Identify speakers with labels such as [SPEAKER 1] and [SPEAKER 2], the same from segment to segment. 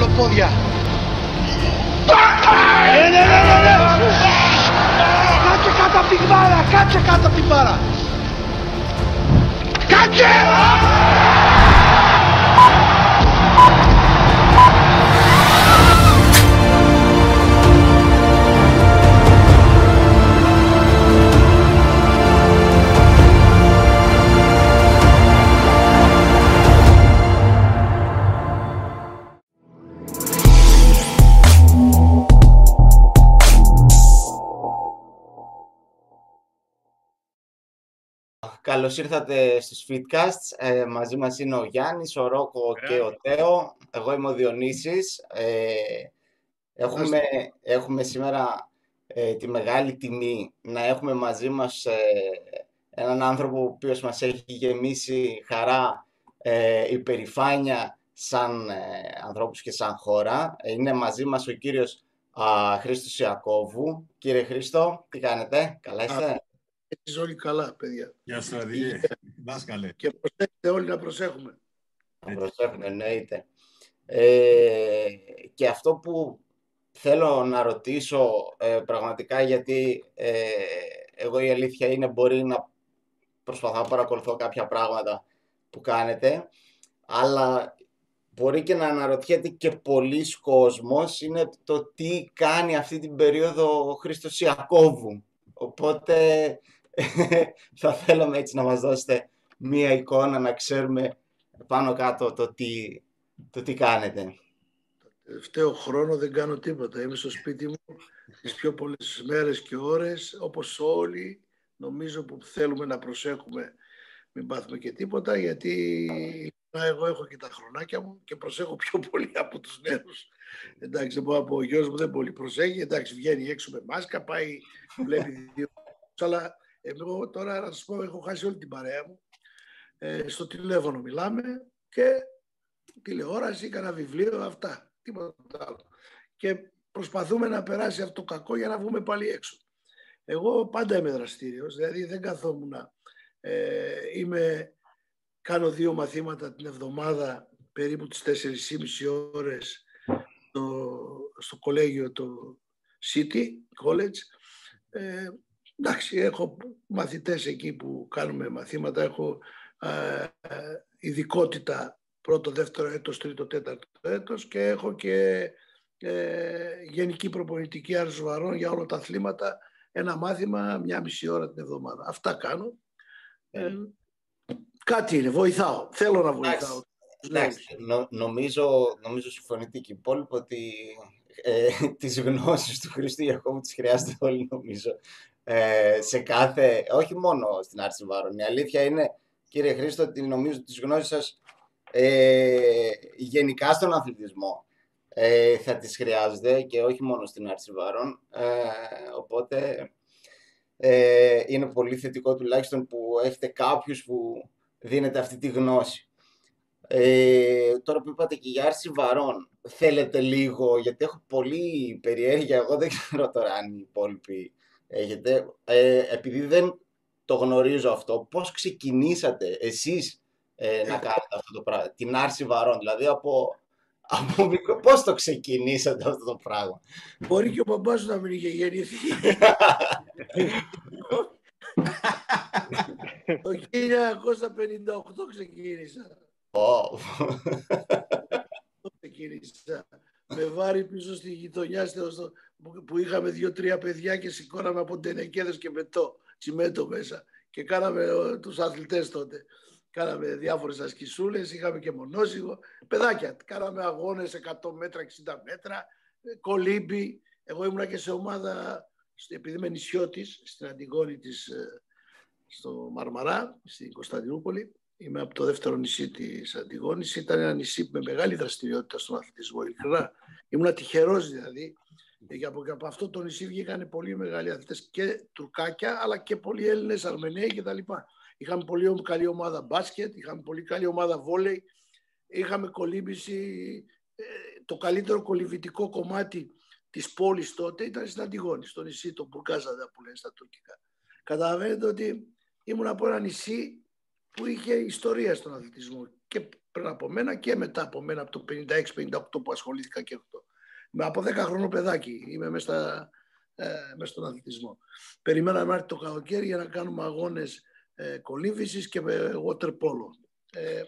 [SPEAKER 1] κολοπόδια. Ναι, ναι, ναι, ναι, ναι. Κάτσε κάτω από
[SPEAKER 2] Καλώς ήρθατε στους Fitcasts. Ε, μαζί μας είναι ο Γιάννης, ο Ρόκο και ο Τέο. Εγώ είμαι ο Διονύσης. Ε, έχουμε, έχουμε σήμερα ε, τη μεγάλη τιμή να έχουμε μαζί μας ε, έναν άνθρωπο ο οποίος μας έχει γεμίσει χαρά, ε, υπερηφάνεια σαν ανθρώπους και σαν χώρα. Είναι μαζί μας ο κύριος α, Χρήστος Ιακώβου. Κύριε Χρήστο, τι κάνετε, καλά είστε;
[SPEAKER 1] Εσείς όλοι καλά, παιδιά.
[SPEAKER 3] Γεια σου, Αδιέ. Δάσκαλε.
[SPEAKER 1] Και προσέχετε όλοι να προσέχουμε.
[SPEAKER 2] Να προσέχουμε, εννοείται. Ε, και αυτό που θέλω να ρωτήσω ε, πραγματικά, γιατί ε, εγώ η αλήθεια είναι μπορεί να προσπαθώ να παρακολουθώ κάποια πράγματα που κάνετε, αλλά μπορεί και να αναρωτιέται και πολλοί κόσμος είναι το τι κάνει αυτή την περίοδο ο Χρήστος Ιακώβου. Οπότε θα θέλαμε έτσι να μας δώσετε μία εικόνα να ξέρουμε πάνω κάτω το τι, το τι κάνετε.
[SPEAKER 1] Τελευταίο χρόνο δεν κάνω τίποτα. Είμαι στο σπίτι μου τις πιο πολλές μέρες και ώρες, όπως όλοι νομίζω που θέλουμε να προσέχουμε μην πάθουμε και τίποτα, γιατί εγώ έχω και τα χρονάκια μου και προσέχω πιο πολύ από τους νέους. Εντάξει, δεν μπορώ ο γιος μου δεν πολύ προσέχει, εντάξει, βγαίνει έξω με μάσκα, πάει, βλέπει δύο, αλλά εγώ τώρα να σας πω, έχω χάσει όλη την παρέα μου. Ε, στο τηλέφωνο μιλάμε και τηλεόραση, κανένα βιβλίο, αυτά. Τίποτα άλλο. Και προσπαθούμε να περάσει αυτό το κακό για να βγούμε πάλι έξω. Εγώ πάντα είμαι δραστήριος, δηλαδή δεν καθόμουν. Ε, είμαι, κάνω δύο μαθήματα την εβδομάδα, περίπου τις 4,5 ώρες στο, στο κολέγιο το City College. Ε, Εντάξει, έχω μαθητές εκεί που κάνουμε μαθήματα, έχω ε, ειδικότητα πρώτο, δεύτερο έτος, τρίτο, τέταρτο έτος και έχω και ε, γενική προπονητική αρσοβαρών για όλα τα αθλήματα, ένα μάθημα μια μισή ώρα την εβδομάδα. Αυτά κάνω. Ε, κάτι είναι, βοηθάω. Θέλω να βοηθάω.
[SPEAKER 2] Εντάξει, νομίζω, νομίζω συμφωνείτε και οι υπόλοιποι ότι ε, τις γνώσεις του Χρήστου Ιακώβου τις χρειάζεται όλοι νομίζω ε, σε κάθε, όχι μόνο στην άρση βάρων. Η αλήθεια είναι, κύριε Χρήστο, ότι νομίζω τις γνώσεις σας ε, γενικά στον αθλητισμό ε, θα τις χρειάζεται και όχι μόνο στην άρση βάρων. Ε, οπότε ε, είναι πολύ θετικό τουλάχιστον που έχετε κάποιους που δίνετε αυτή τη γνώση. Ε, τώρα που είπατε και για άρση βαρών, θέλετε λίγο, γιατί έχω πολύ περιέργεια, εγώ δεν ξέρω τώρα αν οι υπόλοιποι έχετε. Ε, επειδή δεν το γνωρίζω αυτό, πώς ξεκινήσατε εσείς ε, να κάνετε αυτό το πράγμα, την άρση βαρών, δηλαδή από, από μικρό, πώς το ξεκινήσατε αυτό το πράγμα;
[SPEAKER 1] Μπορεί και ο μπαμπάς να μην είχε γεννηθεί. το 1958 ξεκίνησα. Oh. ξεκίνησα με βάρη πίσω στη γειτονιά που είχαμε δύο-τρία παιδιά και σηκώναμε από τενεκέδες και μετό, τσιμέντο μέσα και κάναμε ε, τους αθλητές τότε. Κάναμε διάφορες ασκησούλες, είχαμε και μονόσυγο, παιδάκια. Κάναμε αγώνες 100 μέτρα, 60 μέτρα, ε, κολύμπι. Εγώ ήμουνα και σε ομάδα, επειδή είμαι νησιώτης, στην Αντιγόνη της, ε, στο Μαρμαρά, στην Κωνσταντινούπολη. Είμαι από το δεύτερο νησί της Αντιγόνης. Ήταν ένα νησί με μεγάλη δραστηριότητα στον αθλητισμό. Ειλικρινά. Ήμουν τυχερός δηλαδή. Και από, από αυτό το νησί βγήκαν πολύ μεγάλοι αθλητές και Τουρκάκια, αλλά και πολλοί Έλληνες, Αρμενέοι κτλ. Είχαμε πολύ καλή ομάδα μπάσκετ, είχαμε πολύ καλή ομάδα βόλεϊ. Είχαμε κολύμπηση. Ε, το καλύτερο κολυβητικό κομμάτι της πόλης τότε ήταν στην Αντιγόνη, στο νησί, το Μπουρκάζαδα που λένε στα τουρκικά. Καταλαβαίνετε ότι ήμουν από ένα νησί που είχε ιστορία στον αθλητισμό και πριν από μένα και μετά από μένα από το 56-58 που ασχολήθηκα και αυτό. Με από 10 χρόνο παιδάκι είμαι μέσα, ε, μέσα στον αθλητισμό. Περιμέναμε να έρθει το καλοκαίρι για να κάνουμε αγώνες ε, κολύμβησης και water polo. Ε,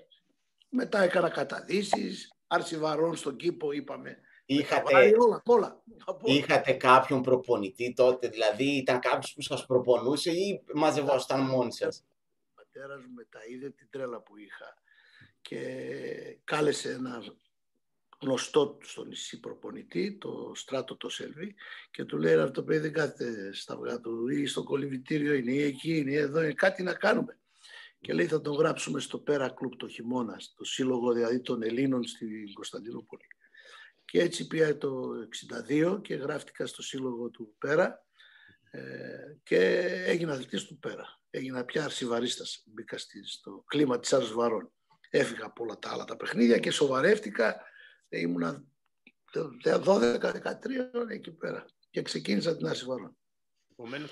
[SPEAKER 1] μετά έκανα καταδύσεις, άρση βαρών στον κήπο είπαμε.
[SPEAKER 2] Είχατε,
[SPEAKER 1] όλα, όλα,
[SPEAKER 2] είχατε κάποιον προπονητή τότε, δηλαδή ήταν κάποιος που σας προπονούσε ή μαζευόσταν μόνοι σας;
[SPEAKER 1] Ο πατέρας μου μετά είδε την τρέλα που είχα και κάλεσε ένα γνωστό στο νησί προπονητή, το Στράτο το Σέλβι, και του λέει αυτό το παιδί δεν κάθεται στα αυγά του ή στο κολυβητήριο είναι ή εκεί είναι ή εδώ είναι κάτι να κάνουμε. Και λέει θα τον γράψουμε στο Πέρα Κλουμπ το χειμώνας, στο σύλλογο δηλαδή των Ελλήνων στην Κωνσταντινούπολη. Και έτσι πήγα το 62 και γράφτηκα στο σύλλογο του Πέρα ε, και έγινα αθλητής του Πέρα. Έγινα πια αρσιβαρίστας, μπήκα στο κλίμα της Άρης Βαρών. Έφυγα από όλα τα άλλα τα παιχνίδια και σοβαρεύτηκα. Ήμουνα 12-13 εκεί πέρα και ξεκίνησα την Άρση Βαρών.
[SPEAKER 4] Επομένως,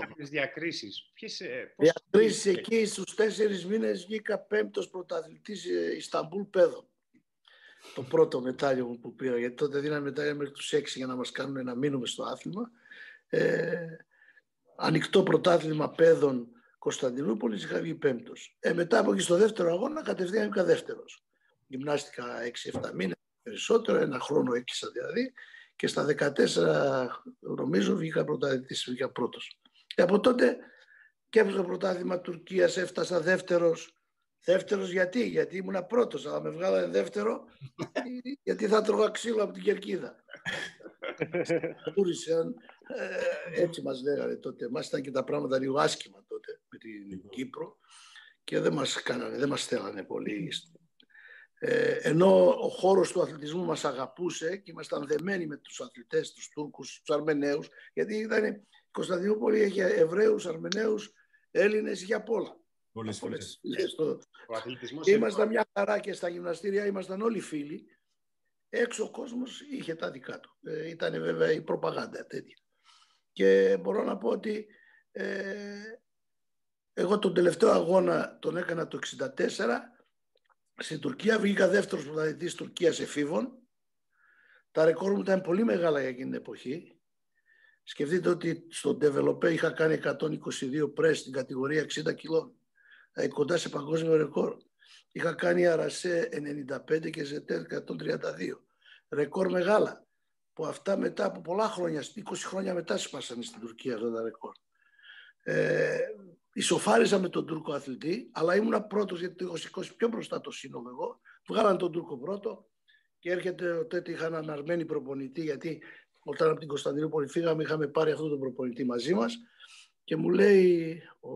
[SPEAKER 4] κάποιες διακρίσεις. Ποιες,
[SPEAKER 1] ε, διακρίσεις εκεί στους τέσσερις μήνες βγήκα πέμπτος πρωταθλητής ε, Ισταμπούλ Πέδων. Το πρώτο μετάλλιο μου που πήρα, γιατί τότε δίναμε μετάλλια μέχρι τους έξι για να μας κάνουν να μείνουμε στο άθλημα. Ε, ανοιχτό πρωτάθλημα παιδών Κωνσταντινούπολης είχα βγει πέμπτος. Ε, μετά από εκεί στο δεύτερο αγώνα κατευθείαν ήμουν δεύτερος. Γυμνάστηκα 6-7 μήνες περισσότερο, ένα χρόνο έκλεισα δηλαδή και στα 14 νομίζω βγήκα πρωταθλητής, βγήκα πρώτος. Και από τότε και από το πρωτάθλημα Τουρκίας έφτασα δεύτερος. Δεύτερος γιατί, γιατί ήμουν πρώτος, αλλά με βγάλανε δεύτερο, γιατί θα τρώγα ξύλο από την κερκίδα. Τούρισαν, ε, έτσι μας λέγανε τότε. Μας ήταν και τα πράγματα λίγο άσχημα τότε με την λοιπόν. Κύπρο και δεν μας κάνανε, δεν μας θέλανε πολύ. Ε, ενώ ο χώρος του αθλητισμού μας αγαπούσε και ήμασταν δεμένοι με τους αθλητές, τους Τούρκους, τους Αρμεναίους, γιατί ήταν, η Κωνσταντινούπολη έχει Εβραίους, Αρμεναίους, Έλληνες, για πολλά.
[SPEAKER 3] Πολλές φορές.
[SPEAKER 1] Ήμασταν μια χαρά και στα γυμναστήρια ήμασταν όλοι φίλοι. Έξω ο κόσμος είχε τα δικά του. Ε, ήταν βέβαια η προπαγάνδα τέτοια. Και μπορώ να πω ότι ε, εγώ τον τελευταίο αγώνα τον έκανα το 64. Στην Τουρκία βγήκα δεύτερος πρωταθλητής Τουρκίας εφήβων. Τα ρεκόρ μου ήταν πολύ μεγάλα για εκείνη την εποχή. Σκεφτείτε ότι στον Developé είχα κάνει 122 πρέσ στην κατηγορία 60 κιλών. Δηλαδή κοντά σε παγκόσμιο ρεκόρ. Είχα κάνει αρασέ 95 και σε 132. Ρεκόρ μεγάλα. Που αυτά μετά από πολλά χρόνια, 20 χρόνια μετά σπάσανε στην Τουρκία αυτά τα ρεκόρ. Ε, ισοφάριζα με τον Τούρκο αθλητή, αλλά ήμουν πρώτος γιατί το είχα σηκώσει πιο μπροστά το σύνολο εγώ. Βγάλαν τον Τούρκο πρώτο και έρχεται τότε είχα έναν αρμένη προπονητή, γιατί όταν από την Κωνσταντινούπολη φύγαμε, είχαμε πάρει αυτόν τον προπονητή μαζί μας και μου λέει, ο,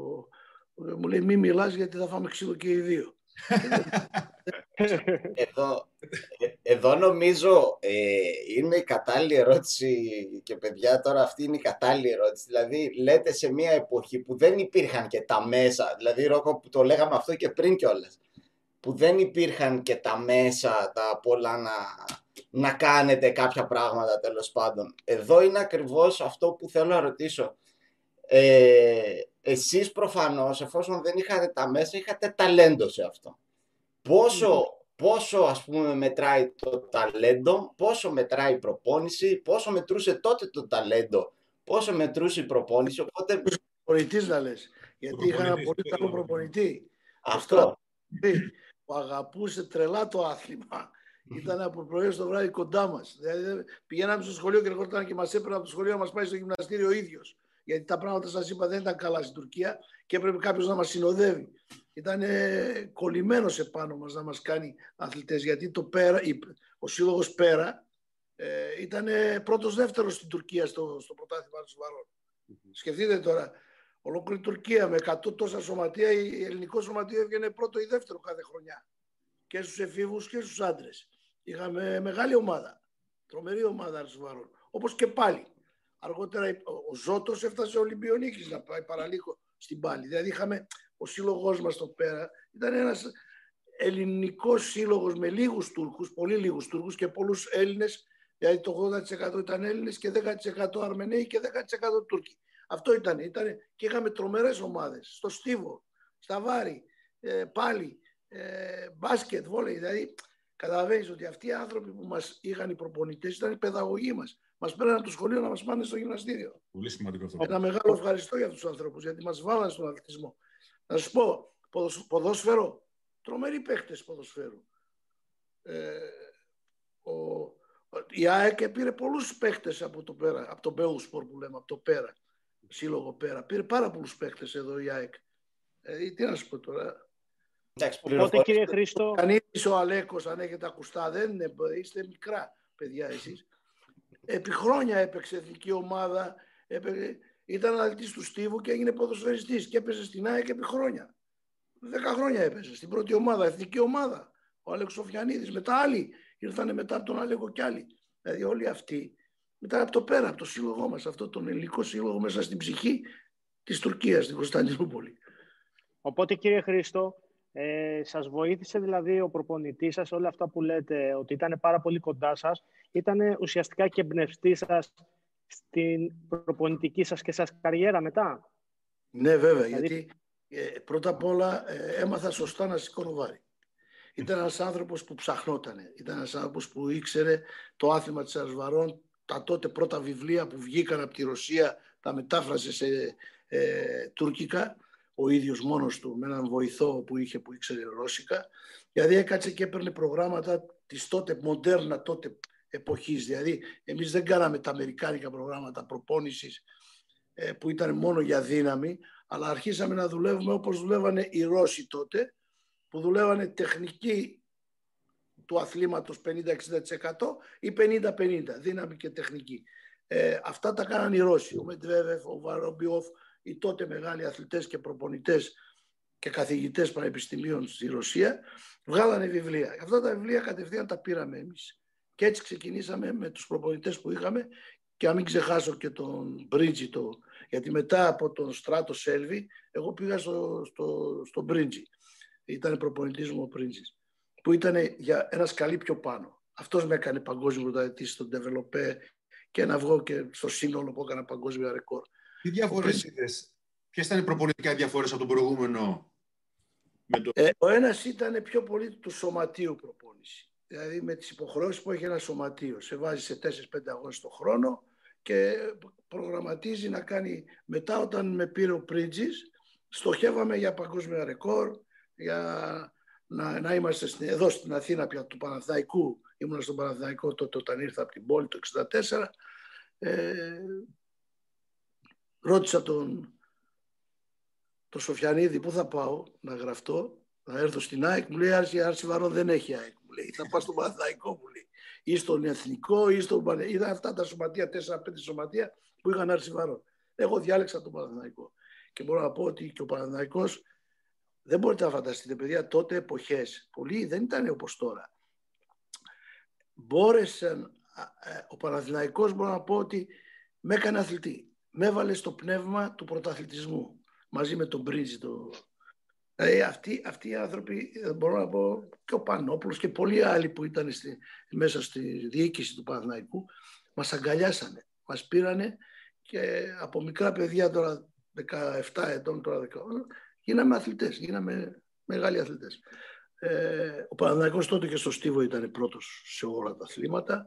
[SPEAKER 1] μου λέει μη μιλάς γιατί θα φάμε ξύλο και οι δύο.
[SPEAKER 2] Εδώ, εδώ νομίζω ε, είναι η κατάλληλη ερώτηση και παιδιά τώρα αυτή είναι η κατάλληλη ερώτηση. Δηλαδή λέτε σε μια εποχή που δεν υπήρχαν και τα μέσα, δηλαδή Ρόκο που το λέγαμε αυτό και πριν κιόλας. που δεν υπήρχαν και τα μέσα τα πολλά να, να κάνετε κάποια πράγματα τέλος πάντων. Εδώ είναι ακριβώς αυτό που θέλω να ρωτήσω. Ε, εσείς προφανώς, εφόσον δεν είχατε τα μέσα, είχατε ταλέντο σε αυτό. Πόσο, πόσο ας πούμε μετράει το ταλέντο, πόσο μετράει η προπόνηση, πόσο μετρούσε τότε το ταλέντο, πόσο μετρούσε η προπόνηση, οπότε...
[SPEAKER 1] Προπονητής να λες, γιατί είχα ένα πολύ καλό προπονητή.
[SPEAKER 2] Αυτό.
[SPEAKER 1] Που αγαπούσε τρελά το άθλημα. Ήταν από πρωί στο βράδυ κοντά μας. Δηλαδή, πηγαίναμε στο σχολείο και ερχόταν και μας έπαιρνε από το σχολείο να μας πάει στο γυμναστήριο ο ίδιος γιατί τα πράγματα σας είπα δεν ήταν καλά στην Τουρκία και έπρεπε κάποιος να μας συνοδεύει. Ήταν κολλημένος επάνω μας να μας κάνει αθλητές, γιατί το πέρα, ο σύλλογος Πέρα ε, ήταν πρώτος δεύτερος στην Τουρκία στο, στο πρωτάθλημα του Βαρών. Mm-hmm. Σκεφτείτε τώρα, ολόκληρη Τουρκία με 100 τόσα σωματεία, η ελληνικό σωματείο έβγαινε πρώτο ή δεύτερο κάθε χρονιά. Και στους εφήβους και στους άντρες. Είχαμε μεγάλη ομάδα, τρομερή ομάδα του Βαρών. Όπως και πάλι. Αργότερα ο Ζώτος έφτασε ο Ολυμπιονίκης να πάει παραλίγο στην πάλη. Δηλαδή είχαμε ο σύλλογός μας εδώ πέρα. Ήταν ένας ελληνικός σύλλογος με λίγους Τούρκους, πολύ λίγους Τούρκους και πολλούς Έλληνες. Δηλαδή το 80% ήταν Έλληνες και 10% Αρμεναίοι και 10% Τούρκοι. Αυτό ήταν. Ήτανε, και είχαμε τρομερές ομάδες. Στο Στίβο, στα Βάρη, ε, πάλι. ε, μπάσκετ, βόλεϊ. Δηλαδή, καταλαβαίνεις ότι αυτοί οι άνθρωποι που μας είχαν οι προπονητές ήταν οι παιδαγωγοί μας. Μας πέραν από το σχολείο να μας πάνε στο γυμναστήριο.
[SPEAKER 3] Πολύ σημαντικό αυτό.
[SPEAKER 1] Ένα μεγάλο ευχαριστώ για τους ανθρώπους γιατί μας βάλανε στον αθλητισμό. Να σου πω, ποδόσφαιρο, τρομεροί παίχτε ποδοσφαίρου. Ε, ο, η ΑΕΚ πήρε πολλούς παίχτε από το πέρα, από τον Μπέουσπορ που λέμε, από το πέρα, σύλλογο πέρα. Πήρε πάρα πολλούς παίχτε εδώ η ΑΕΚ. Ε, τι να σου πω τώρα.
[SPEAKER 5] Εντάξει, Οπότε κύριε Χρήστο...
[SPEAKER 1] Κανείς ο Αλέκος, αν έχετε ακουστά, δεν είναι, είστε μικρά παιδιά εσείς. Επί χρόνια έπαιξε εθνική ομάδα, έπαιξε, ήταν αθλητής του Στίβου και έγινε ποδοσφαιριστής και έπαιζε στην ΑΕΚ επί χρόνια. Δέκα χρόνια έπαιζε στην πρώτη ομάδα, εθνική ομάδα. Ο Αλέξος Σοφιανίδης, μετά άλλοι ήρθανε μετά από τον Αλέκο κι άλλοι. Δηλαδή όλοι αυτοί, μετά από το πέρα, από το σύλλογό μας, αυτό τον ελληνικό σύλλογο μέσα στην ψυχή της Τουρκίας, στην Κωνσταντινούπολη.
[SPEAKER 5] Οπότε κύριε Χρήστο, ε, σας βοήθησε δηλαδή ο προπονητής σας όλα αυτά που λέτε ότι ήταν πάρα πολύ κοντά σας ήταν ουσιαστικά και εμπνευστή σας στην προπονητική σας και σας καριέρα μετά;
[SPEAKER 1] Ναι βέβαια δηλαδή... γιατί ε, πρώτα απ' όλα ε, έμαθα σωστά να σηκώνω βάρη. Ήταν ένας άνθρωπος που ψαχνόταν. Ήταν ένας άνθρωπος που ήξερε το άθλημα της Αρσβαρών, τα τότε πρώτα βιβλία που βγήκαν από τη Ρωσία, τα μετάφρασε σε ε, τουρκικά ο ίδιος μόνος του με έναν βοηθό που είχε που ήξερε ρώσικα δηλαδή έκατσε και έπαιρνε προγράμματα της τότε μοντέρνα τότε εποχής δηλαδή εμείς δεν κάναμε τα αμερικάνικα προγράμματα προπόνησης ε, που ήταν μόνο για δύναμη αλλά αρχίσαμε να δουλεύουμε όπως δουλεύανε οι Ρώσοι τότε που δουλεύανε τεχνική του αθλήματος 50-60% ή 50-50 δύναμη και τεχνική. Ε, αυτά τα κάναν οι Ρώσοι, ο Μετβέβεφ, ο Βαρόμπιοφ, οι τότε μεγάλοι αθλητές και προπονητές και καθηγητές πανεπιστημίων στη Ρωσία βγάλανε βιβλία. Αυτά τα βιβλία κατευθείαν τα πήραμε εμείς. Και έτσι ξεκινήσαμε με τους προπονητές που είχαμε και αν μην ξεχάσω και τον Μπρίτζι, γιατί μετά από τον Στράτος Σέλβι, εγώ πήγα στο, στο, στο Μπρίτζι. Ήταν προπονητής μου ο Μπρίτζης, που ήταν για ένα σκαλί πιο πάνω. Αυτός με έκανε παγκόσμιο πρωταθλητής στον Developé και να βγω και στο σύνολο που έκανα παγκόσμια ρεκόρ.
[SPEAKER 3] Τι διαφορές είδες, ποιες ήταν οι προπονητικά διαφορές από τον προηγούμενο.
[SPEAKER 1] Με το... ε, ο ένας ήταν πιο πολύ του σωματείου προπόνηση. Δηλαδή με τις υποχρεώσεις που έχει ένα σωματείο. Σε βάζει σε 4-5 αγώνες το χρόνο και προγραμματίζει να κάνει μετά όταν με πήρε ο Πρίτζης στοχεύαμε για παγκόσμια ρεκόρ για να, να είμαστε στην, εδώ στην Αθήνα πια του Παναθηναϊκού. Ήμουν στον Παναθηναϊκό τότε όταν ήρθα από την πόλη το 1964 ε, ρώτησα τον, τον Σοφιανίδη πού θα πάω να γραφτώ, να έρθω στην ΑΕΚ, μου λέει Άρση, Άρση Βαρό δεν έχει ΑΕΚ, μου λέει, θα πάω στον Παναθαϊκό, μου λέει, ή στον Εθνικό, ή στον Παναθαϊκό. Είδα αυτά τα σωματεία, 4-5 σωματεία που είχαν Άρση Βαρό. Εγώ διάλεξα τον Παναθηναϊκό. Και μπορώ να πω ότι και ο Παναθηναϊκός δεν μπορείτε να φανταστείτε, παιδιά, τότε εποχές, πολλοί δεν ήταν όπως τώρα. Μπόρεσαν, ε, ο Παναθηναϊκός μπορώ να πω ότι με έκανε αθλητή με έβαλε στο πνεύμα του πρωταθλητισμού μαζί με τον Μπρίτζι. Το... Ε, αυτοί, αυτοί οι άνθρωποι, ε, μπορώ να πω, και ο Πανόπουλος και πολλοί άλλοι που ήταν στη, μέσα στη διοίκηση του Παναθηναϊκού, μας αγκαλιάσανε, μας πήρανε και από μικρά παιδιά τώρα 17 ετών, τώρα 18, γίναμε αθλητές, γίναμε μεγάλοι αθλητές. Ε, ο Παναθηναϊκός τότε και στο Στίβο ήταν πρώτος σε όλα τα αθλήματα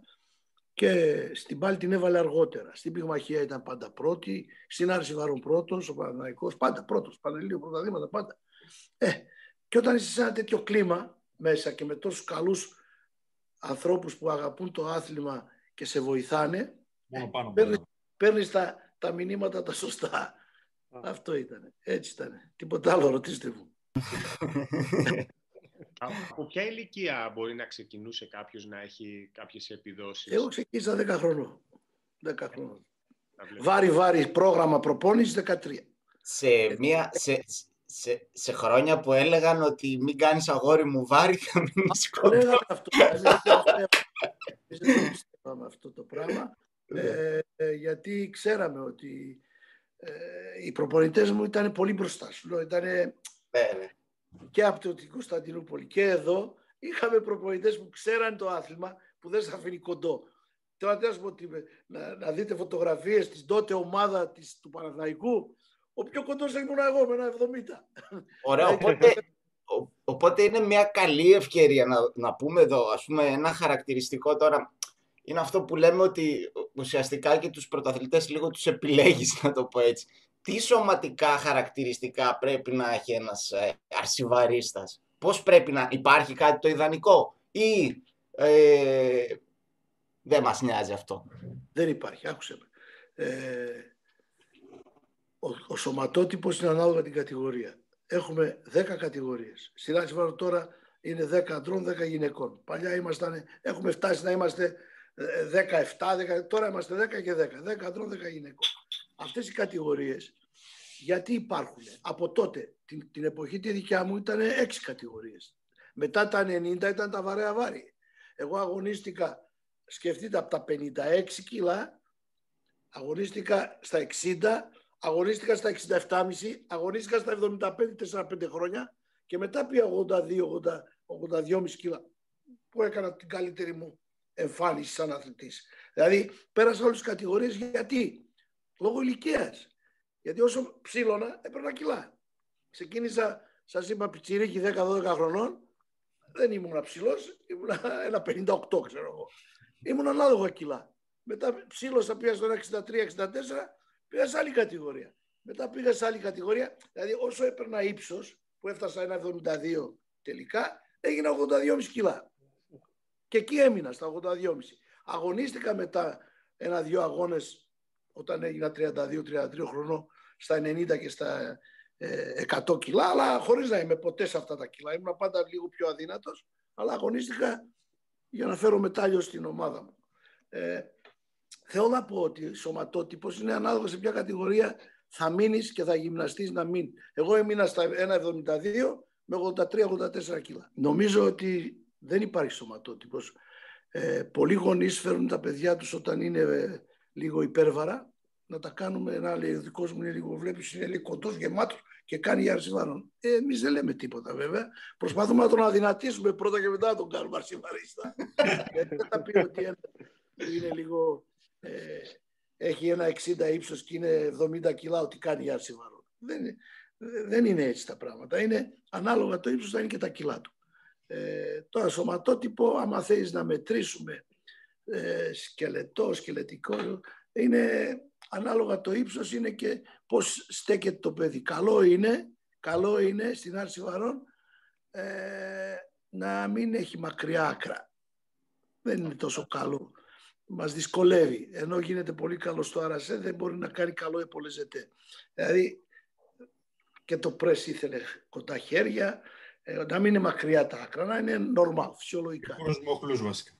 [SPEAKER 1] και στην πάλη την έβαλε αργότερα. Στην πυγμαχία ήταν πάντα πρώτη, στην Άρση Βάρων πρώτος, ο Παναναϊκό, πάντα πρώτος, Πανελλήνιο πρωταδήματα, πάντα. Ε, και όταν είσαι σε ένα τέτοιο κλίμα μέσα και με τόσους καλούς ανθρώπους που αγαπούν το άθλημα και σε βοηθάνε, παίρνεις τα, τα μηνύματα τα σωστά. Αυτό ήταν. Έτσι ήταν. Τίποτα άλλο, ρωτήστε μου.
[SPEAKER 4] Από ποια ηλικία μπορεί να ξεκινούσε κάποιος να έχει κάποιες επιδόσεις;
[SPEAKER 1] Εγώ ξεκίνησα 10 χρονών. 10 χρονών. Βάρη βάρη πρόγραμμα προπόνησης 13.
[SPEAKER 2] Σε, μία, σε, σε, σε χρόνια που έλεγαν ότι μην κάνεις αγόρι μου βάρη θα μείνεις κοντά. Λέγαμε
[SPEAKER 1] αυτό. Δεν πιστεύαμε αυτό το πράγμα. Ε, ε, γιατί ξέραμε ότι ε, οι προπονητές μου ήταν πολύ μπροστά σου. Ήταν, ναι, ναι και από την Κωνσταντινούπολη και εδώ είχαμε προπονητές που ξέραν το άθλημα που δεν σε αφήνει κοντό. Τώρα να, να δείτε φωτογραφίες της τότε ομάδα της, του Παναθηναϊκού ο πιο κοντός ήμουν εγώ με ένα 70.
[SPEAKER 2] Ωραία, οπότε, ο- οπότε είναι μια καλή ευκαιρία να, να πούμε εδώ, ας πούμε, ένα χαρακτηριστικό τώρα. Είναι αυτό που λέμε ότι ουσιαστικά και τους πρωταθλητές λίγο τους επιλέγεις, να το πω έτσι. Τι σωματικά χαρακτηριστικά πρέπει να έχει ένας ε, αρσιβαρίστας. Πώς πρέπει να υπάρχει κάτι το ιδανικό; Ή ε, δεν μας νοιάζει αυτό;
[SPEAKER 1] Δεν υπάρχει, άκουσε με. Ε, ο, ο σωματότυπος είναι ανάλογα την κατηγορία. Έχουμε 10 κατηγορίες. Στην Άλση Βάρο τώρα είναι 10 αντρών, 10 γυναικών. Παλιά ήμασταν, έχουμε φτάσει να είμαστε ε, 17, 10, τώρα είμαστε 10 και 10. 10 αντρών, 10 γυναικών. Αυτές οι κατηγορίες γιατί υπάρχουν; Από τότε, την, την εποχή τη δικιά μου ήταν 6 κατηγορίες. Μετά τα 90 ήταν τα βαρέα βάρη. Εγώ αγωνίστηκα σκεφτείτε από τα 56 κιλά, αγωνίστηκα στα 60, αγωνίστηκα στα 67,5, αγωνίστηκα στα 75, 4-5 χρόνια και μετά πήγα 82, 82,5 κιλά που έκανα την καλύτερη μου εμφάνιση σαν αθλητής. Δηλαδή πέρασα όλες τις κατηγορίες γιατί, λόγω ηλικίας. Γιατί όσο ψήλωνα έπαιρνα κιλά. Ξεκίνησα, σας είπα, πιτσιρίκι 10-12 χρονών, δεν ήμουν ψηλός, ήμουν ένα 58 ξέρω εγώ ήμουν ανάλογα κιλά. Μετά ψήλωσα, πήγα στο 63-64, πήγα σε άλλη κατηγορία. Μετά πήγα σε άλλη κατηγορία, δηλαδή όσο έπαιρνα ύψος, που έφτασα ένα 72 τελικά, έγινα 82,5 κιλά. Και εκεί έμεινα στα 82,5. Αγωνίστηκα μετά ένα-δύο αγώνες όταν έγινα 32-33 χρονών στα 90 και στα ε, 100 κιλά, αλλά χωρίς να είμαι ποτέ σε αυτά τα κιλά. Ήμουν πάντα λίγο πιο αδύνατος, αλλά αγωνίστηκα για να φέρω μετάλλιο στην ομάδα μου. Ε, θέλω να πω ότι σωματότυπος είναι ανάλογα σε ποια κατηγορία θα μείνεις και θα γυμναστείς να μείνει. Εγώ έμεινα στα 1,72 με 83-84 κιλά. Νομίζω ότι δεν υπάρχει σωματότυπος. Ε, πολλοί γονείς φέρνουν τα παιδιά τους όταν είναι ε, λίγο υπέρβαρα να τα κάνουμε, ένα λέει ο δικός μου είναι λίγο, βλέπεις είναι λίγο κοντός, γεμάτος και κάνει για αρσιβάρων. Ε, εμείς δεν λέμε τίποτα βέβαια. Προσπαθούμε να τον αδυνατήσουμε πρώτα και μετά να τον κάνουμε αρσιβαρίστα. Γιατί δεν θα πει ότι ένα είναι λίγο, ε, έχει ένα 60 ύψος και είναι 70 κιλά ότι κάνει για αρσιβάρων. Δεν, είναι- δεν είναι έτσι τα πράγματα. Είναι ανάλογα το ύψος θα είναι και τα κιλά του. Ε, τώρα σωματότυπο, άμα θέλεις να μετρήσουμε ε, σκελετό, σκελετικό, είναι ανάλογα το ύψος είναι και πώς στέκεται το παιδί. Καλό είναι, καλό είναι στην άρση βαρών ε, να μην έχει μακριά άκρα. Δεν είναι τόσο καλό. Μας δυσκολεύει. Ενώ γίνεται πολύ καλό στο άρασε, δεν μπορεί να κάνει καλό επολεζετέ. Δηλαδή και το πρέσ ήθελε κοντά χέρια, ε, να μην είναι μακριά τα άκρα, να είναι normal, φυσιολογικά.
[SPEAKER 3] Χώρος μοχλούς βασικά.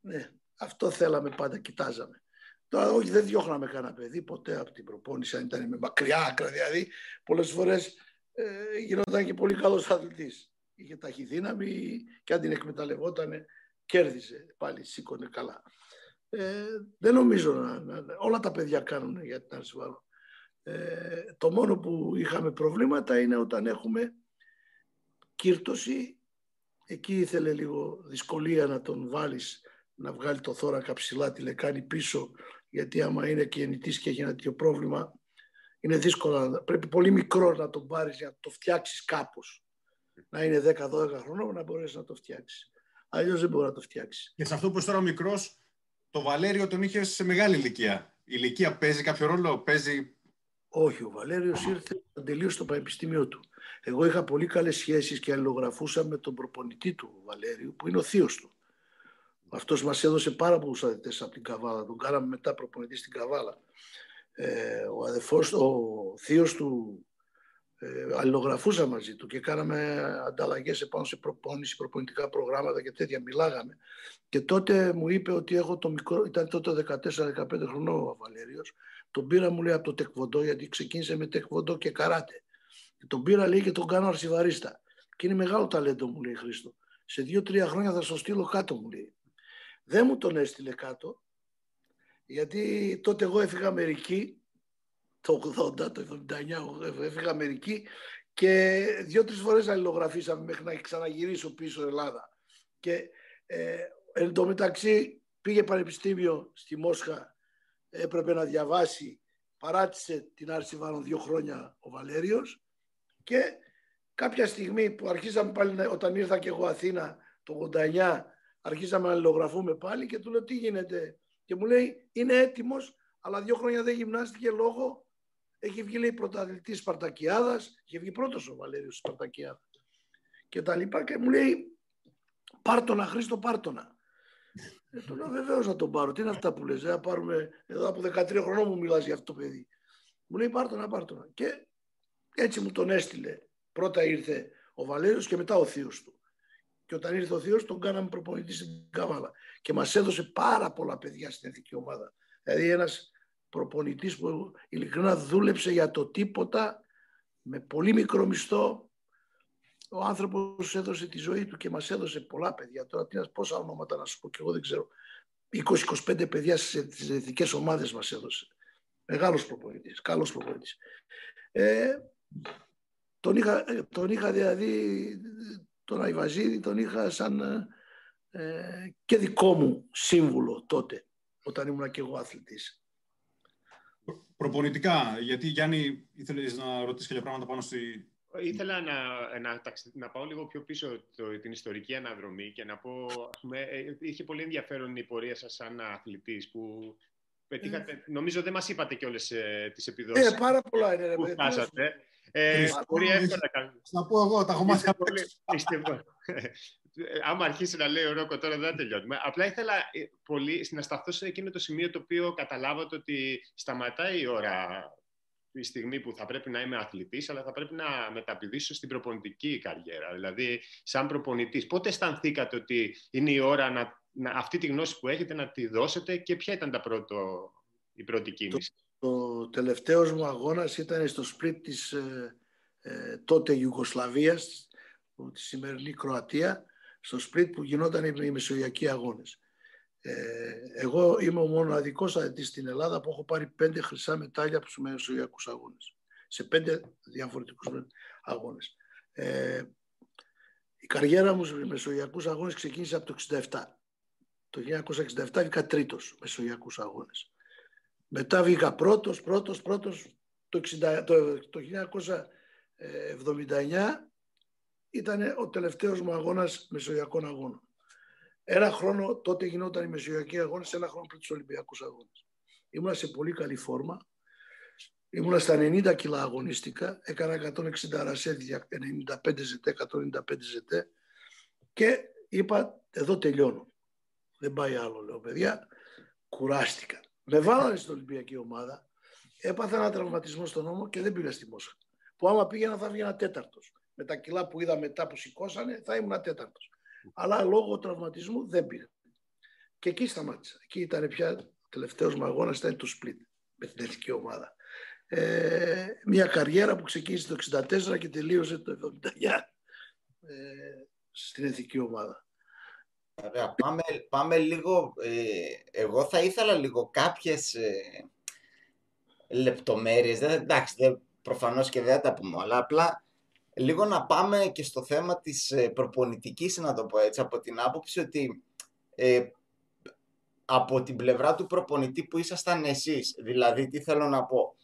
[SPEAKER 1] Ναι, αυτό θέλαμε πάντα, κοιτάζαμε. Τώρα όχι δεν διώχναμε κανένα παιδί ποτέ από την προπόνηση αν ήταν με μακριά άκρα δηλαδή. Πολλές φορές ε, γινόταν και πολύ καλός αθλητής. Είχε ταχυδύναμη και αν την εκμεταλλευόταν κέρδιζε πάλι, σήκωνε καλά. Ε, δεν νομίζω να, να- να- όλα τα παιδιά κάνουν για την Αρσιβάρο. Ε, το μόνο που είχαμε προβλήματα είναι όταν έχουμε κύρτωση εκεί ήθελε λίγο δυσκολία να τον βάλεις να βγάλει το θώρακα ψηλά τη λεκάνη πίσω γιατί άμα είναι και ενητής και έχει ένα τέτοιο πρόβλημα είναι δύσκολο, πρέπει πολύ μικρό να τον πάρεις για να το φτιάξεις κάπως να είναι 10-12 χρονών να μπορέσεις να το φτιάξεις αλλιώς δεν μπορεί να το φτιάξεις.
[SPEAKER 3] Και σε αυτό που είσαι τώρα ο μικρός, το Βαλέριο τον είχε σε μεγάλη ηλικία. Η ηλικία παίζει κάποιο ρόλο, παίζει
[SPEAKER 1] Όχι, ο Βαλέριος ήρθε να τελείωσε το πανεπιστήμιο του. Εγώ είχα πολύ καλές σχέσεις και αλληλογραφούσα με τον προπονητή του Βαλέριου, που είναι ο θείος του. Αυτός μας έδωσε πάρα πολλούς αδετές από την Καβάλα. Τον κάναμε μετά προπονητή στην Καβάλα. Ε, ο αδερφός, ο θείος του ε, αλληλογραφούσα μαζί του και κάναμε ανταλλαγές επάνω σε προπόνηση, προπονητικά προγράμματα και τέτοια. Μιλάγαμε. Και τότε μου είπε ότι έχω το μικρό, ήταν τότε 14-15 χρονών ο Βαλέριος, τον πήρα μου λέει από το τεκβοντό γιατί ξεκίνησε με τεκβοντό και καράτε. Και τον πήρα λέει και τον κάνω αρσιβαρίστα. Και είναι μεγάλο ταλέντο μου λέει Χρήστο. Σε δύο-τρία χρόνια θα στο στείλω κάτω μου λέει. Δεν μου τον έστειλε κάτω γιατί τότε εγώ έφυγα Αμερική το 80, το 79 εγώ έφυγα Αμερική και δύο-τρεις φορές αλληλογραφήσαμε μέχρι να ξαναγυρίσω πίσω Ελλάδα. Και ε, εν τω μεταξύ πήγε πανεπιστήμιο στη Μόσχα, έπρεπε να διαβάσει, παράτησε την Άρση Βάρων δύο χρόνια ο Βαλέριος και κάποια στιγμή που αρχίσαμε πάλι, να- όταν ήρθα και εγώ Αθήνα το 89, αρχίσαμε να αλληλογραφούμε πάλι και του λέω τι γίνεται. Και μου λέει είναι έτοιμος, αλλά δύο χρόνια δεν γυμνάστηκε λόγω έχει βγει λέει πρωταθλητής Σπαρτακιάδας, είχε βγει πρώτος ο Βαλέριος Σπαρτακιάδα και τα λοιπά και μου λέει πάρτονα Χρήστο πάρτονα. Ε, του λέω βεβαίως να τον πάρω. Τι είναι αυτά που λες, ε, να πάρουμε εδώ από 13 χρονών μου μιλάς για αυτό το παιδί. Μου λέει πάρτονα, πάρτονα. Και έτσι μου τον έστειλε. Πρώτα ήρθε ο Βαλέριος και μετά ο θείος του. Και όταν ήρθε ο θείος τον κάναμε προπονητή στην Καβάλα. Και μας έδωσε πάρα πολλά παιδιά στην εθνική ομάδα. Δηλαδή ένας προπονητής που ειλικρινά δούλεψε για το τίποτα με πολύ μικρό μισθό. Ο άνθρωπος έδωσε τη ζωή του και μας έδωσε πολλά παιδιά. Τώρα τι να- πόσα ονόματα να σου πω και εγώ δεν ξέρω. 20-25 παιδιά στις εθνικές ομάδες μας έδωσε. Μεγάλος προπονητής, καλός προπονητής. Ε, τον, είχα, ε, τον είχα δηλαδή, τον Αϊβαζίδη, τον είχα σαν ε, και δικό μου σύμβουλο τότε, όταν ήμουν και εγώ αθλητής.
[SPEAKER 3] Προ- Προπονητικά, γιατί Γιάννη ήθελες να ρωτήσεις κάποια πράγματα πάνω στη...
[SPEAKER 4] Ήθελα να, να, ταξι- να πάω λίγο πιο πίσω το, την ιστορική αναδρομή και να πω, ας πούμε, ε, είχε πολύ ενδιαφέρον η πορεία σας σαν αθλητής που πετύχατε, νομίζω δεν μας είπατε και όλες ε, τις επιδόσεις
[SPEAKER 1] Ε, πάρα πολλά είναι. Ρε,
[SPEAKER 4] που
[SPEAKER 1] παιδί, τι να σου πω.
[SPEAKER 4] φτάσατε. Ε,
[SPEAKER 3] Χριστό,
[SPEAKER 4] μπορεί
[SPEAKER 3] έχεις-
[SPEAKER 4] εύκολα να
[SPEAKER 3] Να πω εγώ, τα έχω μάθει
[SPEAKER 4] Είστε
[SPEAKER 3] απ'
[SPEAKER 4] πολύ-
[SPEAKER 3] έξω.
[SPEAKER 4] είστε πο- Άμα αρχίσει να λέει ο Ρόκο τώρα δεν τελειώνουμε. Απλά ήθελα ε, πολύ να σταθώ σε εκείνο το σημείο το οποίο καταλάβατε ότι σταματάει η ώρα τη στιγμή που θα πρέπει να είμαι αθλητής, αλλά θα πρέπει να μεταπηδήσω στην προπονητική καριέρα. Δηλαδή, σαν προπονητής, πότε αισθανθήκατε ότι είναι η ώρα να, να, αυτή τη γνώση που έχετε να τη δώσετε και ποια ήταν τα πρώτο, η πρώτη κίνηση;
[SPEAKER 1] Το τελευταίος μου αγώνας ήταν στο σπλίτ της ε, ε, τότε Ιουγκοσλαβίας, που- τη σημερινή Κροατία, στο σπλίτ που γινόταν οι, οι μεσογειακοί αγώνες. Ε, εγώ είμαι ο μοναδικός αθλητής στην Ελλάδα που έχω πάρει πέντε χρυσά μετάλλια από τους μεσογειακούς αγώνες. Σε πέντε διαφορετικούς αγώνες. Ε, η καριέρα μου στους μεσογειακούς αγώνες ξεκίνησε από το 67. Το 1967 βγήκα τρίτος μεσογειακούς αγώνες. Μετά βγήκα πρώτος, πρώτος, πρώτος. Το, 60, το, το 1979 ήταν ο τελευταίος μου αγώνας μεσογειακών αγώνων. Ένα χρόνο, τότε γινόταν οι μεσογειακοί αγώνες, ένα χρόνο πριν τους Ολυμπιακούς αγώνες. Ήμουνα σε πολύ καλή φόρμα. Ήμουνα στα 90 κιλά αγωνίστηκα, έκανα 160 ρασέ, 95 ζετέ, 195 ζετέ και είπα εδώ τελειώνω. Δεν πάει άλλο, λέω παιδιά. Κουράστηκα. Με βάλανε στην Ολυμπιακή ομάδα, έπαθα ένα τραυματισμό στον νόμο και δεν πήγα στη Μόσχα. Που άμα πήγαινα θα βγαίνα τέταρτος. Με τα κιλά που είδα μετά που σηκώσανε θα ήμουν τέταρτος. Αλλά λόγω τραυματισμού δεν πήγα. Και εκεί σταμάτησα. Εκεί ήταν πια ο τελευταίος μου αγώνας, ήταν το split με την εθνική ομάδα. Ε, μια καριέρα που ξεκίνησε το 64 και τελείωσε το 79 ε, στην εθνική ομάδα.
[SPEAKER 2] Ωραία, πάμε, πάμε λίγο, ε, εγώ θα ήθελα λίγο κάποιες ε, λεπτομέρειες, δεν, εντάξει, δεν, προφανώς και δεν θα τα πούμε όλα, απλά λίγο να πάμε και στο θέμα της ε, προπονητικής, να το πω έτσι, από την άποψη ότι ε, από την πλευρά του προπονητή που ήσασταν εσείς, δηλαδή τι θέλω να πω,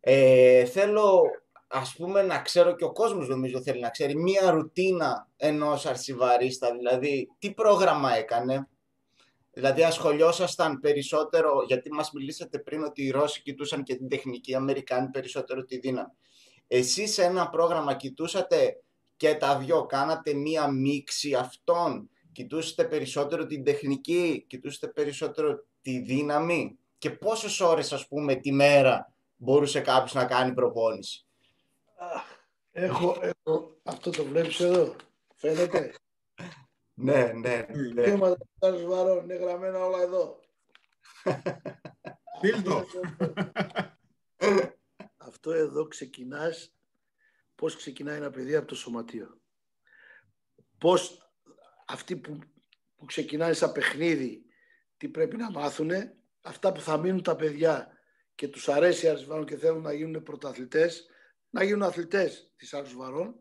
[SPEAKER 2] ε, θέλω ας πούμε να ξέρω και ο κόσμος νομίζω θέλει να ξέρει μία ρουτίνα ενός αρσιβαρίστα, δηλαδή τι πρόγραμμα έκανε, δηλαδή ασχολιόσασταν περισσότερο, γιατί μας μιλήσατε πριν ότι οι Ρώσοι κοιτούσαν και την τεχνική, οι Αμερικάνοι περισσότερο τη δύναμη. Εσείς σε ένα πρόγραμμα κοιτούσατε και τα δυο, κάνατε μία μίξη αυτών, κοιτούσατε περισσότερο την τεχνική, κοιτούσατε περισσότερο τη δύναμη; Και πόσες ώρες ας πούμε τη μέρα μπορούσε κάποιος να κάνει προπόνηση;
[SPEAKER 1] Έχω, έχω, αυτό το βλέπεις εδώ, φαίνεται;
[SPEAKER 2] Ναι, ναι, ναι.
[SPEAKER 1] Βήματα του βαρών, είναι γραμμένα όλα εδώ.
[SPEAKER 3] Φίλτο.
[SPEAKER 1] Αυτό εδώ ξεκινάς, πώς ξεκινάει ένα παιδί από το σωματείο. Πώς αυτοί που, που ξεκινάνε σαν παιχνίδι, τι πρέπει να μάθουνε, αυτά που θα μείνουν τα παιδιά και τους αρέσει η Αρσβάρων και θέλουν να γίνουν πρωταθλητές, να γίνουν αθλητές της Αρσβάρων,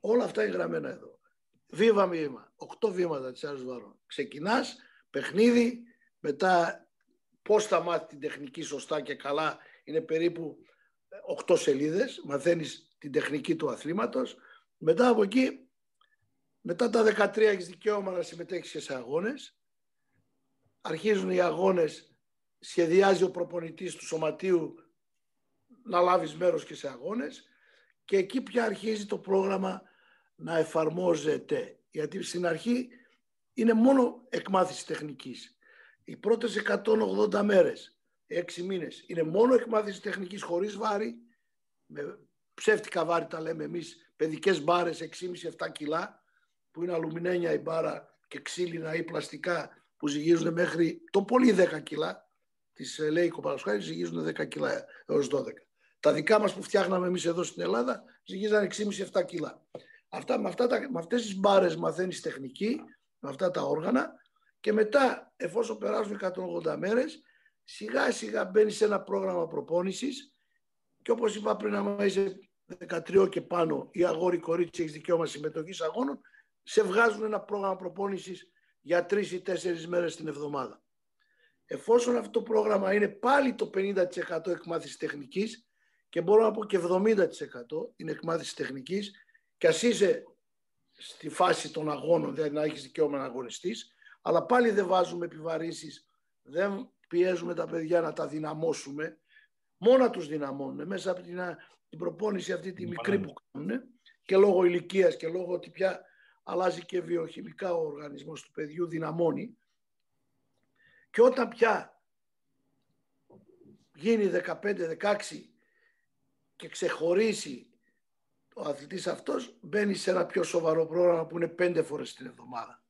[SPEAKER 1] όλα αυτά είναι γραμμένα εδώ. Βήμα βήμα, οκτώ βήματα της Αρσβάρων. Ξεκινάς, παιχνίδι, μετά πώς θα μάθει την τεχνική σωστά και καλά, είναι περίπου 8 σελίδες, μαθαίνεις την τεχνική του αθλήματος, Μετά από εκεί, μετά τα 13 έχεις δικαίωμα να συμμετέχεις και σε αγώνες. Αρχίζουν οι αγώνες, σχεδιάζει ο προπονητής του σωματείου να λάβεις μέρος και σε αγώνες και εκεί πια αρχίζει το πρόγραμμα να εφαρμόζεται. Γιατί στην αρχή είναι μόνο εκμάθηση τεχνικής. Οι πρώτες 180 μέρες, 6 μήνες, είναι μόνο εκμάθηση τεχνικής χωρίς βάρη, με ψεύτικα βάρη τα λέμε εμείς, παιδικές μπάρες 6,5-7 κιλά, που είναι αλουμινένια η μπάρα και ξύλινα ή πλαστικά που ζυγίζουν μέχρι το πολύ 10 κιλά, τις ε, λέει Κοπαρασχάρη ζυγίζουν 10 κιλά έως 12. Τα δικά μας που φτιάχναμε εμείς εδώ στην Ελλάδα ζυγίζαν 6,5-7 κιλά. Αυτά, με, αυτά τα, με αυτές τις μπάρες μαθαίνεις τεχνική, με αυτά τα όργανα και μετά εφόσον περάσουν 180 μέρες σιγά σιγά μπαίνει σε ένα πρόγραμμα προπόνησης και όπως είπα πριν άμα είσαι 13 και πάνω ή αγόρι κορίτσι έχεις δικαίωμα συμμετοχής αγώνων σε βγάζουν ένα πρόγραμμα προπόνησης για τρεις ή τέσσερις μέρες την εβδομάδα. Εφόσον αυτό το πρόγραμμα είναι πάλι το 50% εκμάθησης τεχνικής και μπορώ να πω και 70% είναι εκμάθησης τεχνικής και ας είσαι στη φάση των αγώνων, δηλαδή να έχεις δικαίωμα να αγωνιστείς, αλλά πάλι δεν βάζουμε επιβαρύνσεις, δεν πιέζουμε τα παιδιά να τα δυναμώσουμε, μόνα τους δυναμώνουν μέσα από την, την προπόνηση αυτή τη μικρή που κάνουν και λόγω ηλικίας και λόγω ότι πια αλλάζει και βιοχημικά ο οργανισμός του παιδιού, δυναμώνει. Και όταν πια γίνει 15-16 και ξεχωρίσει ο αθλητής αυτός, μπαίνει σε ένα πιο σοβαρό πρόγραμμα που είναι πέντε φορές την εβδομάδα.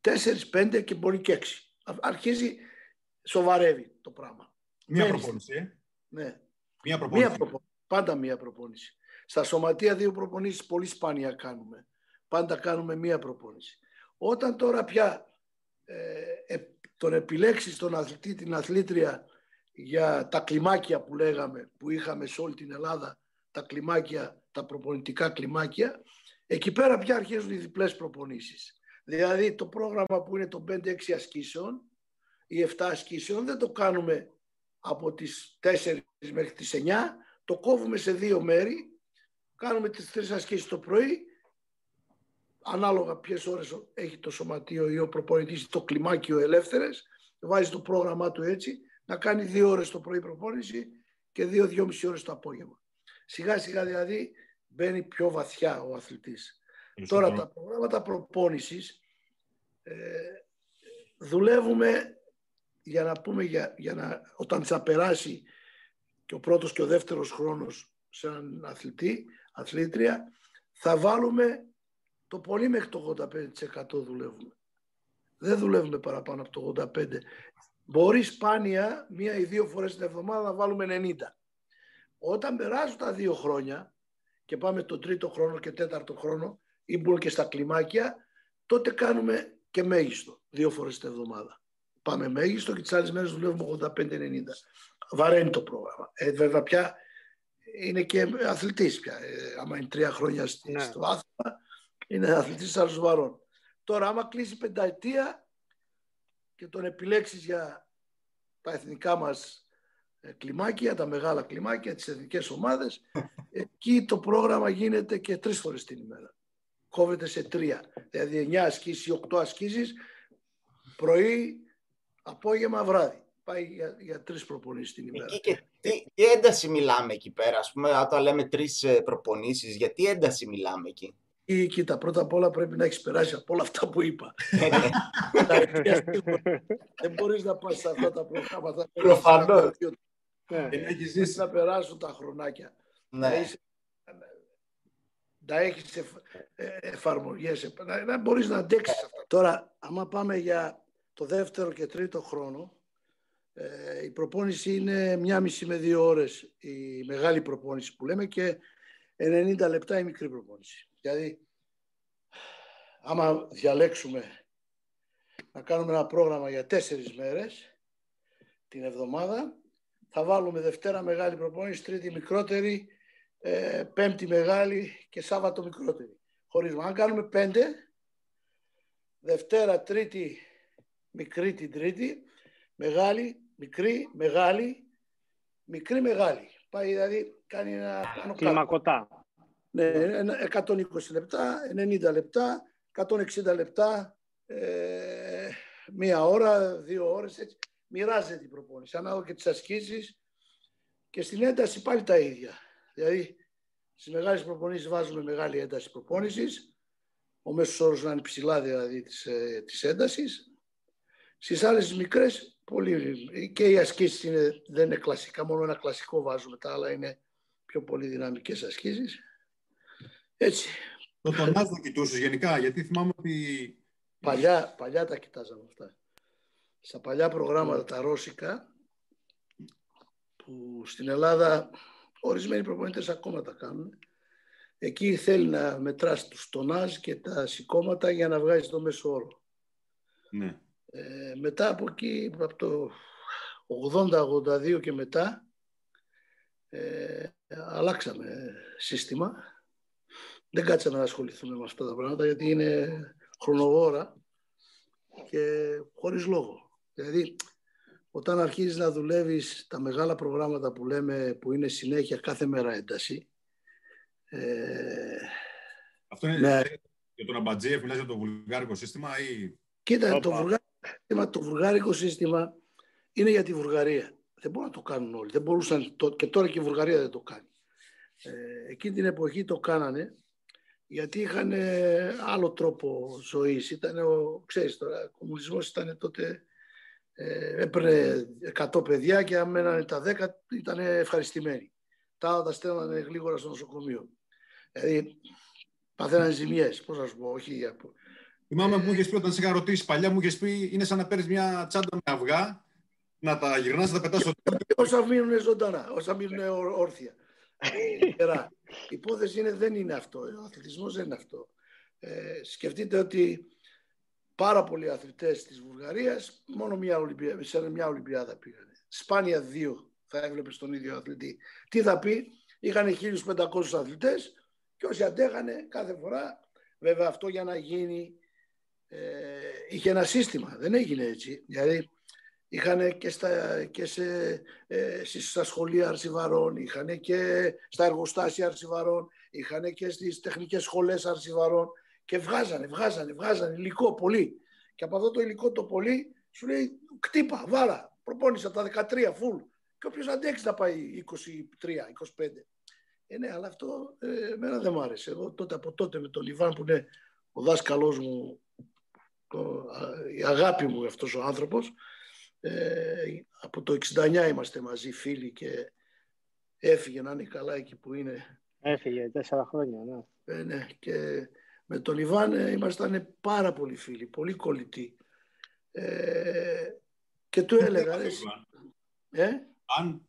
[SPEAKER 1] Τέσσερις, πέντε και μπορεί και έξι. Αρχίζει, σοβαρεύει το πράγμα.
[SPEAKER 3] Μία προπόνηση, ε;
[SPEAKER 1] Ναι.
[SPEAKER 3] Μία προπόνηση.
[SPEAKER 1] Μία προπόνηση. Πάντα μία προπόνηση. Στα σωματεία δύο προπονήσεις πολύ σπάνια κάνουμε. Πάντα κάνουμε μία προπόνηση. Όταν τώρα πια ε, ε, τον επιλέξεις τον αθλητή, την αθλήτρια για τα κλιμάκια που λέγαμε, που είχαμε σε όλη την Ελλάδα, τα κλιμάκια, τα προπονητικά κλιμάκια, εκεί πέρα πια αρχίζουν οι διπλές προπονήσεις. Δηλαδή το πρόγραμμα που είναι το 5-6 ασκήσεων ή 7 ασκήσεων δεν το κάνουμε από τις 4 μέχρι τις 9, το κόβουμε σε δύο μέρη, κάνουμε τις τρεις ασκήσεις το πρωί, ανάλογα ποιες ώρες έχει το σωματείο ή ο προπονητής το κλιμάκιο ελεύθερες, βάζει το πρόγραμμά του έτσι, να κάνει δύο ώρες το πρωί προπόνηση και δύο-δυόμιση ώρες το απόγευμα. Σιγά σιγά δηλαδή μπαίνει πιο βαθιά ο αθλητής. Τώρα τα προγράμματα προπόνησης ε, δουλεύουμε για να πούμε για, για να, όταν θα περάσει και ο πρώτος και ο δεύτερος χρόνος σε έναν αθλητή, αθλήτρια, θα βάλουμε το πολύ μέχρι το 85% δουλεύουμε. Δεν δουλεύουμε παραπάνω από το 85%. Μπορεί σπάνια μία ή δύο φορές την εβδομάδα να βάλουμε 90. Όταν περάσουν τα δύο χρόνια και πάμε τον τρίτο χρόνο και τέταρτο χρόνο ή μπουν και στα κλιμάκια, τότε κάνουμε και μέγιστο δύο φορές την εβδομάδα. Πάμε μέγιστο και τις άλλες μέρες δουλεύουμε 85-90. Βαραίνει το πρόγραμμα. Ε, βέβαια πια είναι και αθλητής πια. Ε, άμα είναι τρία χρόνια ναι. στο άθλημα, είναι αθλητής αρσοβαρών. Τώρα άμα κλείσει πενταετία και τον επιλέξεις για τα εθνικά μας ε, κλιμάκια, τα μεγάλα κλιμάκια, τις εθνικές ομάδες, εκεί το πρόγραμμα γίνεται και τρεις φορές την ημέρα. Κόβεται σε τρία. Δηλαδή εννιά ασκήσεις ή οκτώ ασκήσεις, πρωί, απόγευμα, βράδυ. Πάει για, για τρεις προπονήσεις την ημέρα.
[SPEAKER 2] Και, τι, τι, ένταση μιλάμε εκεί πέρα, ας πούμε, όταν λέμε τρεις ε, προπονήσεις, για τι ένταση μιλάμε εκεί;
[SPEAKER 1] Ή, κοίτα, πρώτα απ' όλα πρέπει να έχεις περάσει από όλα αυτά που είπα.
[SPEAKER 2] Ναι, ναι.
[SPEAKER 1] Δεν μπορείς να πας σε αυτά τα προγράμματα.
[SPEAKER 2] Προφανώς.
[SPEAKER 1] Ναι. Δεν έχεις ζήσει να περάσουν τα χρονάκια.
[SPEAKER 2] Ναι.
[SPEAKER 1] Να, είσαι, να έχεις εφ, ε, εφαρμογές, να, να μπορείς να αντέξεις αυτά. Τώρα, άμα πάμε για το δεύτερο και τρίτο χρόνο, ε, η προπόνηση είναι μία μισή με δύο ώρες η μεγάλη προπόνηση που λέμε και 90 λεπτά η μικρή προπόνηση. Δηλαδή, άμα διαλέξουμε να κάνουμε ένα πρόγραμμα για τέσσερις μέρες την εβδομάδα, θα βάλουμε Δευτέρα μεγάλη προπόνηση, Τρίτη μικρότερη, ε, Πέμπτη μεγάλη και Σάββατο μικρότερη. Χωρίς Αν κάνουμε πέντε, Δευτέρα, Τρίτη, μικρή την Τρίτη, μεγάλη, μικρή, μεγάλη, μικρή, μεγάλη. Πάει δηλαδή, κάνει ένα
[SPEAKER 5] Κλιμακωτά.
[SPEAKER 1] Ναι, 120 λεπτά, 90 λεπτά, 160 λεπτά, ε, μία ώρα, δύο ώρες, έτσι. Μοιράζεται η προπόνηση, ανάλογα και τις ασκήσεις και στην ένταση πάλι τα ίδια. Δηλαδή, στις μεγάλες προπονήσεις βάζουμε μεγάλη ένταση προπόνησης, ο μέσος όρος να είναι ψηλά δηλαδή της, ε, της έντασης. Στις άλλες μικρές, πολύ, και οι ασκήσεις είναι, δεν είναι κλασικά, μόνο ένα κλασικό βάζουμε, τα άλλα είναι πιο πολύ δυναμικές ασκήσεις. Έτσι.
[SPEAKER 3] Το τονάζ το κοιτούσες γενικά, γιατί θυμάμαι ότι...
[SPEAKER 1] Παλιά, παλιά τα κοιτάζαμε αυτά. Στα παλιά προγράμματα τα ρώσικα, που στην Ελλάδα ορισμένοι προπονητές ακόμα τα κάνουν, εκεί θέλει να μετράς τους τονάζ και τα σηκώματα για να βγάζεις το μέσο όρο.
[SPEAKER 3] Ναι.
[SPEAKER 1] Ε, μετά από εκεί, από το 80-82 και μετά, ε, αλλάξαμε σύστημα. Δεν κάτσαμε να ασχοληθούμε με αυτά τα πράγματα γιατί είναι χρονοβόρα και χωρίς λόγο. Δηλαδή, όταν αρχίζεις να δουλεύεις τα μεγάλα προγράμματα που λέμε που είναι συνέχεια κάθε μέρα ένταση, ε,
[SPEAKER 3] Αυτό είναι
[SPEAKER 1] ναι.
[SPEAKER 3] για τον Αμπατζίεφ, μιλάς για το βουλγάρικο σύστημα ή...
[SPEAKER 1] Κοίτα, το βουλγάρικο, σύστημα, το βουλγάρικο σύστημα είναι για τη Βουλγαρία. Δεν μπορούν να το κάνουν όλοι. Δεν μπορούσαν, το- και τώρα και η Βουλγαρία δεν το κάνει. Ε, εκείνη την εποχή το κάνανε γιατί είχαν ε, άλλο τρόπο ζωής. Ήταν ο, ξέρεις τώρα, ο κομμουνισμός ήταν τότε, ε, έπαιρνε 100 παιδιά και αν μένανε τα 10 ήταν ευχαριστημένοι. Τα άλλα τα στέλνανε γλίγορα στο νοσοκομείο. Δηλαδή, παθαίνανε ζημιές, πώς να σου πω, όχι από,
[SPEAKER 3] Θυμάμαι που μου είχες πει όταν σε είχα ρωτήσει παλιά, μου είχες πει είναι σαν να παίρνεις μια τσάντα με αυγά, να τα γυρνάς, να τα πετάς στο
[SPEAKER 1] όσα μείνουν ζωντανά, όσα μείνουν όρ- όρθια. Γερά. Η υπόθεση είναι, δεν είναι αυτό. Ο αθλητισμός δεν είναι αυτό. Ε, σκεφτείτε ότι πάρα πολλοί αθλητές της Βουλγαρίας μόνο μια Ολυμπιάδα, σε μια Ολυμπιάδα πήγανε. Σπάνια δύο θα έβλεπες τον ίδιο αθλητή. Τι θα πει, είχαν 1500 αθλητές και όσοι αντέχανε κάθε φορά, βέβαια αυτό για να γίνει ε, είχε ένα σύστημα, δεν έγινε έτσι. Δηλαδή είχαν και, στα, και σε, ε, στις- στα σχολεία αρσιβαρών, είχαν και στα εργοστάσια αρσιβαρών, είχαν και στις τεχνικές σχολές αρσιβαρών και βγάζανε, βγάζανε, βγάζανε υλικό πολύ. Και από αυτό το υλικό το πολύ σου λέει κτύπα, βάλα, προπόνησα τα 13 φουλ. Και όποιος αντέξει να πάει 23, 25. Ε, ναι, αλλά αυτό ε, εμένα δεν μου άρεσε. Εγώ τότε, από τότε με τον Ιβάν που είναι ο δάσκαλός μου, το- α, η αγάπη μου αυτός ο άνθρωπος, ε, από το 69 είμαστε μαζί φίλοι και έφυγε να είναι καλά εκεί που είναι.
[SPEAKER 5] Έφυγε τέσσερα χρόνια, ναι.
[SPEAKER 1] Ε, ναι, και με τον Ιβάν ε, ήμασταν πάρα πολύ φίλοι, πολύ κολλητοί. Ε, και του έλεγα, ρε, εσύ, ε,
[SPEAKER 3] αν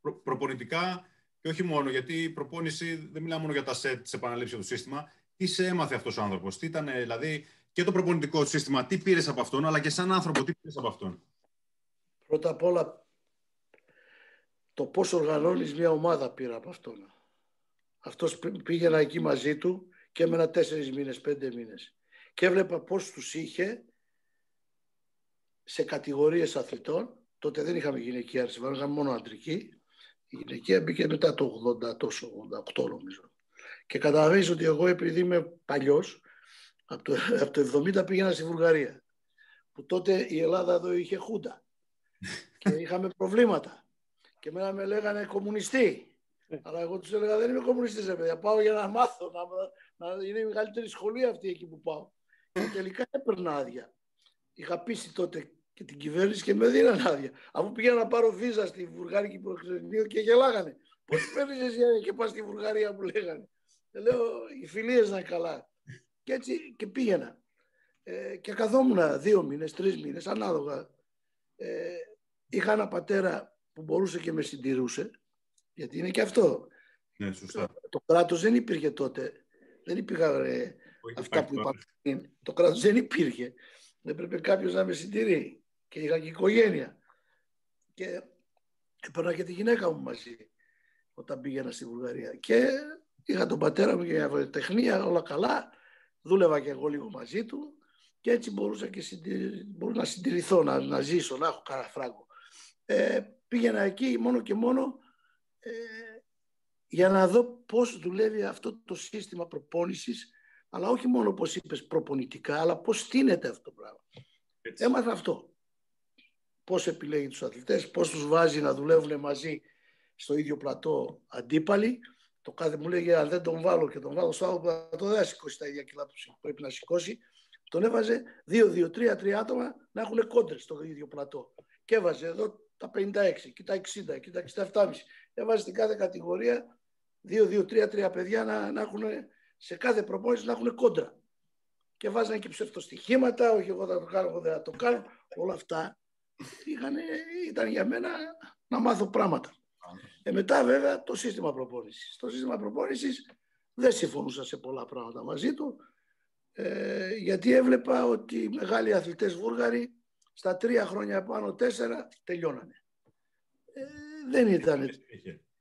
[SPEAKER 3] προ- προπονητικά και όχι μόνο, γιατί η προπόνηση δεν μιλάμε μόνο για τα σετ, τι επαναλήψει του σύστημα. Τι σε έμαθε αυτός ο άνθρωπος, τι ήταν δηλαδή και το προπονητικό σύστημα, τι πήρες από αυτόν, αλλά και σαν άνθρωπο, τι πήρες από αυτόν.
[SPEAKER 1] πρώτα απ' όλα το πώς οργανώνεις μια ομάδα πήρα από αυτόν. Αυτός πή- πήγαινα εκεί μαζί του και έμενα τέσσερις μήνες, πέντε μήνες. Και έβλεπα πώς τους είχε σε κατηγορίες αθλητών. Τότε δεν είχαμε γυναικεία αρσιβάρα, είχαμε μόνο αντρική. Η γυναικεία μπήκε μετά το 80, τόσο 88 νομίζω. Και καταλαβαίνεις ότι εγώ επειδή είμαι παλιός, από το, από το 70 πήγαινα στη Βουλγαρία. Που τότε η Ελλάδα εδώ είχε χούντα. και είχαμε προβλήματα. Και εμένα με λέγανε κομμουνιστή. Αλλά εγώ τους έλεγα δεν είμαι κομμουνιστής ρε παιδιά, πάω για να μάθω, να, να είναι η μεγαλύτερη σχολή αυτή εκεί που πάω. Και τελικά έπαιρνα άδεια. Είχα πείσει τότε και την κυβέρνηση και με δίναν άδεια. Αφού πήγα να πάρω βίζα στη Βουλγάρικη προξενείο και γελάγανε. Πώς παίρνεις εσύ και πας στη Βουλγαρία που λέγανε. Και λέω, οι φιλίες να είναι καλά. Και έτσι και πήγαινα. Ε, και καθόμουν δύο μήνες, τρεις μήνες, ανάλογα. Ε, είχα ένα πατέρα που μπορούσε και με συντηρούσε, γιατί είναι και αυτό.
[SPEAKER 3] Ναι, σωστά.
[SPEAKER 1] Το κράτος δεν υπήρχε τότε. Δεν υπήρχαν ε,
[SPEAKER 3] Όχι,
[SPEAKER 1] αυτά
[SPEAKER 3] υπάρχει
[SPEAKER 1] που
[SPEAKER 3] τώρα.
[SPEAKER 1] υπάρχουν. πριν. Το κράτος δεν υπήρχε. Έπρεπε κάποιος να με συντηρεί. Και είχα και οικογένεια. Και έπαιρνα και τη γυναίκα μου μαζί όταν πήγαινα στη Βουλγαρία. Και είχα τον πατέρα μου για τεχνία, όλα καλά. Δούλευα και εγώ λίγο μαζί του. Και έτσι μπορούσα, και συντι... μπορούσα να συντηρηθώ, να, να ζήσω, να έχω κανένα φράγκο. Ε, πήγαινα εκεί μόνο και μόνο ε, για να δω πώς δουλεύει αυτό το σύστημα προπόνησης, αλλά όχι μόνο όπως είπες προπονητικά, αλλά πώς στείνεται αυτό το πράγμα. Έτσι. Έμαθα αυτό. Πώς επιλέγει τους αθλητές, πώς τους βάζει να δουλεύουν μαζί στο ίδιο πλατό αντίπαλοι. Το κάθε μου λέγει αν δεν τον βάλω και τον βάλω στο άλλο πλατό δεν θα σηκώσει τα ίδια κιλά που πρέπει να σηκώσει. Τον έβαζε 2-2, 3-3 άτομα να έχουν κόντρες στο ίδιο πλατό. Και έβαζε εδώ τα 56, και τα 60, και τα 67,5. Έβαζε στην κάθε κατηγορία 2-2-3-3 παιδιά να, να έχουν σε κάθε προπόνηση να έχουν κόντρα. Και βάζανε και ψευτοστοιχήματα, όχι εγώ θα το κάνω, εγώ δεν θα το κάνω. Όλα αυτά είχαν, ήταν για μένα να μάθω πράγματα. Ε, μετά βέβαια το σύστημα προπόνησης. Το σύστημα προπόνησης δεν συμφωνούσα σε πολλά πράγματα μαζί του, ε, γιατί έβλεπα ότι οι μεγάλοι αθλητές Βούργαροι στα τρία χρόνια πάνω τέσσερα τελειώνανε. Ε, δεν ήταν.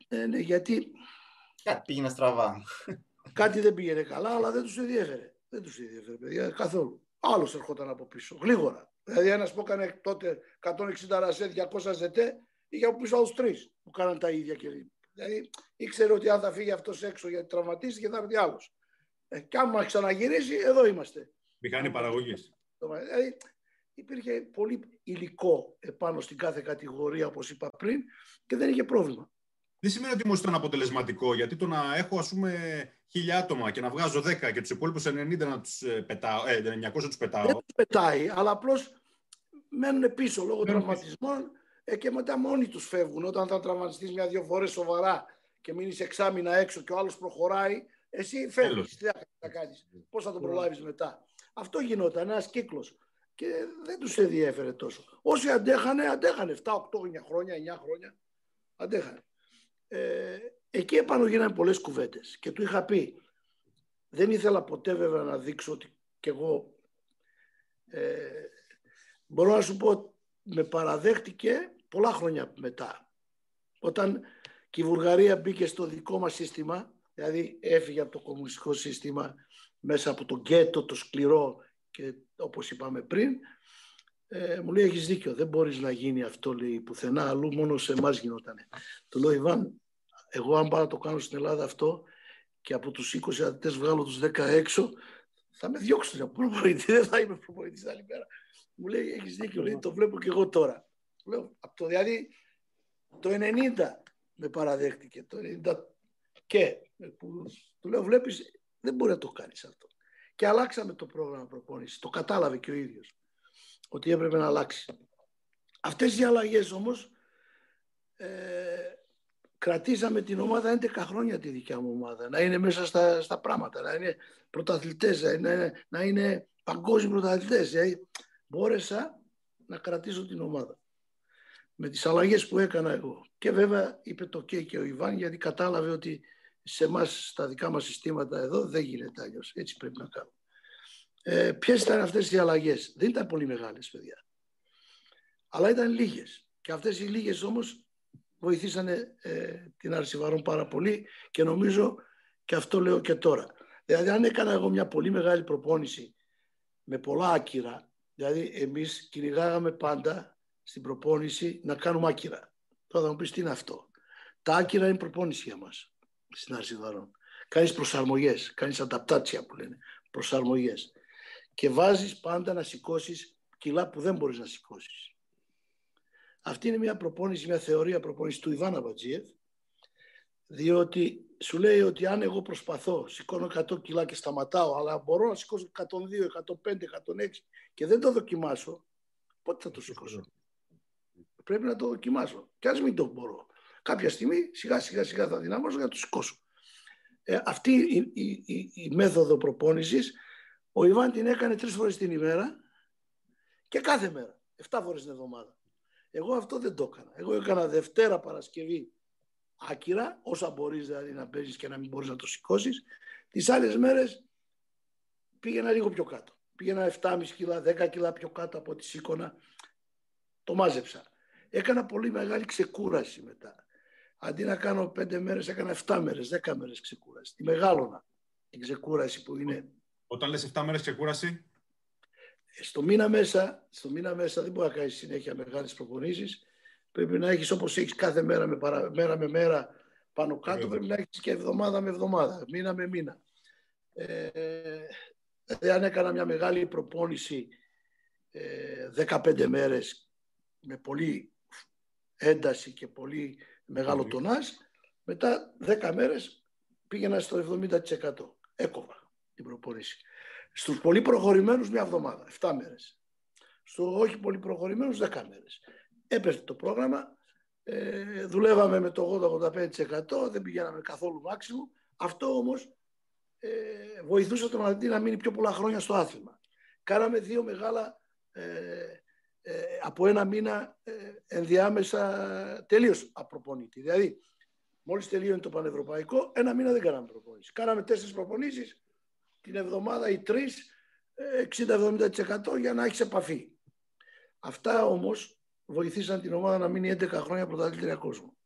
[SPEAKER 1] Ε, ναι, γιατί...
[SPEAKER 2] Κάτι πήγαινε στραβά.
[SPEAKER 1] Κάτι δεν πήγαινε καλά, αλλά δεν τους ενδιέφερε. Δεν τους ενδιέφερε, παιδιά, καθόλου. Άλλος ερχόταν από πίσω, γλίγορα. Δηλαδή ένας που έκανε τότε 160 ρασέ, 200 ζετέ, είχε από πίσω άλλους τρεις που κάναν τα ίδια. Και... Δηλαδή ήξερε ότι αν θα φύγει αυτός έξω γιατί τραυματίστηκε θα έρθει άλλος. Ε, και άμα ξαναγυρίσει, εδώ είμαστε.
[SPEAKER 3] Μηχανή παραγωγής.
[SPEAKER 1] Δηλαδή υπήρχε πολύ υλικό επάνω στην κάθε κατηγορία, όπως είπα πριν, και δεν είχε πρόβλημα.
[SPEAKER 3] Δεν σημαίνει ότι όμω ήταν αποτελεσματικό, γιατί το να έχω ας πούμε χίλια άτομα και να βγάζω 10 και τους υπόλοιπους 90 να τους ε, πετάω, ε, 900 τους πετάω.
[SPEAKER 1] Δεν τους πετάει, αλλά απλώς μένουν πίσω λόγω τραυματισμών ε, και μετά μόνοι τους φεύγουν. Όταν θα τραυματιστείς μια-δύο φορές σοβαρά και μείνεις εξάμεινα έξω και ο άλλος προχωράει, εσύ φεύγεις. Τι θα κάνεις, πώς θα τον προλάβεις μετά. Αυτό γινόταν, ένας κύκλος. Και δεν τους ενδιέφερε τόσο. Όσοι αντέχανε, αντέχανε 7, 8, 9 χρόνια, 9 χρόνια. Αντέχανε. Ε, εκεί επάνω γίνανε πολλές κουβέντες και του είχα πει δεν ήθελα ποτέ βέβαια να δείξω ότι κι εγώ ε, μπορώ να σου πω με παραδέχτηκε πολλά χρόνια μετά όταν και η Βουλγαρία μπήκε στο δικό μας σύστημα δηλαδή έφυγε από το κομμουνιστικό σύστημα μέσα από το γκέτο το σκληρό και όπως είπαμε πριν ε, μου λέει έχεις δίκιο δεν μπορείς να γίνει αυτό λέει πουθενά αλλού μόνο σε εμάς γινόταν του λέω Ιβάν εγώ αν πάω να το κάνω στην Ελλάδα αυτό και από τους 20 αθλητές βγάλω τους 10 έξω, θα με διώξουν από προπονητή, δεν θα είμαι προπονητής άλλη μέρα. Μου λέει, έχεις δίκιο, λέει, το βλέπω και εγώ τώρα. Λέω, από το δηλαδή το 90 με παραδέχτηκε, το 90 και που, του λέω, βλέπεις, δεν μπορεί να το κάνεις αυτό. Και αλλάξαμε το πρόγραμμα προπόνησης. Το κατάλαβε και ο ίδιος ότι έπρεπε να αλλάξει. Αυτές οι αλλαγές όμως ε, κρατήσαμε την ομάδα 11 χρόνια τη δικιά μου ομάδα. Να είναι μέσα στα, στα πράγματα, να είναι πρωταθλητές, να είναι, να είναι παγκόσμιοι πρωταθλητές. Δηλαδή, μπόρεσα να κρατήσω την ομάδα. Με τις αλλαγές που έκανα εγώ. Και βέβαια είπε το και και ο Ιβάν γιατί κατάλαβε ότι σε εμάς στα δικά μας συστήματα εδώ δεν γίνεται αλλιώς. Έτσι πρέπει να κάνουμε. Ε, Ποιες ήταν αυτές οι αλλαγές; Δεν ήταν πολύ μεγάλες παιδιά. Αλλά ήταν λίγες. Και αυτές οι λίγες όμως βοηθήσανε ε, την Αρσιβαρών πάρα πολύ και νομίζω και αυτό λέω και τώρα. Δηλαδή αν έκανα εγώ μια πολύ μεγάλη προπόνηση με πολλά άκυρα, δηλαδή εμείς κυνηγάγαμε πάντα στην προπόνηση να κάνουμε άκυρα. Τώρα θα μου πεις τι είναι αυτό; Τα άκυρα είναι προπόνηση για μας στην Αρσιβαρών. Κάνεις προσαρμογές, κάνεις ανταπτάτσια που λένε, προσαρμογές. Και βάζεις πάντα να σηκώσεις κιλά που δεν μπορείς να σηκώσεις. Αυτή είναι μια προπόνηση, μια θεωρία προπόνησης του Ιβάν Αμπατζίεφ, διότι σου λέει ότι αν εγώ προσπαθώ, σηκώνω 100 κιλά και σταματάω, αλλά μπορώ να σηκώσω 102, 105, 106 και δεν το δοκιμάσω, πότε θα το σηκώσω; Πρέπει να το δοκιμάσω. Και ας μην το μπορώ. Κάποια στιγμή σιγά σιγά σιγά θα δυναμώσω για να το σηκώσω. Ε, αυτή η, η, η, η μέθοδο προπόνησης ο Ιβάν την έκανε τρεις φορές την ημέρα και κάθε μέρα, 7 φορές την εβδομάδα. Εγώ αυτό δεν το έκανα. Εγώ έκανα Δευτέρα Παρασκευή άκυρα, όσα μπορείς δηλαδή να παίζεις και να μην μπορείς να το σηκώσεις. Τις άλλες μέρες πήγαινα λίγο πιο κάτω. Πήγαινα 7,5 κιλά, 10 κιλά πιο κάτω από τη σήκωνα. Το μάζεψα. Έκανα πολύ μεγάλη ξεκούραση μετά. Αντί να κάνω 5 μέρες, έκανα 7 μέρες, 10 μέρες ξεκούραση. Τη μεγάλωνα την ξεκούραση που είναι...
[SPEAKER 3] Όταν λες 7 μέρες ξεκούραση,
[SPEAKER 1] στο μήνα μέσα, στο μήνα μέσα δεν μπορεί να κάνεις συνέχεια μεγάλες προπονήσεις. Πρέπει να έχεις όπως έχεις κάθε μέρα με, παρα, μέρα με μέρα Πάνω κάτω πρέπει να έχεις και εβδομάδα με εβδομάδα, μήνα με μήνα. Ε, δηλαδή αν έκανα μια μεγάλη προπόνηση ε, 15 μέρες με πολύ ένταση και πολύ μεγάλο τονάζ, μετά 10 μέρες πήγαινα στο 70%. Έκοβα την προπόνηση. Στους πολύ προχωρημένους μια εβδομάδα, 7 μέρες. Στο όχι πολύ προχωρημένους 10 μέρες. Έπεσε το πρόγραμμα, ε, δουλεύαμε με το 80-85%, δεν πηγαίναμε καθόλου μάξιμο. Αυτό όμως ε, βοηθούσε τον αθλητή να μείνει πιο πολλά χρόνια στο άθλημα. Κάναμε δύο μεγάλα, ε, ε, από ένα μήνα ε, ενδιάμεσα τελείως απροπονήτη. Δηλαδή, μόλις τελείωνε το πανευρωπαϊκό, ένα μήνα δεν κάναμε προπονήσεις. Κάναμε τέσσερις προπονήσεις την εβδομάδα ή τρεις, 60-70% για να έχεις επαφή. Αυτά όμως βοηθήσαν την ομάδα να μείνει 11 χρόνια πρωταθλήτρια κόσμου.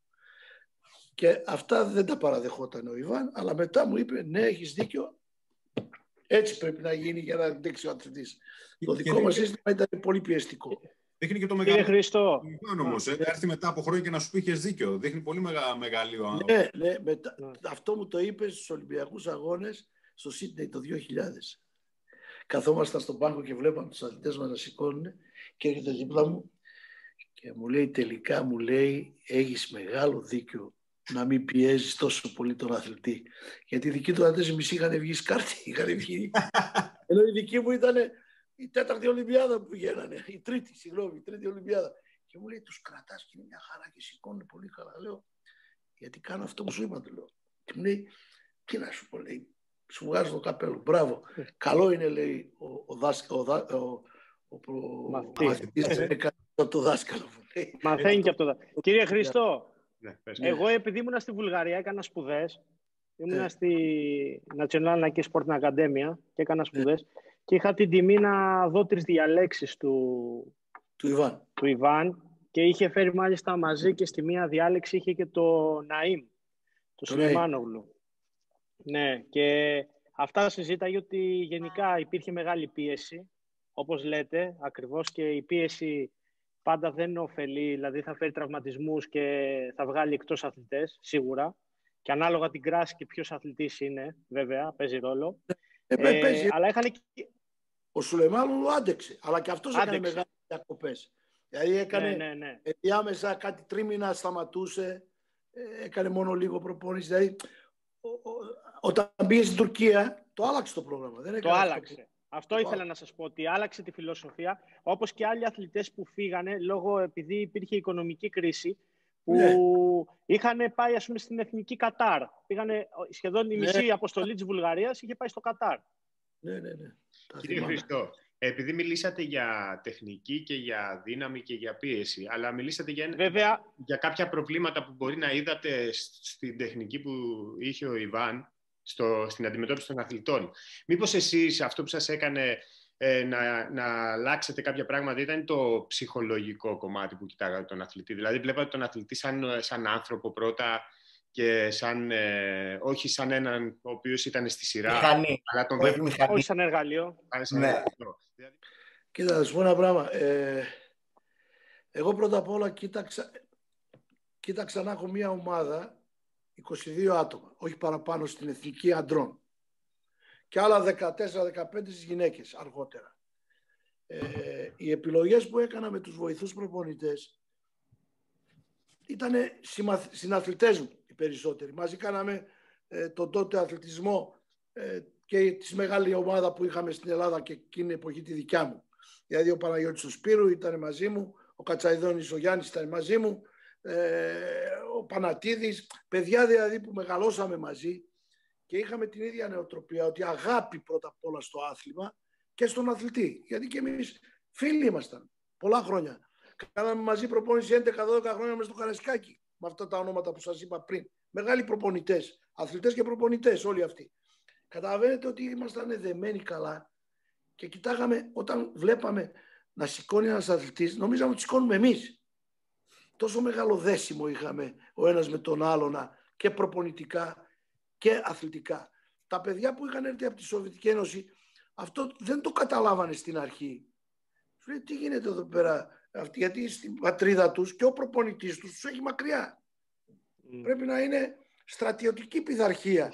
[SPEAKER 1] Και αυτά δεν τα παραδεχόταν ο Ιβάν, αλλά μετά μου είπε ναι έχεις δίκιο, έτσι πρέπει να γίνει για να αντέξει ο αθλητής. Το δικό μας σύστημα ήταν πολύ πιεστικό.
[SPEAKER 3] Δείχνει και το μεγάλο. Κύριε Χριστό. Όμως, ε, έρθει μετά από χρόνια και να σου πει: Είχε δίκιο. Δείχνει πολύ μεγα, μεγάλη ο άνθρωπο.
[SPEAKER 1] Ναι, ναι, μετα... ναι. Αυτό μου το είπε στους Ολυμπιακούς Αγώνες στο Σίτνεϊ το 2000. Καθόμασταν στον πάγκο και βλέπαμε τους αθλητές μας να σηκώνουν και έρχεται δίπλα μου και μου λέει τελικά μου λέει έχεις μεγάλο δίκιο να μην πιέζεις τόσο πολύ τον αθλητή. Γιατί οι δικοί του αθλητές μισοί είχαν βγει σκάρτη, είχαν βγει. Ενώ οι δικοί μου ήταν η τέταρτη Ολυμπιάδα που πηγαίνανε, η τρίτη, συγγνώμη, η τρίτη Ολυμπιάδα. Και μου λέει, τους κρατάς και είναι μια χαρά και σηκώνουν πολύ καλά. Λέω, γιατί κάνω αυτό που σου είπα, του λέω. Και μου λέει, τι να σου πω, λέει, σου βγάζω το καπέλο. Μπράβο. Καλό είναι, λέει, ο, ο, ο, ο, ο μαθητής από το δάσκαλο.
[SPEAKER 5] Μαθαίνει και από το δάσκαλο. Κύριε Χριστό, ναι, εγώ επειδή ήμουν στη Βουλγαρία έκανα σπουδές. Ήμουν ναι. στη National Nike Sport Academia και έκανα ναι. σπουδές και είχα την τιμή να δω τρεις διαλέξεις του,
[SPEAKER 1] του, Ιβάν.
[SPEAKER 5] του Ιβάν και είχε φέρει μάλιστα μαζί και στη μία διάλεξη είχε και το Ναΐμ, το, το Ναι, και αυτά συζήταγε ότι γενικά υπήρχε μεγάλη πίεση όπως λέτε, ακριβώς και η πίεση πάντα δεν ωφελεί, δηλαδή θα φέρει τραυματισμούς και θα βγάλει εκτός αθλητές, σίγουρα. Και ανάλογα την κράση και ποιος αθλητής είναι, βέβαια, παίζει ρόλο.
[SPEAKER 1] Ε, ε, παίζει. Αλλά είχαν... Ο Σουλεμάνου άντεξε, αλλά και αυτός έκανε μεγάλες διακοπές. Δηλαδή έκανε ναι, ναι, ναι. διάμεσα κάτι τρίμηνα σταματούσε, ε, έκανε μόνο λίγο προπόνηση. Δηλαδή, όταν πήγε στην Τουρκία, το άλλαξε το πρόγραμμα. Δεν
[SPEAKER 5] το άλλαξε. Αυτό ήθελα να σας πω, ότι άλλαξε τη φιλοσοφία, όπως και άλλοι αθλητές που φύγανε, λόγω επειδή υπήρχε οικονομική κρίση, που ναι. είχαν πάει ας πούμε, στην εθνική Κατάρ. Πήγανε σχεδόν η ναι. μισή αποστολή της Βουλγαρίας είχε πάει στο Κατάρ.
[SPEAKER 1] Ναι, ναι, ναι.
[SPEAKER 4] Κύριε Χριστό, επειδή μιλήσατε για τεχνική και για δύναμη και για πίεση, αλλά μιλήσατε για,
[SPEAKER 5] Βέβαια...
[SPEAKER 4] για κάποια προβλήματα που μπορεί να είδατε στην τεχνική που είχε ο Ιβάν, στο, στην αντιμετώπιση των αθλητών. Μήπως εσείς αυτό που σας έκανε ε, να, να αλλάξετε κάποια πράγματα ήταν το ψυχολογικό κομμάτι που κοιτάγατε τον αθλητή; Δηλαδή βλέπατε τον αθλητή σαν, σαν άνθρωπο πρώτα και σαν, ε, όχι σαν έναν ο οποίος ήταν στη σειρά.
[SPEAKER 5] Μηχανή. Αλλά τον όχι, μηχανή. όχι σαν εργαλείο.
[SPEAKER 1] Σαν ναι. Κοίτα, θα σου πω ένα πράγμα. Ε, εγώ πρώτα απ' όλα κοίταξα, κοίταξα να έχω μια ομάδα 22 άτομα, όχι παραπάνω στην εθνική αντρών. Και άλλα 14-15 στις γυναίκες αργότερα. Ε, οι επιλογές που έκανα με τους βοηθούς προπονητές ήταν συναθλητές μου οι περισσότεροι. Μαζί κάναμε ε, τον τότε αθλητισμό ε, και της μεγάλη ομάδα που είχαμε στην Ελλάδα και εκείνη την εποχή τη δικιά μου. Δηλαδή ο Παναγιώτης του Σπύρου ήταν μαζί μου, ο Κατσαϊδόνης ο Γιάννης ήταν μαζί μου, ε, ο Πανατίδης, παιδιά δηλαδή που μεγαλώσαμε μαζί και είχαμε την ίδια νεοτροπία ότι αγάπη πρώτα απ' όλα στο άθλημα και στον αθλητή. Γιατί και εμείς φίλοι ήμασταν πολλά χρόνια. Κάναμε μαζί προπόνηση 11-12 χρόνια μέσα στο Καρασκάκι με αυτά τα ονόματα που σας είπα πριν. Μεγάλοι προπονητές, αθλητές και προπονητές όλοι αυτοί. Καταλαβαίνετε ότι ήμασταν δεμένοι καλά και κοιτάγαμε όταν βλέπαμε να σηκώνει ένας αθλητής, νομίζαμε ότι σηκώνουμε εμείς τόσο μεγάλο δέσιμο είχαμε ο ένας με τον άλλον και προπονητικά και αθλητικά. Τα παιδιά που είχαν έρθει από τη Σοβιετική Ένωση αυτό δεν το καταλάβανε στην αρχή. Σου λέει τι γίνεται εδώ πέρα, γιατί στην πατρίδα τους και ο προπονητής τους τους έχει μακριά. Πρέπει να είναι στρατιωτική πειθαρχία.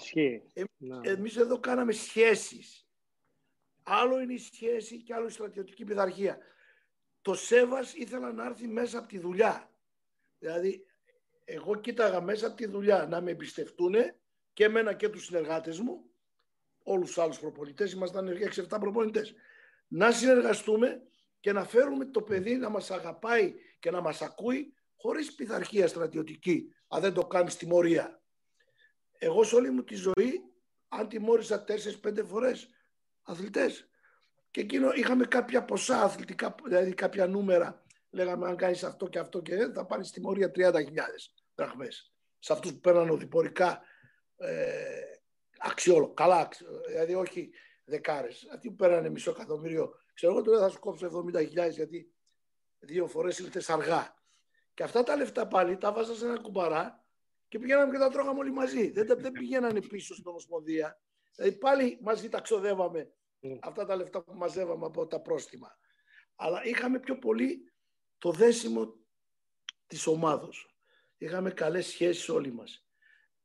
[SPEAKER 5] Ε,
[SPEAKER 1] Εμείς εδώ κάναμε σχέσεις. Άλλο είναι η σχέση και άλλο η στρατιωτική πειθαρχία. Το Σέβας ήθελα να έρθει μέσα από τη δουλειά. Δηλαδή, εγώ κοίταγα μέσα από τη δουλειά να με εμπιστευτούν και εμένα και τους συνεργάτες μου, όλους τους άλλους προπονητές, ήμασταν 6-7 προπονητές, να συνεργαστούμε και να φέρουμε το παιδί να μας αγαπάει και να μας ακούει χωρίς πειθαρχία στρατιωτική, αν δεν το κάνεις στη μορία. Εγώ σε όλη μου τη ζωή, αν τιμώρησα 4-5 φορές αθλητές, και εκείνο είχαμε κάποια ποσά αθλητικά, δηλαδή κάποια νούμερα. Λέγαμε αν κάνεις αυτό και αυτό και θα πάρεις τιμωρία 30.000 δραχμές. Σε αυτούς που παίρναν οδηπορικά ε, αξιόλο, καλά, δηλαδή όχι δεκάρες. Αυτοί που παίρνανε μισό εκατομμύριο, ξέρω εγώ τώρα θα σου κόψω 70.000 γιατί δύο φορές ήλθες αργά. Και αυτά τα λεφτά πάλι τα βάζα σε ένα κουμπαρά και πηγαίναμε και τα τρώγαμε όλοι μαζί. Δεν, δεν πηγαίνανε πίσω στην Ομοσπονδία. Δηλαδή πάλι μαζί τα ξοδεύαμε mm. αυτά τα λεφτά που μαζεύαμε από τα πρόστιμα. Αλλά είχαμε πιο πολύ το δέσιμο της ομάδος. Είχαμε καλές σχέσεις όλοι μας.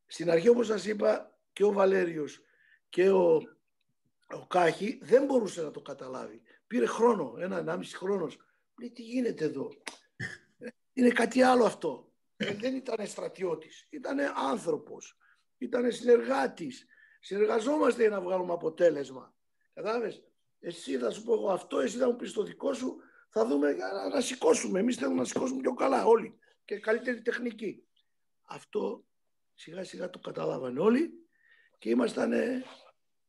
[SPEAKER 1] Στην αρχή όπως σας είπα και ο Βαλέριος και ο, ο Κάχη δεν μπορούσε να το καταλάβει. Πήρε χρόνο, ένα, ενάμιση χρόνος. Λέει τι γίνεται εδώ; Είναι κάτι άλλο αυτό. Ε, δεν ήταν στρατιώτης, ήταν άνθρωπος, ήταν συνεργάτης. Συνεργαζόμαστε για να βγάλουμε αποτέλεσμα. Κατάλαβες; Εσύ θα σου πω εγώ αυτό, εσύ θα μου πεις το δικό σου, θα δούμε να, να σηκώσουμε. Εμείς θέλουμε να σηκώσουμε πιο καλά όλοι και καλύτερη τεχνική. Αυτό σιγά σιγά το καταλάβανε όλοι και ήμασταν,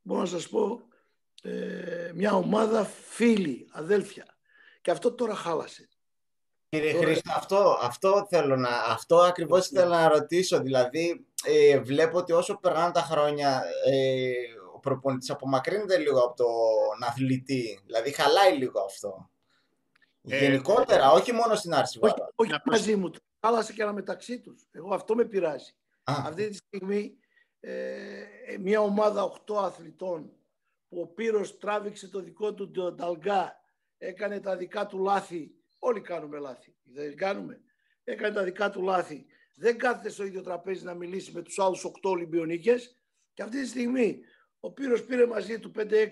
[SPEAKER 1] μπορώ να σας πω, ε, μια ομάδα φίλοι, αδέλφια. Και αυτό τώρα χάλασε.
[SPEAKER 2] Κύριε Τώρα... Χρήστο, αυτό, αυτό, θέλω να, αυτό ακριβώς ναι. θέλω να ρωτήσω. Δηλαδή, ε, βλέπω ότι όσο περνάνε τα χρόνια, ε, ο προπονητής απομακρύνεται λίγο από τον αθλητή. Δηλαδή, χαλάει λίγο αυτό. Ε, Γενικότερα, όχι μόνο στην Άρση.
[SPEAKER 1] Όχι, όχι μαζί μου. Χάλασε και ένα μεταξύ τους. Εγώ αυτό με πειράζει. Αυτή τη στιγμή ε, μια ομάδα 8 αθλητών που ο Πύρος τράβηξε το δικό του Νταλγκά, έκανε τα δικά του λάθη. Όλοι κάνουμε λάθη. Δεν κάνουμε. Έκανε τα δικά του λάθη. Δεν κάθεται στο ίδιο τραπέζι να μιλήσει με τους άλλους 8 Ολυμπιονίκες. Και αυτή τη στιγμή ο Πύρος πήρε μαζί του 5-6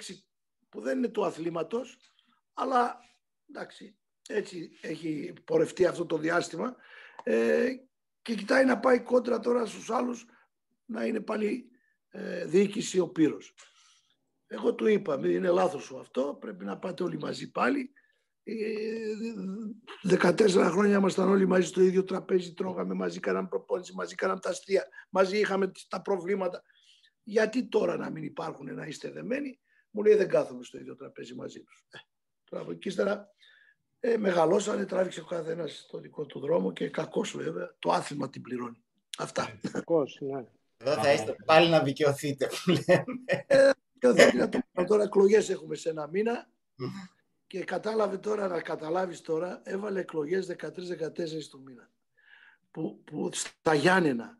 [SPEAKER 1] που δεν είναι του αθλήματος, αλλά εντάξει, έτσι έχει πορευτεί αυτό το διάστημα ε, και κοιτάει να πάει κόντρα τώρα στους άλλους να είναι πάλι ε, διοίκηση ο Πύρος. Εγώ του είπα, μην είναι λάθος σου αυτό, πρέπει να πάτε όλοι μαζί πάλι. Ε, 14 χρόνια ήμασταν όλοι μαζί στο ίδιο τραπέζι, τρώγαμε μαζί, κάναμε προπόνηση, μαζί κάναμε τα αστεία, μαζί είχαμε τα προβλήματα. Γιατί τώρα να μην υπάρχουν, να είστε δεμένοι, μου λέει δεν κάθομαι στο ίδιο τραπέζι μαζί τους. Ε, τώρα από εκεί ύστερα ε, μεγαλώσανε, τράβηξε ο καθένας το δικό του δρόμο και κακός βέβαια, το άθλημα την πληρώνει. Αυτά.
[SPEAKER 5] Κακός, ναι.
[SPEAKER 2] Εδώ θα είστε πάλι να δικαιωθείτε, που λέμε.
[SPEAKER 1] Ε, τώρα εκλογές έχουμε σε ένα μήνα και κατάλαβε τώρα, να καταλάβεις τώρα, έβαλε εκλογές 13-14 του μήνα. Που, που στα Γιάννενα.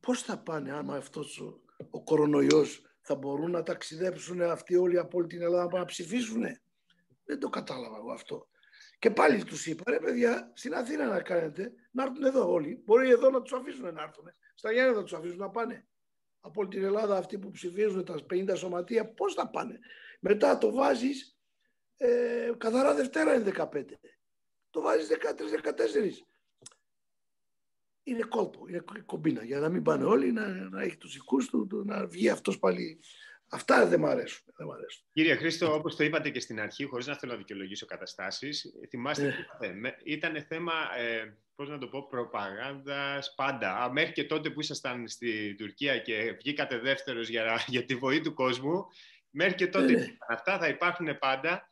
[SPEAKER 1] Πώς θα πάνε άμα αυτός ο, ο κορονοϊός θα μπορούν να ταξιδέψουν αυτοί όλοι από όλη την Ελλάδα να ψηφίσουν. Δεν το κατάλαβα εγώ αυτό. Και πάλι τους είπα, ρε παιδιά, στην Αθήνα να κάνετε, να έρθουν εδώ όλοι. Μπορεί εδώ να τους αφήσουν να έρθουν. Στα Γιάννη να τους αφήσουν να πάνε. Από όλη την Ελλάδα αυτοί που ψηφίζουν τα 50 σωματεία, πώς θα πάνε; Μετά το βάζεις, ε, καθαρά Δευτέρα είναι 15. Το βάζεις 13-14. Είναι κόλπο, είναι κομπίνα. Για να μην πάνε όλοι, να, να έχει τους δικού του, να βγει αυτός πάλι Αυτά δεν μου αρέσουν. Δεν αρέσουν.
[SPEAKER 4] Κύριε Χρήστο, όπως το είπατε και στην αρχή, χωρίς να θέλω να δικαιολογήσω καταστάσεις, θυμάστε, ε. ήταν θέμα, ε, πώς να το πω, προπαγάνδας πάντα. Μέχρι και τότε που ήσασταν στη Τουρκία και βγήκατε δεύτερος για, για τη βοή του κόσμου, μέχρι και τότε ε, αυτά θα υπάρχουν πάντα.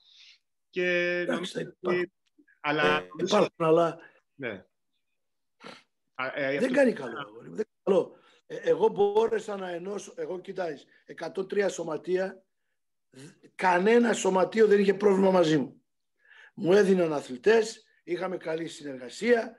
[SPEAKER 4] Και
[SPEAKER 1] Εντάξει, υπάρχουν. Αλλά... Ε, υπάρχουν, αλλά...
[SPEAKER 4] Ναι.
[SPEAKER 1] Ε, δεν κάνει καλό. Δεν κάνει καλό. Ε, εγώ μπόρεσα να ενώσω, εγώ κοιτάξτε, 103 σωματεία, κανένα σωματείο δεν είχε πρόβλημα μαζί μου. Μου έδιναν αθλητές, είχαμε καλή συνεργασία,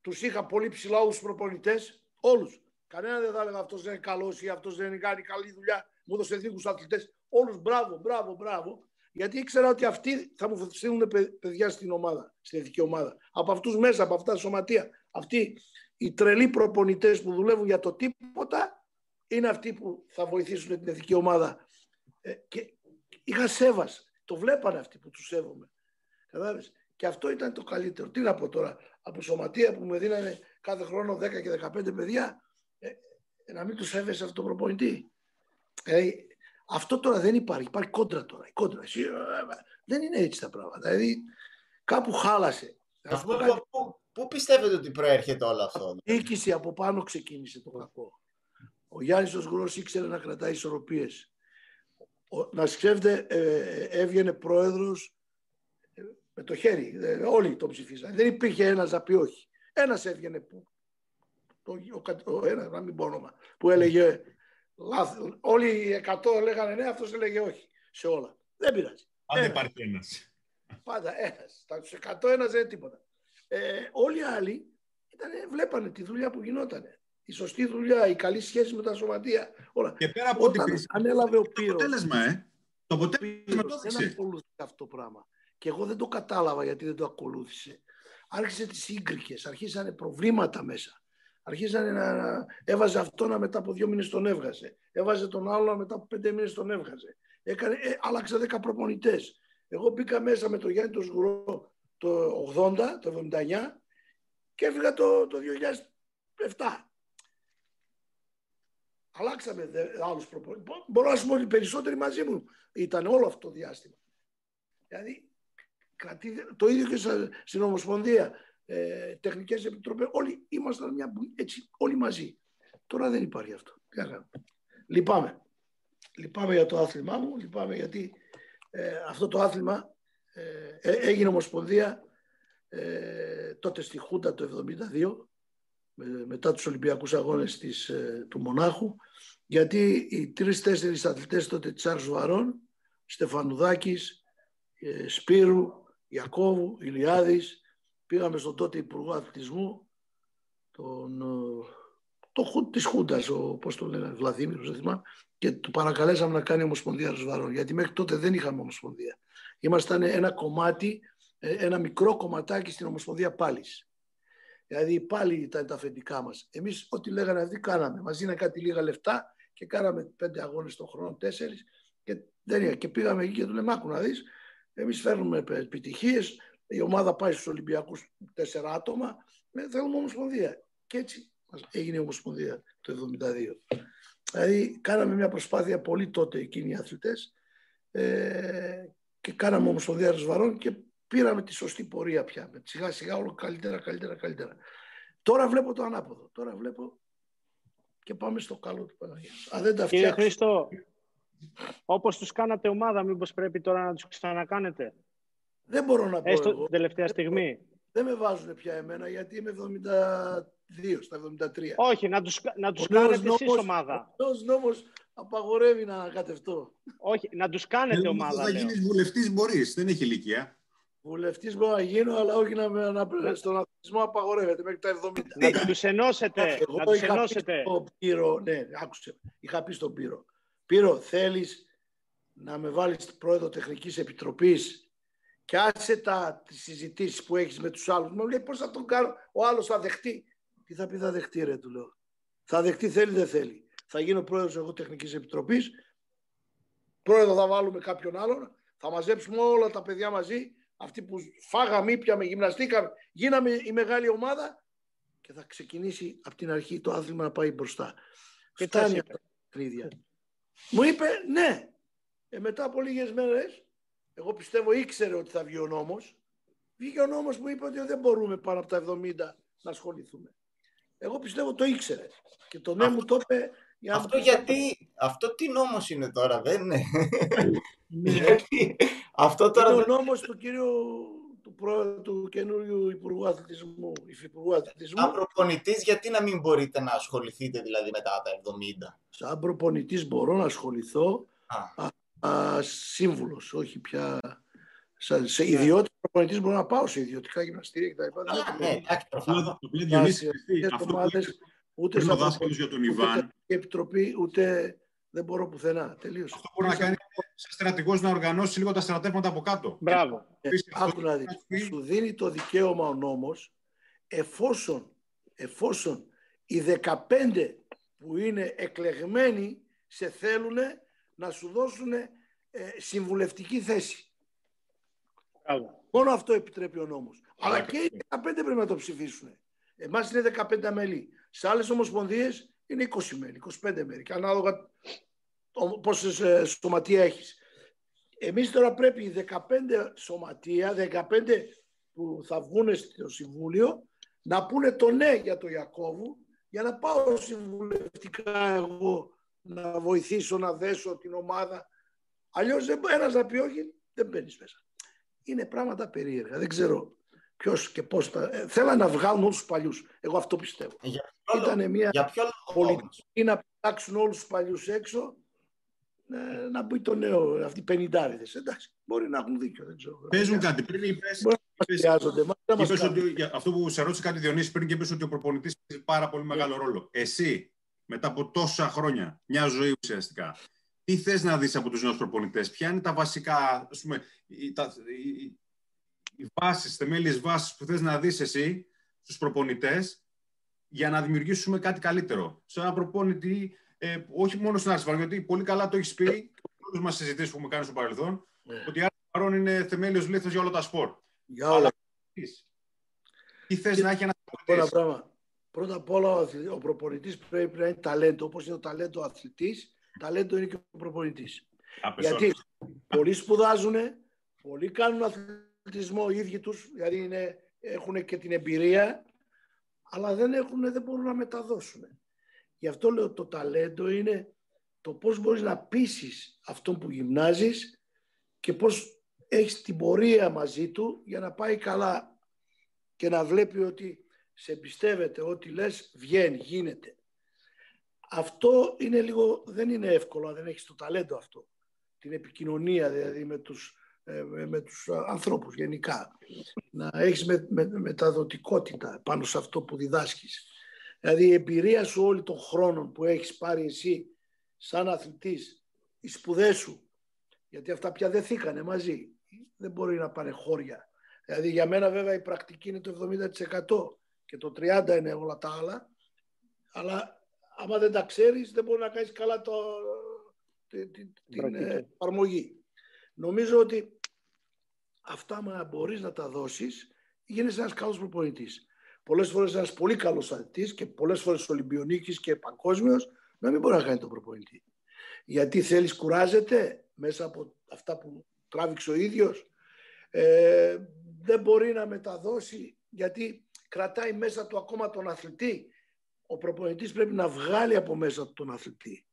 [SPEAKER 1] τους είχα πολύ ψηλά όλους τους προπονητές, όλους. Κανένα δεν θα έλεγα αυτός δεν είναι καλός ή αυτός δεν είναι κάνει καλή δουλειά, μου έδωσε δίκους αθλητές. Όλους μπράβο, μπράβο, μπράβο. Γιατί ήξερα ότι αυτοί θα μου στείλουν παιδιά στην ομάδα, στην εθνική ομάδα. Από αυτούς μέσα, από αυτά τα σωματεία. Αυτοί Οι τρελοί προπονητές που δουλεύουν για το τίποτα είναι αυτοί που θα βοηθήσουν την εθνική ομάδα. Ε, και είχα σέβας. Το βλέπανε αυτοί που τους σέβομαι. Κατάλαβες; Και αυτό ήταν το καλύτερο. Τι να πω τώρα, από σωματεία που με δίνανε κάθε χρόνο 10 και 15 παιδιά, ε, ε, να μην τους σέβεσαι αυτό το προπονητή. Ε, αυτό τώρα δεν υπάρχει. Υπάρχει κόντρα τώρα. Η κόντρα. Εσύ, ε, δεν είναι έτσι τα πράγματα. Δηλαδή κάπου χάλασε.
[SPEAKER 2] Αυτό πού, πού πιστεύετε ότι προέρχεται όλο αυτό.
[SPEAKER 1] Η διοίκηση από πάνω ξεκίνησε το κακό. Ο Γιάννης ο Σγουρός ήξερε να κρατάει ισορροπίες. να ξέρετε, ε, έβγαινε πρόεδρος ε, με το χέρι. Ε, όλοι το ψηφίσαν. Δεν υπήρχε ένας να πει όχι. Ένας έβγαινε που, το, ο, ο, ένας, να μην πω όνομα, που έλεγε λάθος. Όλοι οι 100 λέγανε ναι, αυτός έλεγε όχι σε όλα. Δεν πειράζει.
[SPEAKER 3] Αν δεν υπάρχει ένας.
[SPEAKER 1] Πάντα ένας. Τα 100 ένας δεν είναι τίποτα. Ε, όλοι οι άλλοι ήταν, βλέπανε τη δουλειά που γινόταν. Η σωστή δουλειά, η καλή σχέση με τα σωματεία. Όλα.
[SPEAKER 3] Και πέρα από
[SPEAKER 1] Όταν ανέλαβε ο Πύρος,
[SPEAKER 3] Το αποτέλεσμα, ε. Το αποτέλεσμα το
[SPEAKER 1] δεν
[SPEAKER 3] έδειξε.
[SPEAKER 1] ακολούθησε αυτό το πράγμα. Και εγώ δεν το κατάλαβα γιατί δεν το ακολούθησε. Άρχισε τις σύγκρικες, αρχίσανε προβλήματα μέσα. Αρχίσανε να, να έβαζε αυτόν μετά από δύο μήνες τον έβγαζε. Έβαζε τον άλλο μετά από πέντε μήνες τον έβγαζε. Έκανε, ε, άλλαξε δέκα προπονητές. Εγώ μπήκα μέσα με τον Γιάννη τον Σγουρό το 80, το 79 και έφυγα το, το 2007. Αλλάξαμε δε, άλλους προπονητές. Μπορώ να σου πω ότι περισσότεροι μαζί μου ήταν όλο αυτό το διάστημα. Δηλαδή, κρατή, το ίδιο και στα- στην Ομοσπονδία, ε, τεχνικές επιτροπές, όλοι ήμασταν μια, μπου- έτσι, όλοι μαζί. Τώρα δεν υπάρχει αυτό. Τι να κάνουμε. Λυπάμαι. Λυπάμαι για το άθλημά μου, λυπάμαι γιατί ε, αυτό το άθλημα ε, ε, έγινε Ομοσπονδία ε, τότε στη Χούντα το 1972 με- μετά τους Ολυμπιακούς Αγώνες της, ε, του Μονάχου γιατί οι τρεις-τέσσερις αθλητές τότε της Άρσου Βαρών Στεφανουδάκης, ε, Σπύρου, Ιακώβου, Ηλιάδης πήγαμε στον τότε Υπουργό Αθλητισμού τον, ε, το, Χου- της Χούντας, ο, πώς το λένε, Βλαδίμηρος, δεν θυμάμαι, και του παρακαλέσαμε να κάνει Ομοσπονδία Ρωσβαρών, γιατί μέχρι τότε δεν είχαμε Ομοσπονδία. Ήμασταν ένα κομμάτι, ε, ένα μικρό κομματάκι στην Ομοσπονδία Πάλης. Δηλαδή πάλι ήταν τα αφεντικά μας. Εμείς ό,τι λέγανε αυτοί κάναμε. Μας δίνανε κάτι λίγα λεφτά και κάναμε πέντε αγώνες τον χρόνο, τέσσερις και, δεν, είχα- και πήγαμε εκεί και του λέμε άκου να δεις, εμείς φέρνουμε επιτυχίες, η ομάδα πάει στους Ολυμπιακούς τέσσερα άτομα, ε, θέλουμε Ομοσπονδία. Και έτσι μας έγινε η Ομοσπονδία το 1972. Δηλαδή κάναμε μια προσπάθεια πολύ τότε εκείνοι οι αθλητές ε, και κάναμε Ομοσπονδία Ρεσβαρών και πήραμε τη σωστή πορεία πια. Με σιγά σιγά όλο καλύτερα, καλύτερα, καλύτερα. Τώρα βλέπω το ανάποδο. Τώρα βλέπω και πάμε στο καλό του Παναγία. Αν δεν τα
[SPEAKER 5] Κύριε
[SPEAKER 1] φτιάξω,
[SPEAKER 5] Χρήστο, όπως τους κάνατε ομάδα, μήπως πρέπει τώρα να τους ξανακάνετε;
[SPEAKER 1] δεν μπορώ να πω
[SPEAKER 5] Έστω
[SPEAKER 1] εγώ.
[SPEAKER 5] την τελευταία στιγμή.
[SPEAKER 1] Δεν με βάζουν πια εμένα γιατί είμαι 72 στα 73.
[SPEAKER 5] Όχι, να τους, να τους
[SPEAKER 1] Ο νέος
[SPEAKER 5] κάνετε εσείς
[SPEAKER 1] νόμος-
[SPEAKER 5] ομάδα.
[SPEAKER 1] Ο νέος νόμος απαγορεύει να ανακατευτώ.
[SPEAKER 5] Όχι, να τους κάνετε
[SPEAKER 3] Ε,
[SPEAKER 5] ομάδα,
[SPEAKER 3] Θα
[SPEAKER 5] λέω.
[SPEAKER 3] γίνεις βουλευτής, μπορείς. Δεν έχει ηλικία.
[SPEAKER 1] Βουλευτής μπορώ να γίνω, αλλά όχι να, με- να, στον αθλητισμό απαγορεύεται μέχρι τα 70.
[SPEAKER 5] Να τους ενώσετε,
[SPEAKER 1] Εγώ
[SPEAKER 5] να τους
[SPEAKER 1] είχα πει
[SPEAKER 5] ενώσετε.
[SPEAKER 1] στον Πύρο, ναι, άκουσε, είχα πει στον Πύρο. Πύρο, θέλεις να με βάλεις πρόεδρο τεχνικής επιτροπής και άσε τα τις συζητήσεις που έχεις με τους άλλους. Μου λέει πώς θα τον κάνω, ο άλλος θα δεχτεί. Τι θα πει θα δεχτεί ρε, του λέω. Θα δεχτεί, θέλει, δεν θέλει. Θα γίνω πρόεδρος εγώ τεχνικής επιτροπής. Πρόεδρο θα βάλουμε κάποιον άλλον. Θα μαζέψουμε όλα τα παιδιά μαζί. Αυτοί που φάγαμε, ήπιαμε, γυμναστήκαμε. Γίναμε η μεγάλη ομάδα και θα ξεκινήσει από την αρχή το άθλημα να πάει μπροστά.
[SPEAKER 5] Και τι σας
[SPEAKER 1] Φτάνει
[SPEAKER 5] είπε;
[SPEAKER 1] αυτά τα παιχνίδια. Μου είπε ναι. Ε, μετά από λίγες μέρες, εγώ πιστεύω ήξερε ότι θα βγει ο νόμος. Βγήκε ο νόμος που είπε ότι δεν μπορούμε πάνω από τα 70 να ασχοληθούμε. Εγώ πιστεύω το ήξερες. Και το ναι μου το είπε για να μου
[SPEAKER 2] Αυτό
[SPEAKER 1] πει-
[SPEAKER 2] γιατί, αυτό τι νόμος είναι τώρα, δεν είναι;
[SPEAKER 1] Ναι.
[SPEAKER 2] Γιατί αυτό τώρα
[SPEAKER 1] Είναι ο
[SPEAKER 2] δεν...
[SPEAKER 1] νόμος του κύριου του, προ... του καινούριου Υπουργού Αθλητισμού, Υφυπουργού Αθλητισμού.
[SPEAKER 2] Σαν προπονητής, γιατί να μην μπορείτε να ασχοληθείτε δηλαδή μετά τα 70.
[SPEAKER 1] Σαν προπονητής μπορώ να ασχοληθώ
[SPEAKER 2] Α,
[SPEAKER 1] α, σύμβουλος, όχι πια σαν, σε ιδιότητα προπονητής μπορώ να πάω σε ιδιωτικά γυμναστήρια κτλ. Δεν
[SPEAKER 2] καλά,
[SPEAKER 1] έχω
[SPEAKER 2] ναι, εντάξει, προφανώς.
[SPEAKER 3] Το οποίο Διονύσης,
[SPEAKER 1] Βάσει
[SPEAKER 3] Χριστί,
[SPEAKER 1] εθνικές
[SPEAKER 3] αυτό που
[SPEAKER 1] ομάδες,
[SPEAKER 3] είπε
[SPEAKER 1] ούτε
[SPEAKER 3] πριν ο
[SPEAKER 1] σαν
[SPEAKER 3] δάσκαλος για τον
[SPEAKER 1] ούτε
[SPEAKER 3] Ιβάν,
[SPEAKER 1] τεχνική επιτροπή, ούτε δεν μπορώ πουθενά. Τελείωσε.
[SPEAKER 3] αυτό μπορεί να κάνει σαν στρατηγός να οργανώσει λίγο τα στρατεύματα από κάτω.
[SPEAKER 5] Μπράβο.
[SPEAKER 1] Ε,
[SPEAKER 3] Επίσης, αυτός
[SPEAKER 1] άκου να
[SPEAKER 3] που
[SPEAKER 1] δεις,
[SPEAKER 3] θα πει-
[SPEAKER 1] σου δίνει το δικαίωμα ο νόμος εφόσον εφόσον οι 15 που είναι εκλεγμένοι σε θέλουν να σου δώσουν ε, συμβουλευτική θέση. Μόνο αυτό επιτρέπει ο νόμος. Αλλά και οι 15 πρέπει να το ψηφίσουν. Εμάς είναι 15 μέλη. Σε άλλες ομοσπονδίες είναι 20 μέλη, 25 μέλη. Και ανάλογα πόσες ε, σωματεία έχεις. Εμείς τώρα πρέπει οι 15 σωματεία, 15 που θα βγουν στο Συμβούλιο, να πούνε το ναι για το Ιακώβου, για να πάω συμβουλευτικά εγώ να βοηθήσω να δέσω την ομάδα. Αλλιώς ένας να πει όχι, δεν μπαίνεις μέσα. Είναι πράγματα περίεργα. Δεν ξέρω ποιος και πώς τα. Ε, θέλανε να βγάλουν όλους τους παλιούς. Εγώ αυτό πιστεύω. Ήταν μια
[SPEAKER 2] για ποιο
[SPEAKER 1] πολιτική να πετάξουν όλους τους παλιούς έξω ε, να μπει το νέο, αυτοί οι πενιντάριδες. Εντάξει, μπορεί να έχουν δίκιο, δεν ξέρω.
[SPEAKER 3] Παίζουν κάτι. Πριν είπες, είπες, ότι, αυτό που σε ρώτησε κάτι Διονύσης πριν και είπες ότι ο προπονητής παίζει πάρα πολύ μεγάλο ρόλο. Εσύ, μετά από τόσα χρόνια, μια ζωή ουσιαστικά, τι θες να δεις από τους νέους προπονητές, ποια είναι τα βασικά, ας πούμε, οι, τα, οι, οι βάσεις, θεμέλιες βάσεις που θες να δεις εσύ στους προπονητές για να δημιουργήσουμε κάτι καλύτερο; Σε ένα προπονητή ε, όχι μόνο στην Άρση γιατί πολύ καλά το έχεις πει και όλες μας συζητήσεις που έχουμε κάνει στο παρελθόν, ναι. ότι η Άρση είναι θεμέλιος λίθος για όλα τα σπορ.
[SPEAKER 1] Για όλα.
[SPEAKER 3] Τι θες να έχει ένας
[SPEAKER 1] προπονητή. πράγμα. Πρώτα απ' όλα, ο προπονητής πρέπει να είναι ταλέντο. Όπως είναι το ταλέντο αθλητής, ταλέντο είναι και ο προπονητής. Γιατί πολλοί σπουδάζουν, πολλοί κάνουν αθλητισμό οι ίδιοι τους, δηλαδή είναι, έχουν και την εμπειρία, αλλά δεν, έχουν, δεν μπορούν να μεταδώσουν. Γι' αυτό λέω το ταλέντο είναι το πώς μπορείς να πείσεις αυτόν που γυμνάζεις και πώς έχεις την πορεία μαζί του για να πάει καλά και να βλέπει ότι σε εμπιστεύεται, ότι λες βγαίνει, γίνεται. Αυτό είναι λίγο, δεν είναι εύκολο αν δεν έχεις το ταλέντο αυτό. Την επικοινωνία δηλαδή με τους, ε, με τους ανθρώπους γενικά. Να έχεις με, με, μεταδοτικότητα πάνω σε αυτό που διδάσκεις. Δηλαδή η εμπειρία σου όλη των χρόνων που έχεις πάρει εσύ σαν αθλητής, οι σπουδές σου, γιατί αυτά πια δεν θήκανε μαζί, δεν μπορεί να πάνε χώρια. Δηλαδή για μένα βέβαια η πρακτική είναι το 70% και το 30% είναι όλα τα άλλα, αλλά άμα δεν τα ξέρεις δεν μπορεί να κάνεις καλά το, την εφαρμογή. Νομίζω ότι αυτά μα μπορείς να τα δώσεις, γίνεσαι ένας καλός προπονητής πολλές φορές ένας πολύ καλός αθλητής και πολλές φορές Ολυμπιονίκης και παγκόσμιος να μην μπορεί να κάνει τον προπονητή. Γιατί θέλεις, κουράζεται μέσα από αυτά που τράβηξε ο ίδιος. Ε, δεν μπορεί να μεταδώσει γιατί κρατάει μέσα του ακόμα τον αθλητή. Ο προπονητής πρέπει να βγάλει από μέσα του τον αθλητή.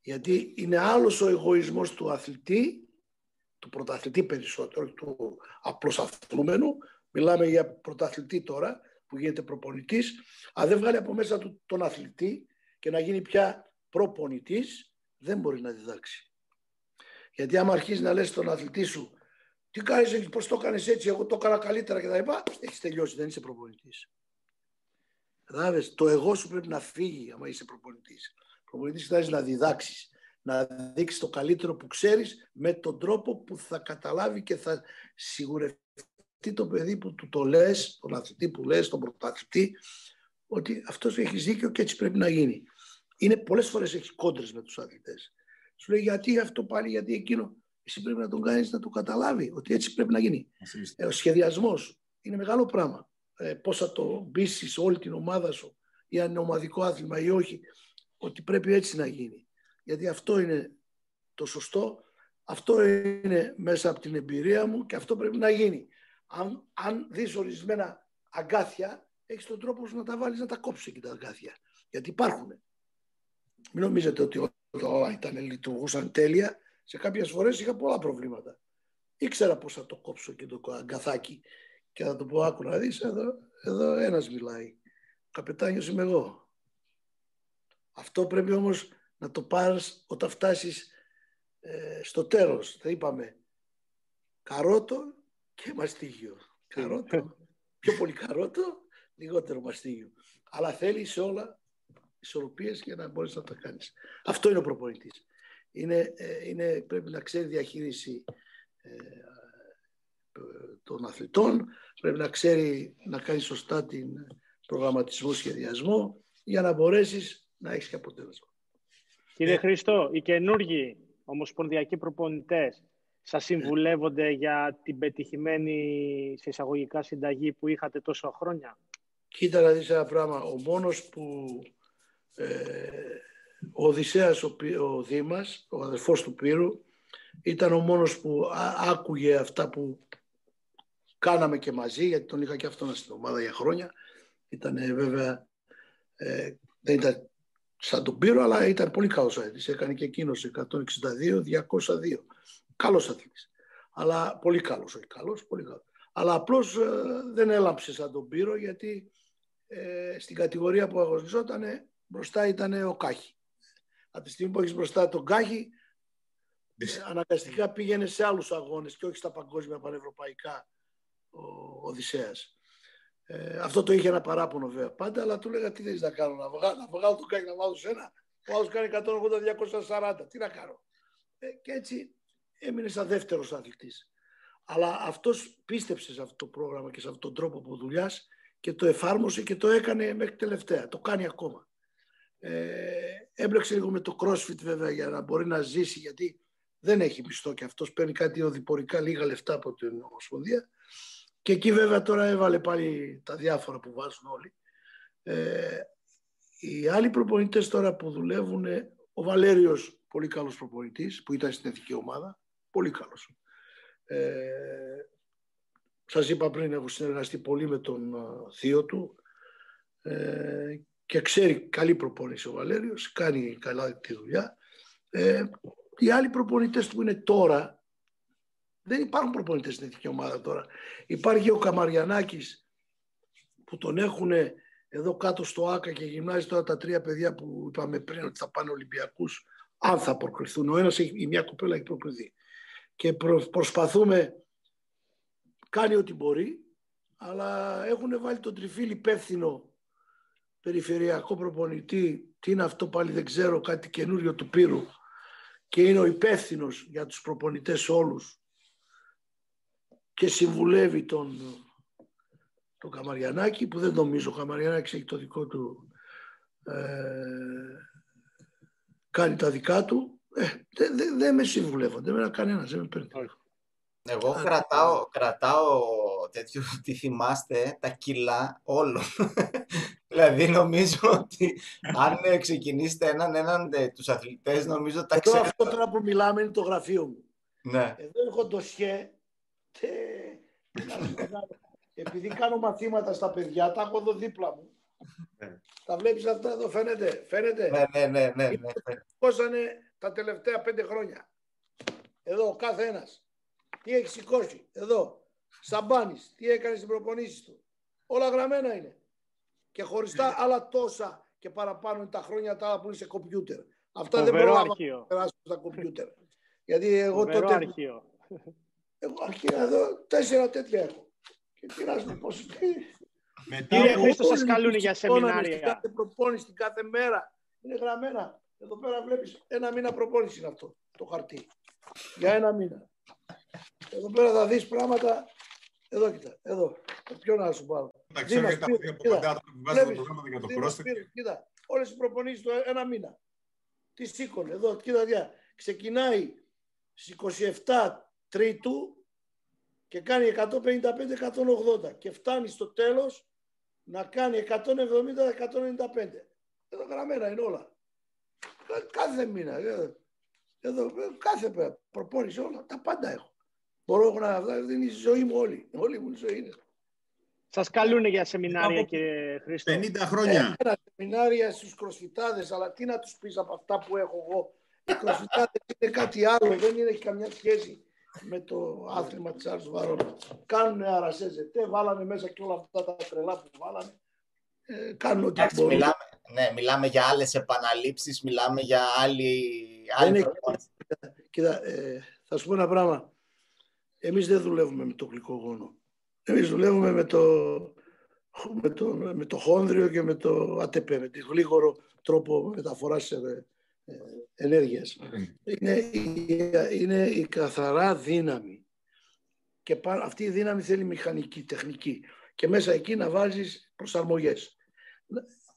[SPEAKER 1] Γιατί είναι άλλος ο εγωισμός του αθλητή, του πρωταθλητή περισσότερο, του απλώς αθλούμενου, Μιλάμε για πρωταθλητή τώρα που γίνεται προπονητής. Αν δεν βγάλει από μέσα του τον αθλητή και να γίνει πια προπονητής, δεν μπορεί να διδάξει. Γιατί άμα αρχίζεις να λες στον αθλητή σου τι κάνεις, πώς το κάνεις έτσι, εγώ το έκανα καλύτερα και τα λοιπά, έχεις τελειώσει, δεν είσαι προπονητής. Κατάλαβες, το εγώ σου πρέπει να φύγει άμα είσαι προπονητής. Προπονητής χρειάζεται να διδάξεις, να δείξεις το καλύτερο που ξέρεις με τον τρόπο που θα καταλάβει και θα σιγουρευτεί τι το παιδί που του το λες, τον αθλητή που λες, τον πρωταθλητή, ότι αυτός έχει δίκιο και έτσι πρέπει να γίνει. Είναι πολλές φορές έχεις κόντρες με τους αθλητές. Σου λέει γιατί αυτό πάλι, γιατί εκείνο. Εσύ πρέπει να τον κάνεις να το καταλάβει ότι έτσι πρέπει να γίνει. Ε, ο σχεδιασμός είναι μεγάλο πράγμα. Ε, πώς θα το μπήσεις όλη την ομάδα σου ή αν είναι ομαδικό άθλημα ή όχι, ότι πρέπει έτσι να γίνει. Γιατί αυτό είναι το σωστό, αυτό είναι μέσα από την εμπειρία μου και αυτό πρέπει να γίνει αν, αν δεις ορισμένα αγκάθια, έχεις τον τρόπο σου να τα βάλεις να τα κόψεις εκεί τα αγκάθια. Γιατί υπάρχουν. Μην νομίζετε ότι όλα ήταν, λειτουργούσαν τέλεια. Σε κάποιες φορές είχα πολλά προβλήματα. Ήξερα πώς θα το κόψω και το αγκαθάκι και θα το πω άκου να δεις, εδώ, εδώ ένας μιλάει. Ο καπετάνιος είμαι εγώ. Αυτό πρέπει όμως να το πάρεις όταν φτάσεις ε, στο τέλος. Θα είπαμε καρότο και μαστίγιο. Καρότο, πιο πολύ καρότο, λιγότερο μαστίγιο. Αλλά θέλεις σε όλα ισορροπίες για να μπορείς να τα κάνεις. Αυτό είναι ο προπονητής. Είναι, ε, είναι, πρέπει να ξέρει διαχείριση ε, των αθλητών, πρέπει να ξέρει να κάνει σωστά την, προγραμματισμό, σχεδιασμό, για να μπορέσεις να έχεις και αποτέλεσμα.
[SPEAKER 5] Κύριε Χριστό, οι καινούργοι ομοσπονδιακοί προπονητές σας συμβουλεύονται για την πετυχημένη σε εισαγωγικά συνταγή που είχατε τόσα χρόνια;
[SPEAKER 1] Κοίτα να δεις ένα πράγμα. Ο μόνος που ε, ο Οδυσσέας ο, ο Δήμας, ο αδερφός του Πύρου, ήταν ο μόνος που άκουγε αυτά που κάναμε και μαζί, γιατί τον είχα και αυτόν στην ομάδα για χρόνια. Ήταν βέβαια, ε, δεν ήταν σαν τον Πύρο, αλλά ήταν πολύ καλός αίτης. Έκανε και εκείνος 162-202. Καλός αθλητής. Αλλά πολύ καλός, όχι καλός, πολύ καλός. Αλλά απλώς ε, δεν έλαμψε σαν τον Πύρο, γιατί ε, στην κατηγορία που αγωνιζόταν μπροστά ήταν ο Κάχη. Από τη στιγμή που έχεις μπροστά τον Κάχη, ε, αναγκαστικά πήγαινε σε άλλους αγώνες και όχι στα παγκόσμια πανευρωπαϊκά ο Οδυσσέας. Ε, αυτό το είχε ένα παράπονο βέβαια πάντα, αλλά του λέγα τι θες να κάνω, να βγάλω, να βγάλω τον Κάχη να βάλω σε ένα, ο άλλος κάνει 180-240, τι να κάνω; Ε, και έτσι έμεινε σαν δεύτερος αθλητής. Αλλά αυτός πίστεψε σε αυτό το πρόγραμμα και σε αυτόν τον τρόπο που δουλειάς και το εφάρμοσε και το έκανε μέχρι τελευταία. Το κάνει ακόμα. Ε, έμπλεξε λίγο με το CrossFit βέβαια για να μπορεί να ζήσει γιατί δεν έχει μισθό και αυτός παίρνει κάτι οδηπορικά λίγα λεφτά από την Ομοσπονδία και εκεί βέβαια τώρα έβαλε πάλι τα διάφορα που βάζουν όλοι. Ε, οι άλλοι προπονητές τώρα που δουλεύουν, ο Βαλέριος πολύ καλός προπονητής που ήταν στην εθνική ομάδα, πολύ καλός. Ε, σας είπα πριν, έχω συνεργαστεί πολύ με τον θείο του ε, και ξέρει καλή προπόνηση ο Βαλέριος, κάνει καλά τη δουλειά. Ε, οι άλλοι προπονητές που είναι τώρα, δεν υπάρχουν προπονητές στην εθνική ομάδα τώρα. Υπάρχει ο Καμαριανάκης που τον έχουν εδώ κάτω στο ΆΚΑ και γυμνάζει τώρα τα τρία παιδιά που είπαμε πριν ότι θα πάνε Ολυμπιακούς, αν θα προκριθούν. Ο ένας, η μια κοπέλα έχει προκριθεί. Και προσπαθούμε, κάνει ό,τι μπορεί, αλλά έχουν βάλει τον τριφύλι υπεύθυνο περιφερειακό προπονητή, τι είναι αυτό πάλι δεν ξέρω, κάτι καινούριο του Πύρου και είναι ο υπεύθυνος για τους προπονητές όλους και συμβουλεύει τον, τον Καμαριανάκη που δεν νομίζω ο Καμαριανάκης έχει το δικό του ε, κάνει τα δικά του ε, δεν δε, δε με συμβουλεύονται, δεν με κανένας, δεν με παίρνει.
[SPEAKER 2] Εγώ κρατάω, κρατάω τέτοιο ότι θυμάστε τα κιλά όλων. δηλαδή νομίζω ότι αν ξεκινήσετε έναν έναν ε, τους αθλητές νομίζω τα
[SPEAKER 1] ξέρετε. αυτό τώρα που μιλάμε είναι το γραφείο μου.
[SPEAKER 2] Ναι.
[SPEAKER 1] Εδώ έχω το σχέ. Επειδή κάνω μαθήματα στα παιδιά, τα έχω εδώ δίπλα μου. Ναι. Τα βλέπεις αυτά εδώ, φαίνεται. φαίνεται.
[SPEAKER 2] Ναι, ναι, ναι. ναι, ναι.
[SPEAKER 1] Πόσανε τα τελευταία πέντε χρόνια. Εδώ ο κάθε ένας τι έχεις σηκώσει, εδώ. Σαμπάνης, τι έκανε στην προπονήση του. Όλα γραμμένα είναι. Και χωριστά ναι. άλλα τόσα και παραπάνω είναι τα χρόνια τα που είναι σε κομπιούτερ. Αυτά δεν προλάβα να περάσουν στα κομπιούτερ. Γιατί εγώ τότε.
[SPEAKER 5] Αρχείο.
[SPEAKER 1] Εγώ αρχεία εδώ τέσσερα τέτοια έχω. Και πειράζουμε πώς.
[SPEAKER 5] Μετά Κύριε Χρήστο, σας καλούν για σεμινάρια.
[SPEAKER 1] κάθε προπόνηση, την κάθε μέρα. Είναι γραμμένα. Εδώ πέρα βλέπεις ένα μήνα προπόνησης είναι αυτό το χαρτί. Για ένα μήνα. Εδώ πέρα θα δεις πράγματα. Εδώ κοίτα, εδώ. Ποιο να σου πάρω.
[SPEAKER 3] Τα ξέρω και τα παιδιά από κοντά που βάζουν το πρόγραμμα για το CrossFit.
[SPEAKER 1] Κοίτα, όλες οι προπονήσεις του ένα μήνα. Τι σήκωνε, εδώ, κοίτα διά. Ξεκινάει στις 27 Τρίτου και κάνει 155-180 και φτάνει στο τέλος να κάνει 170-195. Εδώ γραμμένα είναι όλα. Κάθε μήνα. Εδώ, κάθε προπόνηση όλα. Τα πάντα έχω. Μπορώ να δεν είναι η ζωή μου όλη. Όλη μου η ζωή είναι.
[SPEAKER 5] Σας καλούν για σεμινάρια, κύριε Χρήστο.
[SPEAKER 3] 50 χρόνια.
[SPEAKER 1] Ένα σεμινάρια στους κροσφυτάδες, αλλά τι να τους πεις από αυτά που έχω εγώ. Οι κροσφυτάδες είναι κάτι άλλο, δεν έχει καμιά σχέση με το άθλημα της Άρης Βαρόνας. Κάνουν αρασέζετε, βάλανε μέσα και όλα αυτά τα τρελά που βάλανε. Ε, κάνουν ό,τι μπορούν.
[SPEAKER 2] Μιλάμε, ναι, μιλάμε για άλλες επαναλήψεις, μιλάμε για άλλη... άλλη
[SPEAKER 1] κοίτα, ε, θα σου πω ένα πράγμα. Εμείς δεν δουλεύουμε με το γλυκογόνο. Εμείς δουλεύουμε με το, με το, με το χόνδριο και με το ΑΤΠ, με τη γλίγορο τρόπο μεταφοράς ε, ε, ενέργειας. Είναι, είναι η καθαρά δύναμη. Και αυτή η δύναμη θέλει μηχανική, τεχνική. και μέσα εκεί να βάζεις προσαρμογές.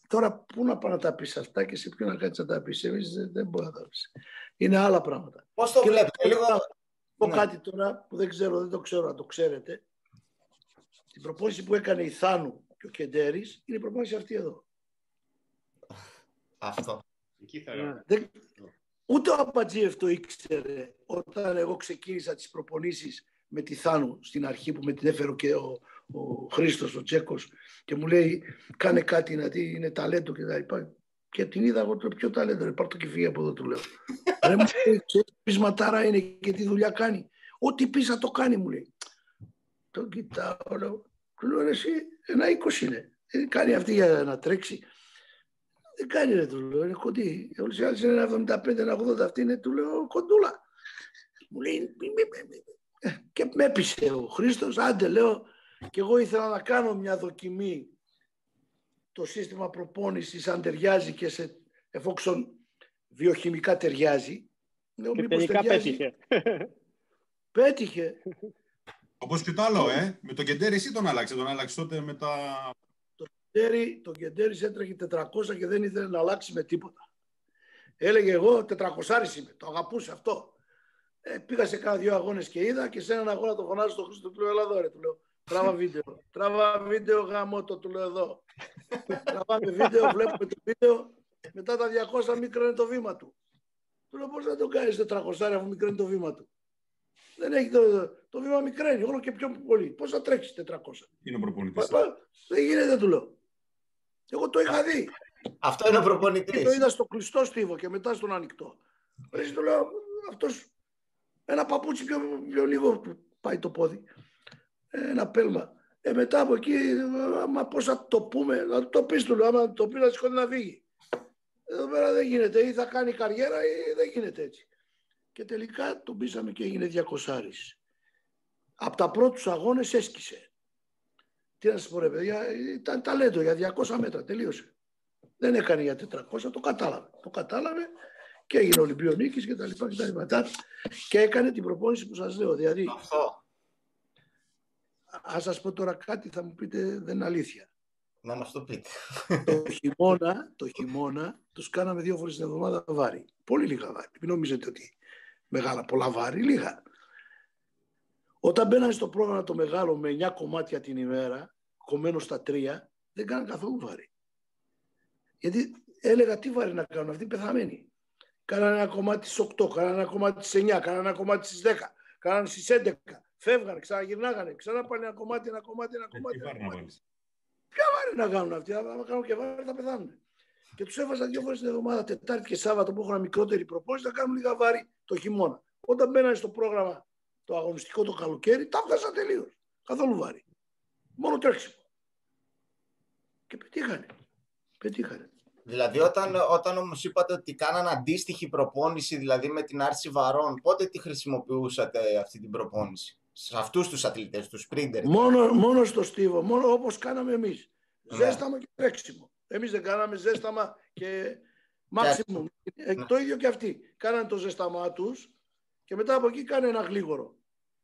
[SPEAKER 1] Τώρα πού να πάω να τα πεις αυτά και σε ποιον να κάτσεις να τα πεις. Εμείς δεν, δεν μπορεί να τα πεις. Είναι άλλα πράγματα.
[SPEAKER 2] Πώς το
[SPEAKER 1] Και
[SPEAKER 2] βλέπετε, λίγο...
[SPEAKER 1] πω
[SPEAKER 2] Ναι.
[SPEAKER 1] κάτι τώρα που δεν ξέρω, δεν το ξέρω, να το ξέρετε. Την προπόνηση που έκανε η Θάνου και ο Κεντέρης είναι η προπόνηση αυτή εδώ.
[SPEAKER 2] Αυτό.
[SPEAKER 4] Εκεί θέλω.
[SPEAKER 5] Ναι.
[SPEAKER 1] Δεν... Ούτε ο Αμπατζίεφ το ήξερε όταν εγώ ξεκίνησα τις προπονήσεις με τη Θάνου στην αρχή που με την έφερε και ο, ο Χρήστος, ο Τσέκος και μου λέει κάνε κάτι να δει, είναι ταλέντο και τα λοιπά. Και την είδα εγώ το πιο ταλέντο, ρε, πάρ' το και φύγει από εδώ του λέω. Ρε μου λέει, ξέρεις τι πεισματάρα είναι και τι δουλειά κάνει. Ό,τι πεις θα το κάνει μου λέει. Το κοιτάω, λέω, του λέω ρε εσύ ένα είκοσι είναι. Δεν κάνει αυτή για να τρέξει. Δεν κάνει ρε του λέω, είναι κοντή. Όλες οι άλλες είναι ένα 75, ένα 80, αυτή είναι του λέω κοντούλα. Μου λέει, μη, μη, μη, μη. Ε, και με έπεισε ο Χρήστος, άντε λέω, και εγώ ήθελα να κάνω μια δοκιμή το σύστημα προπόνησης αν ταιριάζει και σε εφόξον βιοχημικά ταιριάζει. Λέω,
[SPEAKER 5] Και
[SPEAKER 1] μήπως
[SPEAKER 5] τελικά
[SPEAKER 1] ταιριάζει.
[SPEAKER 5] πέτυχε.
[SPEAKER 1] Πέτυχε.
[SPEAKER 3] Όπως και το άλλο, ε. Με τον Κεντέρη εσύ τον άλλαξε. Τον άλλαξε τότε με τα.
[SPEAKER 1] Κεντέρι, το Κεντέρι έτρεχε 400 και δεν ήθελε να αλλάξει με τίποτα. Έλεγε εγώ 400 είμαι, το αγαπούσε αυτό. Ε, πήγα σε κάνα δύο αγώνες και είδα και σε έναν αγώνα το φωνάζω στον Χρήστο, του λέω έλα εδώ ρε, του λέω. Τράβα βίντεο. Τράβα βίντεο γάμο το, του λέω εδώ. Τραβάμε βίντεο, βλέπουμε το βίντεο. Μετά τα 200 μικραίνει το βήμα του. Του λέω πώς να το κάνεις 400 αφού μικραίνει το βήμα του; Δεν έχει το, το βήμα μικραίνει, όλο και πιο πολύ. Πώς θα τρέξεις 400.
[SPEAKER 3] Είναι ο προπονητής.
[SPEAKER 1] Πα- πα- Δεν γίνεται, του λέω. Εγώ το είχα δει.
[SPEAKER 2] Αυτό είναι ο
[SPEAKER 1] Και
[SPEAKER 2] προπονητής.
[SPEAKER 1] το είδα στο κλειστό στίβο και μετά στον ανοιχτό. Έτσι του λέω, αυτός ένα παπούτσι πιο, πιο λίγο που πάει το πόδι. Ε, Ένα πέλμα. Ε, μετά από εκεί, άμα πώς θα το πούμε, να το πεις του λέω, άμα το πεις να σηκώνει να φύγει. Εδώ πέρα δεν γίνεται, ή θα κάνει καριέρα ή δεν γίνεται έτσι. Και τελικά τον πείσαμε και έγινε 200 Από τα πρώτους αγώνες έσκησε. Τι να σας πω ρε παιδιά, ήταν ταλέντο για 200 μέτρα, τελείωσε. Δεν έκανε για 400, το κατάλαβε. Το κατάλαβε και έγινε Ολυμπιονίκης και τα λοιπά και τα λοιπά. Τα- Και έκανε την προπόνηση που σας λέω. Δηλαδή,
[SPEAKER 2] Αυτό.
[SPEAKER 1] ας σας πω τώρα κάτι, θα μου πείτε δεν είναι αλήθεια.
[SPEAKER 2] Να μας το πείτε.
[SPEAKER 1] το χειμώνα, το χειμώνα τους κάναμε δύο φορές την εβδομάδα βάρη. Πολύ λίγα βάρη. Μην νομίζετε ότι μεγάλα, πολλά βάρη, λίγα. Όταν μπαίνανε στο πρόγραμμα το μεγάλο με 9 κομμάτια την ημέρα, κομμένο στα τρία, δεν κάνανε καθόλου βάρη. Γιατί έλεγα τι βάρη να κάνουν αυτοί πεθαμένοι. Κάνανε ένα κομμάτι στις 8, κάνανε ένα κομμάτι στις 9, κάνανε ένα κομμάτι στις 10, κάνανε στις 11. Φεύγανε, ξαναγυρνάγανε, ξανά πάνε ένα κομμάτι, ένα κομμάτι, ένα κομμάτι.
[SPEAKER 3] Τι
[SPEAKER 1] ένα
[SPEAKER 3] βάρη να
[SPEAKER 1] κομμάτι.
[SPEAKER 3] βάλει.
[SPEAKER 1] βάρη να κάνουν αυτοί. Αν κάνουν και βάρη θα πεθάνουν. Και τους έβαζα δύο φορές την εβδομάδα, Τετάρτη και Σάββατο που έχουν μικρότερη προπόνηση, να κάνουν λίγα βάρη το χειμώνα. Όταν μπαίνανε στο πρόγραμμα το αγωνιστικό το καλοκαίρι, τα βγάζαν τελείως. Καθόλου βάρη. Μόνο τρέξιμο. Και πετύχανε. Πετύχανε.
[SPEAKER 2] Δηλαδή, όταν, όταν όμως είπατε ότι κάναν αντίστοιχη προπόνηση, δηλαδή με την άρση βαρών, πότε τη χρησιμοποιούσατε αυτή την προπόνηση, σε αυτούς τους αθλητές, τους sprinter.
[SPEAKER 1] Μόνο, μόνο στο στίβο, μόνο όπως κάναμε εμείς.
[SPEAKER 2] Ναι.
[SPEAKER 1] Ζέσταμα και τρέξιμο. Εμείς δεν κάναμε ζέσταμα και maximum. Ε,
[SPEAKER 2] Ναι.
[SPEAKER 1] Το ίδιο και αυτοί. Κάνανε το ζέσταμά τους και μετά από εκεί κάνε ένα γλίγορο.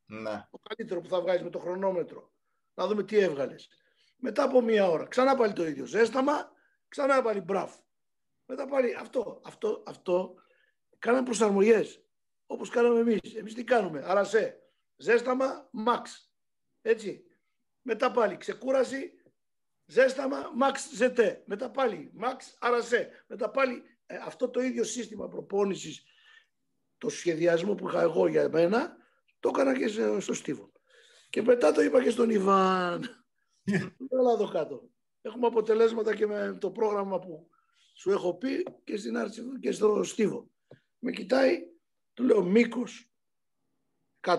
[SPEAKER 2] Ναι.
[SPEAKER 1] Το καλύτερο που θα βγάλεις με το χρονόμετρο. Να δούμε τι έβγαλες. Μετά από μία ώρα. Ξανά πάλι το ίδιο. Ζέσταμα, ξανά πάλι μπραφ. Μετά πάλι αυτό. Αυτό, αυτό. Κάναμε προσαρμογές. Όπως κάναμε εμείς. Εμείς τι κάνουμε; Αρασέ. Ζέσταμα, μαξ. Έτσι. Μετά πάλι ξεκούραση, ζέσταμα, μαξ ζετέ. Μετά πάλι μαξ, αρασέ. Μετά πάλι ε, αυτό το ίδιο σύστημα προπόνησης, το σχεδιασμό που είχα εγώ για μένα, το έκανα και σε- στο Στίβο. Και μετά το είπα και στον Ιβάν. Έλα εδώ κάτω. Έχουμε αποτελέσματα και με το πρόγραμμα που σου έχω πει και, στην Άρση, και στο Στίβο. Με κοιτάει, του λέω μήκος 100,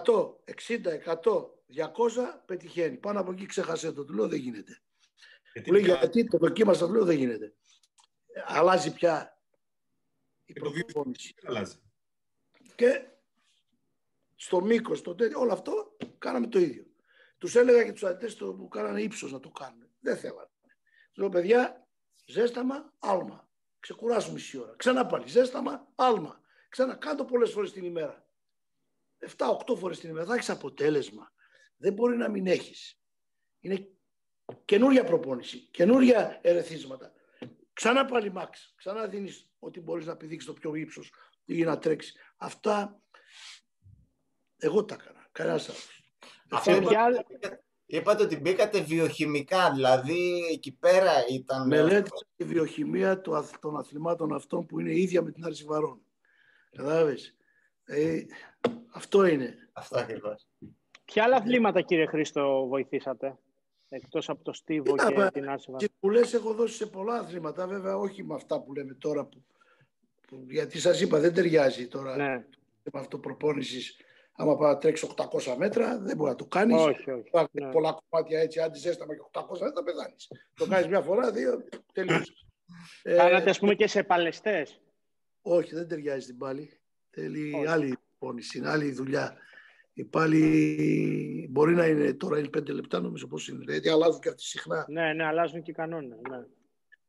[SPEAKER 1] 60, 100, 200 πετυχαίνει. Πάνω από εκεί ξέχασε το. Του λέω δεν γίνεται.
[SPEAKER 3] Γιατί
[SPEAKER 1] Μου λέει
[SPEAKER 3] πια-
[SPEAKER 1] γιατί το δοκίμασα, του λέω δεν γίνεται. Ε, Αλλάζει πια η
[SPEAKER 3] Και το βίος-
[SPEAKER 1] προπόνηση.
[SPEAKER 3] αλλάζει.
[SPEAKER 1] Και στο μήκος, στο τέτοιο, όλο αυτό κάναμε το ίδιο. Τους έλεγα και τους αθλητές που κάνανε ύψος να το κάνουν. Δεν θέλανε. Τους λέω, παιδιά, ζέσταμα, άλμα. Ξεκουράσουμε μισή ώρα. Ξανά πάλι, ζέσταμα, άλμα. Ξανά, κάτω πολλές φορές την ημέρα. 7-8 φορές την ημέρα. Θα έχεις αποτέλεσμα. Δεν μπορεί να μην έχεις. Είναι καινούρια προπόνηση, καινούρια ερεθίσματα. Ξανά πάλι μάξ, ξανά δίνεις ότι μπορείς να πηδήξεις το πιο ύψος ή να τρέξεις. Αυτά εγώ τα έκανα, κανένας άλλος.
[SPEAKER 2] Αυτό
[SPEAKER 5] Ε,
[SPEAKER 2] είπατε, είπατε ότι μπήκατε βιοχημικά, δηλαδή εκεί πέρα ήταν...
[SPEAKER 1] Μελέτησα τη βιοχημία του αθ- των αθλημάτων αυτών που είναι ίδια με την άρση βαρών. Κατάλαβες; Ε, αυτό είναι.
[SPEAKER 2] Αυτό ακριβώς.
[SPEAKER 5] Ποια άλλα αθλήματα, κύριε Χρήστο, βοηθήσατε, εκτός από το στίβο
[SPEAKER 1] Κοίτα,
[SPEAKER 5] και
[SPEAKER 1] μα,
[SPEAKER 5] την άρση
[SPEAKER 1] Και που λες έχω δώσει σε πολλά αθλήματα, βέβαια όχι με αυτά που λέμε τώρα, που, που- γιατί σας είπα δεν ταιριάζει τώρα
[SPEAKER 5] Ναι,
[SPEAKER 1] με αυτό προπόνησης. Άμα πάει να τρέξει 800 μέτρα, δεν μπορεί να το κάνεις.
[SPEAKER 5] όχι, όχι.
[SPEAKER 1] Υπάρχουν
[SPEAKER 5] Ναι.
[SPEAKER 1] πολλά κομμάτια έτσι, αν ζέσταμα και 800 μέτρα, πεθάνεις. το κάνεις μια φορά, δύο, τελείωσε. Ε,
[SPEAKER 5] Κάνατε, ας πούμε, και σε παλαιστές.
[SPEAKER 1] όχι, δεν ταιριάζει στην πάλι. Θέλει
[SPEAKER 5] Όχι.
[SPEAKER 1] άλλη προπόνηση, είναι άλλη δουλειά. Η πάλι μπορεί να είναι τώρα είναι πέντε λεπτά, νομίζω πώς είναι. Γιατί αλλάζουν και αυτοί συχνά.
[SPEAKER 5] Ναι, ναι, αλλάζουν και οι κανόνες. Ναι.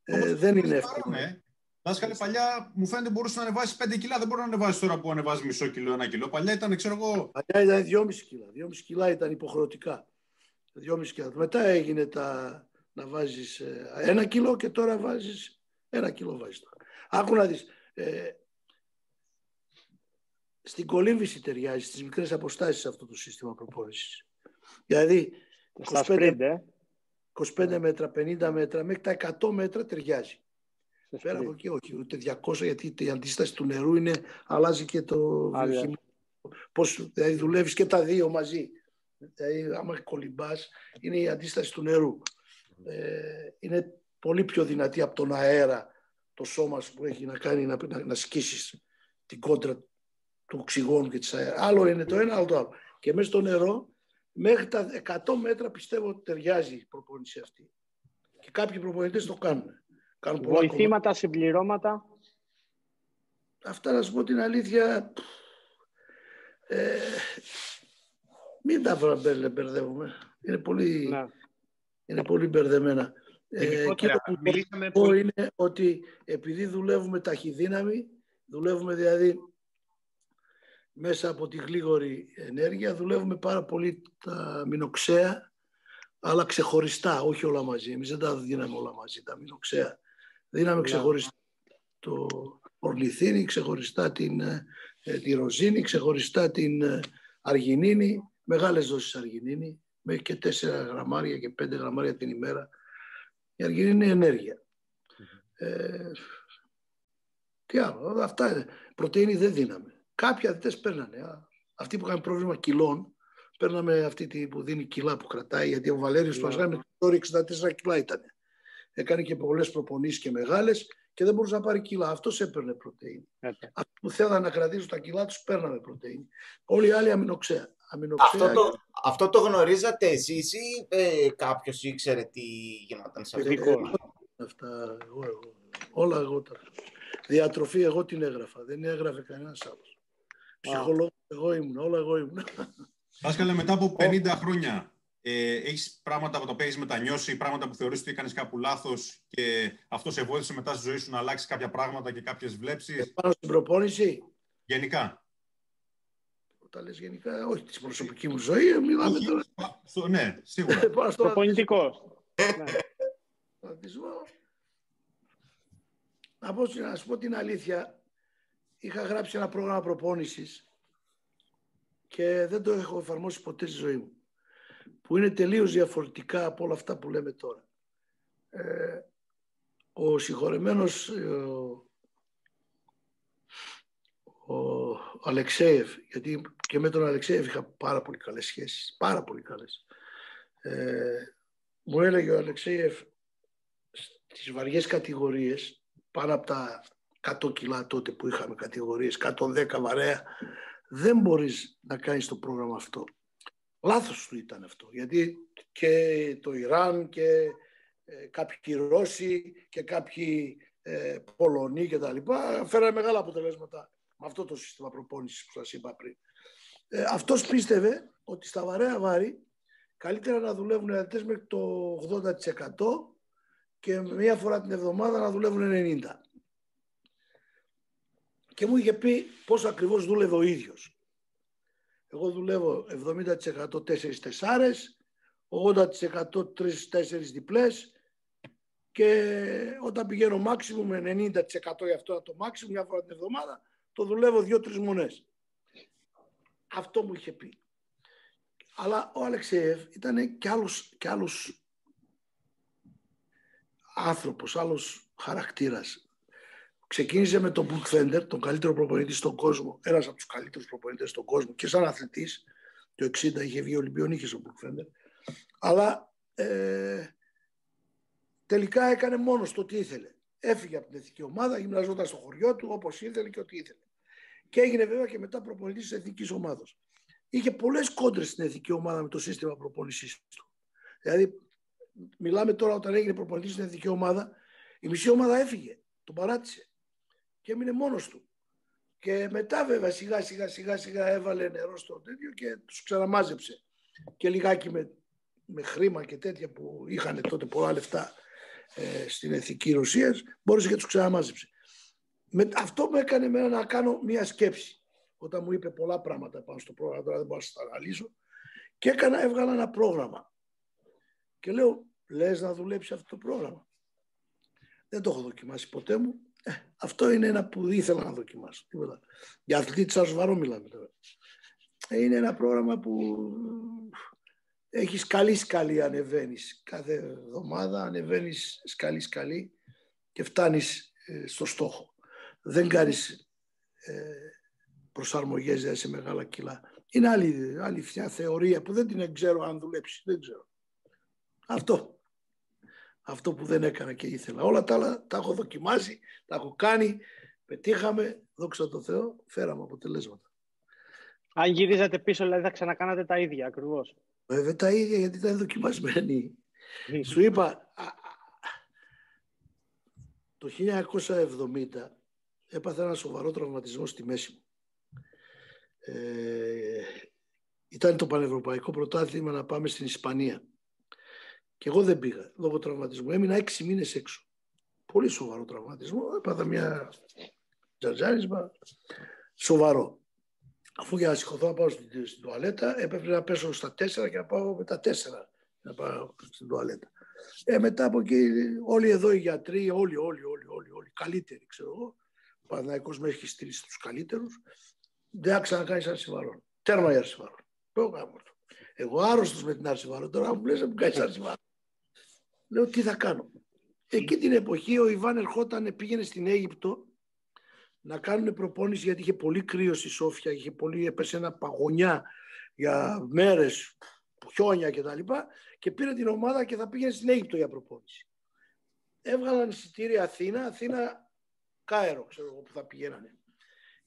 [SPEAKER 1] Ε, δεν είναι εύκολο.
[SPEAKER 3] Ε. Δάσκαλε, παλιά μου φαίνεται μπορούσε να ανεβάσει 5 κιλά. Δεν μπορεί να ανεβάσεις τώρα που ανεβάζει μισό κιλό, ένα κιλό. Παλιά ήταν, ξέρω εγώ,
[SPEAKER 1] Παλιά ήταν 2,5 κιλά. 2,5 κιλά ήταν υποχρεωτικά. 2,5 κιλά. Μετά έγινε τα, να βάζεις ε, ένα κιλό και τώρα βάζεις ένα κιλό βάζεις τώρα. Άκου να δεις. Ε, στην κολύμβηση ταιριάζει, στις μικρές αποστάσεις αυτό το σύστημα προπόνησης. Δηλαδή,
[SPEAKER 5] Στα
[SPEAKER 1] 25
[SPEAKER 5] sprint, ε.
[SPEAKER 1] 25 μέτρα, 50 μέτρα, μέχρι τα 100 μέτρα ταιριάζει.
[SPEAKER 5] Στα
[SPEAKER 1] Πέρα
[SPEAKER 5] sprint.
[SPEAKER 1] από εκεί όχι, ούτε 200 γιατί η αντίσταση του νερού είναι, αλλάζει και το
[SPEAKER 5] Άλλη,
[SPEAKER 1] βιοχημικό. Πώς δηλαδή δουλεύεις και τα δύο μαζί. Δηλαδή άμα κολυμπάς είναι η αντίσταση του νερού. Ε, είναι πολύ πιο δυνατή από τον αέρα το σώμα σου που έχει να κάνει να, να, να σκίσεις την κόντρα του οξυγόνου και της αέρας. Άλλο είναι το ένα, άλλο το άλλο. Και μέσα στο νερό μέχρι τα 100 μέτρα πιστεύω ότι ταιριάζει η προπόνηση αυτή. Και κάποιοι προπονητές το κάνουν. Κάνουν πολλά κομμάτια.
[SPEAKER 5] Βοηθήματα, συμπληρώματα.
[SPEAKER 1] Αυτά να σου πω την αλήθεια. Ε, μην τα μπερ- μπερδεύουμε. Είναι πολύ,
[SPEAKER 5] Ναι.
[SPEAKER 1] είναι πολύ μπερδεμένα. Ε, και
[SPEAKER 4] Γενικότερα,
[SPEAKER 1] το που
[SPEAKER 4] μιλήσαμε
[SPEAKER 1] πω
[SPEAKER 4] πολύ.
[SPEAKER 1] είναι ότι επειδή δουλεύουμε ταχυδύναμη, δουλεύουμε δηλαδή μέσα από τη γλίγορη ενέργεια, δουλεύουμε πάρα πολύ τα μηνοξέα, αλλά ξεχωριστά, όχι όλα μαζί. Εμείς δεν τα δίναμε όλα μαζί, τα μηνοξέα. Δίναμε
[SPEAKER 5] Ναι.
[SPEAKER 1] ξεχωριστά το ορνηθίνη, ξεχωριστά την, ε, ε, τη ροζίνη, ξεχωριστά την ε, αργινίνη, μεγάλες δόσεις αργινίνη, μέχρι και 4 γραμμάρια και 5 γραμμάρια την ημέρα. Η αργινίνη είναι ενέργεια. Ε, τι άλλο, αυτά είναι. Πρωτεΐνη δεν δίναμε. Κάποιοι αθλητές παίρνανε. Α, Αυτοί που είχαν πρόβλημα κιλών, παίρναμε αυτή τη που δίνει κιλά που κρατάει, γιατί ο Βαλέριος
[SPEAKER 5] Ναι.
[SPEAKER 1] Πασγάνη με τώρα 64 κιλά ήταν. Έκανε και πολλές προπονήσεις και μεγάλες και δεν μπορούσε να πάρει κιλά. Αυτός έπαιρνε πρωτεΐνη.
[SPEAKER 5] έπαιρνε.
[SPEAKER 1] Αυτοί που θέλανε να κρατήσουν τα κιλά τους παίρναμε πρωτεΐνη. Όλοι οι άλλοι αμινοξέα. αμινοξέα
[SPEAKER 2] Αυτό το, αυτό το γνωρίζατε εσείς ή ε, κάποιος ήξερε τι γινόταν σε αυτό.
[SPEAKER 5] Ειδικό.
[SPEAKER 1] Αυτά, εγώ, εγώ. Όλα εγώ τα. Διατροφή εγώ την έγραφα. Δεν έγραφε κανένας άλλος. Ψυχολόγος εγώ ήμουν. Όλα εγώ ήμουν.
[SPEAKER 3] Δάσκαλε, μετά από 50 χρόνια, ε, έχεις πράγματα που τα οποία έχει μετανιώσει, πράγματα που θεωρείς ότι έκανες κάπου λάθος και αυτό σε βοήθησε μετά στη ζωή σου να αλλάξεις κάποια πράγματα και κάποιες βλέψεις;
[SPEAKER 1] Πάνω στην προπόνηση.
[SPEAKER 3] Γενικά.
[SPEAKER 1] Τα λες γενικά, όχι της προσωπικής μου ζωή, μιλάμε
[SPEAKER 3] Όχι,
[SPEAKER 1] τώρα.
[SPEAKER 3] στο- ναι, σίγουρα.
[SPEAKER 1] Πάνω στο
[SPEAKER 5] Προπονητικός. Ναι.
[SPEAKER 1] αθλητισμό. Να, πω, να σου πω την αλήθεια, είχα γράψει ένα πρόγραμμα προπόνησης και δεν το έχω εφαρμόσει ποτέ στη ζωή μου που είναι τελείως διαφορετικά από όλα αυτά που λέμε τώρα. Ε, ο συγχωρεμένος ε, ο, ο γιατί και με τον Αλεξέев είχα πάρα πολύ καλές σχέσεις, πάρα πολύ καλές. Ε, μου έλεγε ο Αλεξέев στις βαριές κατηγορίες, πάνω από τα 100 κιλά τότε που είχαμε κατηγορίες, 110 βαρέα, δεν μπορείς να κάνεις το πρόγραμμα αυτό. Λάθος του ήταν αυτό, γιατί και το Ιράν και ε, κάποιοι Ρώσοι και κάποιοι ε, Πολωνοί και τα λοιπά φέρανε μεγάλα αποτελέσματα με αυτό το σύστημα προπόνησης που σας είπα πριν. Ε, αυτός πίστευε ότι στα βαρέα βάρη καλύτερα να δουλεύουν οι αθλητές μέχρι το 80% και μία φορά την εβδομάδα να δουλεύουν 90%. Και μου είχε πει πώς ακριβώς δούλευε ο ίδιος. Εγώ δουλεύω 70% 4-4, 80% τρεις-τέσσερις διπλές και όταν πηγαίνω μάξιμου με 90% για αυτό το μάξιμου μια φορά την εβδομάδα, το δουλεύω δύο-τρεις μονές. Αυτό μου είχε πει. Αλλά ο Αλεξέευ ήταν και άλλος, και άλλος άνθρωπος, άλλος χαρακτήρας. Ξεκίνησε με τον Μπουρκφέντερ, τον καλύτερο προπονητή στον κόσμο, ένας από τους καλύτερους προπονητές στον κόσμο και σαν αθλητής, το 60 είχε βγει Ολυμπιονίκης ο Μπουρκφέντερ, αλλά ε, τελικά έκανε μόνος το τι ήθελε. Έφυγε από την εθνική ομάδα, γυμναζόταν στο χωριό του όπως ήθελε και ό,τι ήθελε. Και έγινε βέβαια και μετά προπονητής της εθνικής ομάδας. Είχε πολλές κόντρες στην εθνική ομάδα με το σύστημα προπονησή του. Δηλαδή, μιλάμε τώρα όταν έγινε προπονητής στην εθνική ομάδα, η μισή ομάδα έφυγε, τον παράτησε και έμεινε μόνος του. Και μετά βέβαια σιγά σιγά σιγά σιγά έβαλε νερό στο τέτοιο και τους ξαναμάζεψε. Και λιγάκι με, με χρήμα και τέτοια που είχαν τότε πολλά λεφτά ε, στην εθνική Ρωσία, μπόρεσε και τους ξαναμάζεψε. Με, αυτό με έκανε εμένα να κάνω μια σκέψη. Όταν μου είπε πολλά πράγματα πάνω στο πρόγραμμα, τώρα δεν μπορώ να τα αναλύσω. Και έκανα, έβγαλα ένα πρόγραμμα. Και λέω, λες να δουλέψει αυτό το πρόγραμμα. Δεν το έχω δοκιμάσει ποτέ μου. Ε, αυτό είναι ένα που ήθελα να δοκιμάσω. Τίποτα. Για αθλητή της Αρσβαρό μιλάμε τώρα. Ε, είναι ένα πρόγραμμα που έχεις σκαλή σκαλή ανεβαίνεις. Κάθε εβδομάδα ανεβαίνεις σκαλή σκαλή και φτάνεις ε, στο στόχο δεν κάνεις ε, προσαρμογές δηλαδή, σε μεγάλα κιλά. Είναι άλλη, άλλη μια θεωρία που δεν την ξέρω αν δουλέψεις. Δεν ξέρω. Αυτό. Αυτό που δεν έκανα και ήθελα. Όλα τα άλλα τα έχω δοκιμάσει, τα έχω κάνει, πετύχαμε, δόξα τω Θεώ, φέραμε αποτελέσματα.
[SPEAKER 5] Αν γυρίζατε πίσω, δηλαδή θα ξανακάνατε τα ίδια ακριβώς.
[SPEAKER 1] Βέβαια τα ίδια γιατί ήταν δοκιμασμένοι. Σου είπα, το 1970 έπαθα ένα σοβαρό τραυματισμό στη μέση μου. Ε, ήταν το πανευρωπαϊκό πρωτάθλημα να πάμε στην Ισπανία. Και εγώ δεν πήγα λόγω τραυματισμού. Έμεινα έξι μήνες έξω. Πολύ σοβαρό τραυματισμό. Έπαθα μια τζατζάρισμα σοβαρό. Αφού για να σηκωθώ να πάω στην, στην τουαλέτα, έπρεπε να πέσω στα τέσσερα και να πάω με τα τέσσερα να πάω στην τουαλέτα. Ε, μετά από εκεί όλοι εδώ οι γιατροί, όλοι, όλοι, όλοι, όλοι, όλοι, καλύτεροι ξέρω εγώ, ο Παναθηναϊκός με έχει στείλει στους καλύτερους. Δεν θα ξανακάνει Αρσιβαρόν. Τέρμα η Αρσιβαρόν. Εγώ άρρωστος με την Αρσιβαρόν. Τώρα μου λες να μου κάνεις Αρσιβαρόν. Λέω τι θα κάνω. Εκεί την εποχή ο Ιβάν ερχόταν, πήγαινε στην Αίγυπτο να κάνουν προπόνηση γιατί είχε πολύ κρύος στη Σόφια, είχε πολύ, έπεσε ένα παγωνιά για μέρες, χιόνια κτλ. Και, και πήρε την ομάδα και θα πήγαινε στην Αίγυπτο για προπόνηση. Έβγαλαν εισιτήρια Αθήνα, Αθήνα Κάερο, ξέρω εγώ, που θα πηγαίνανε.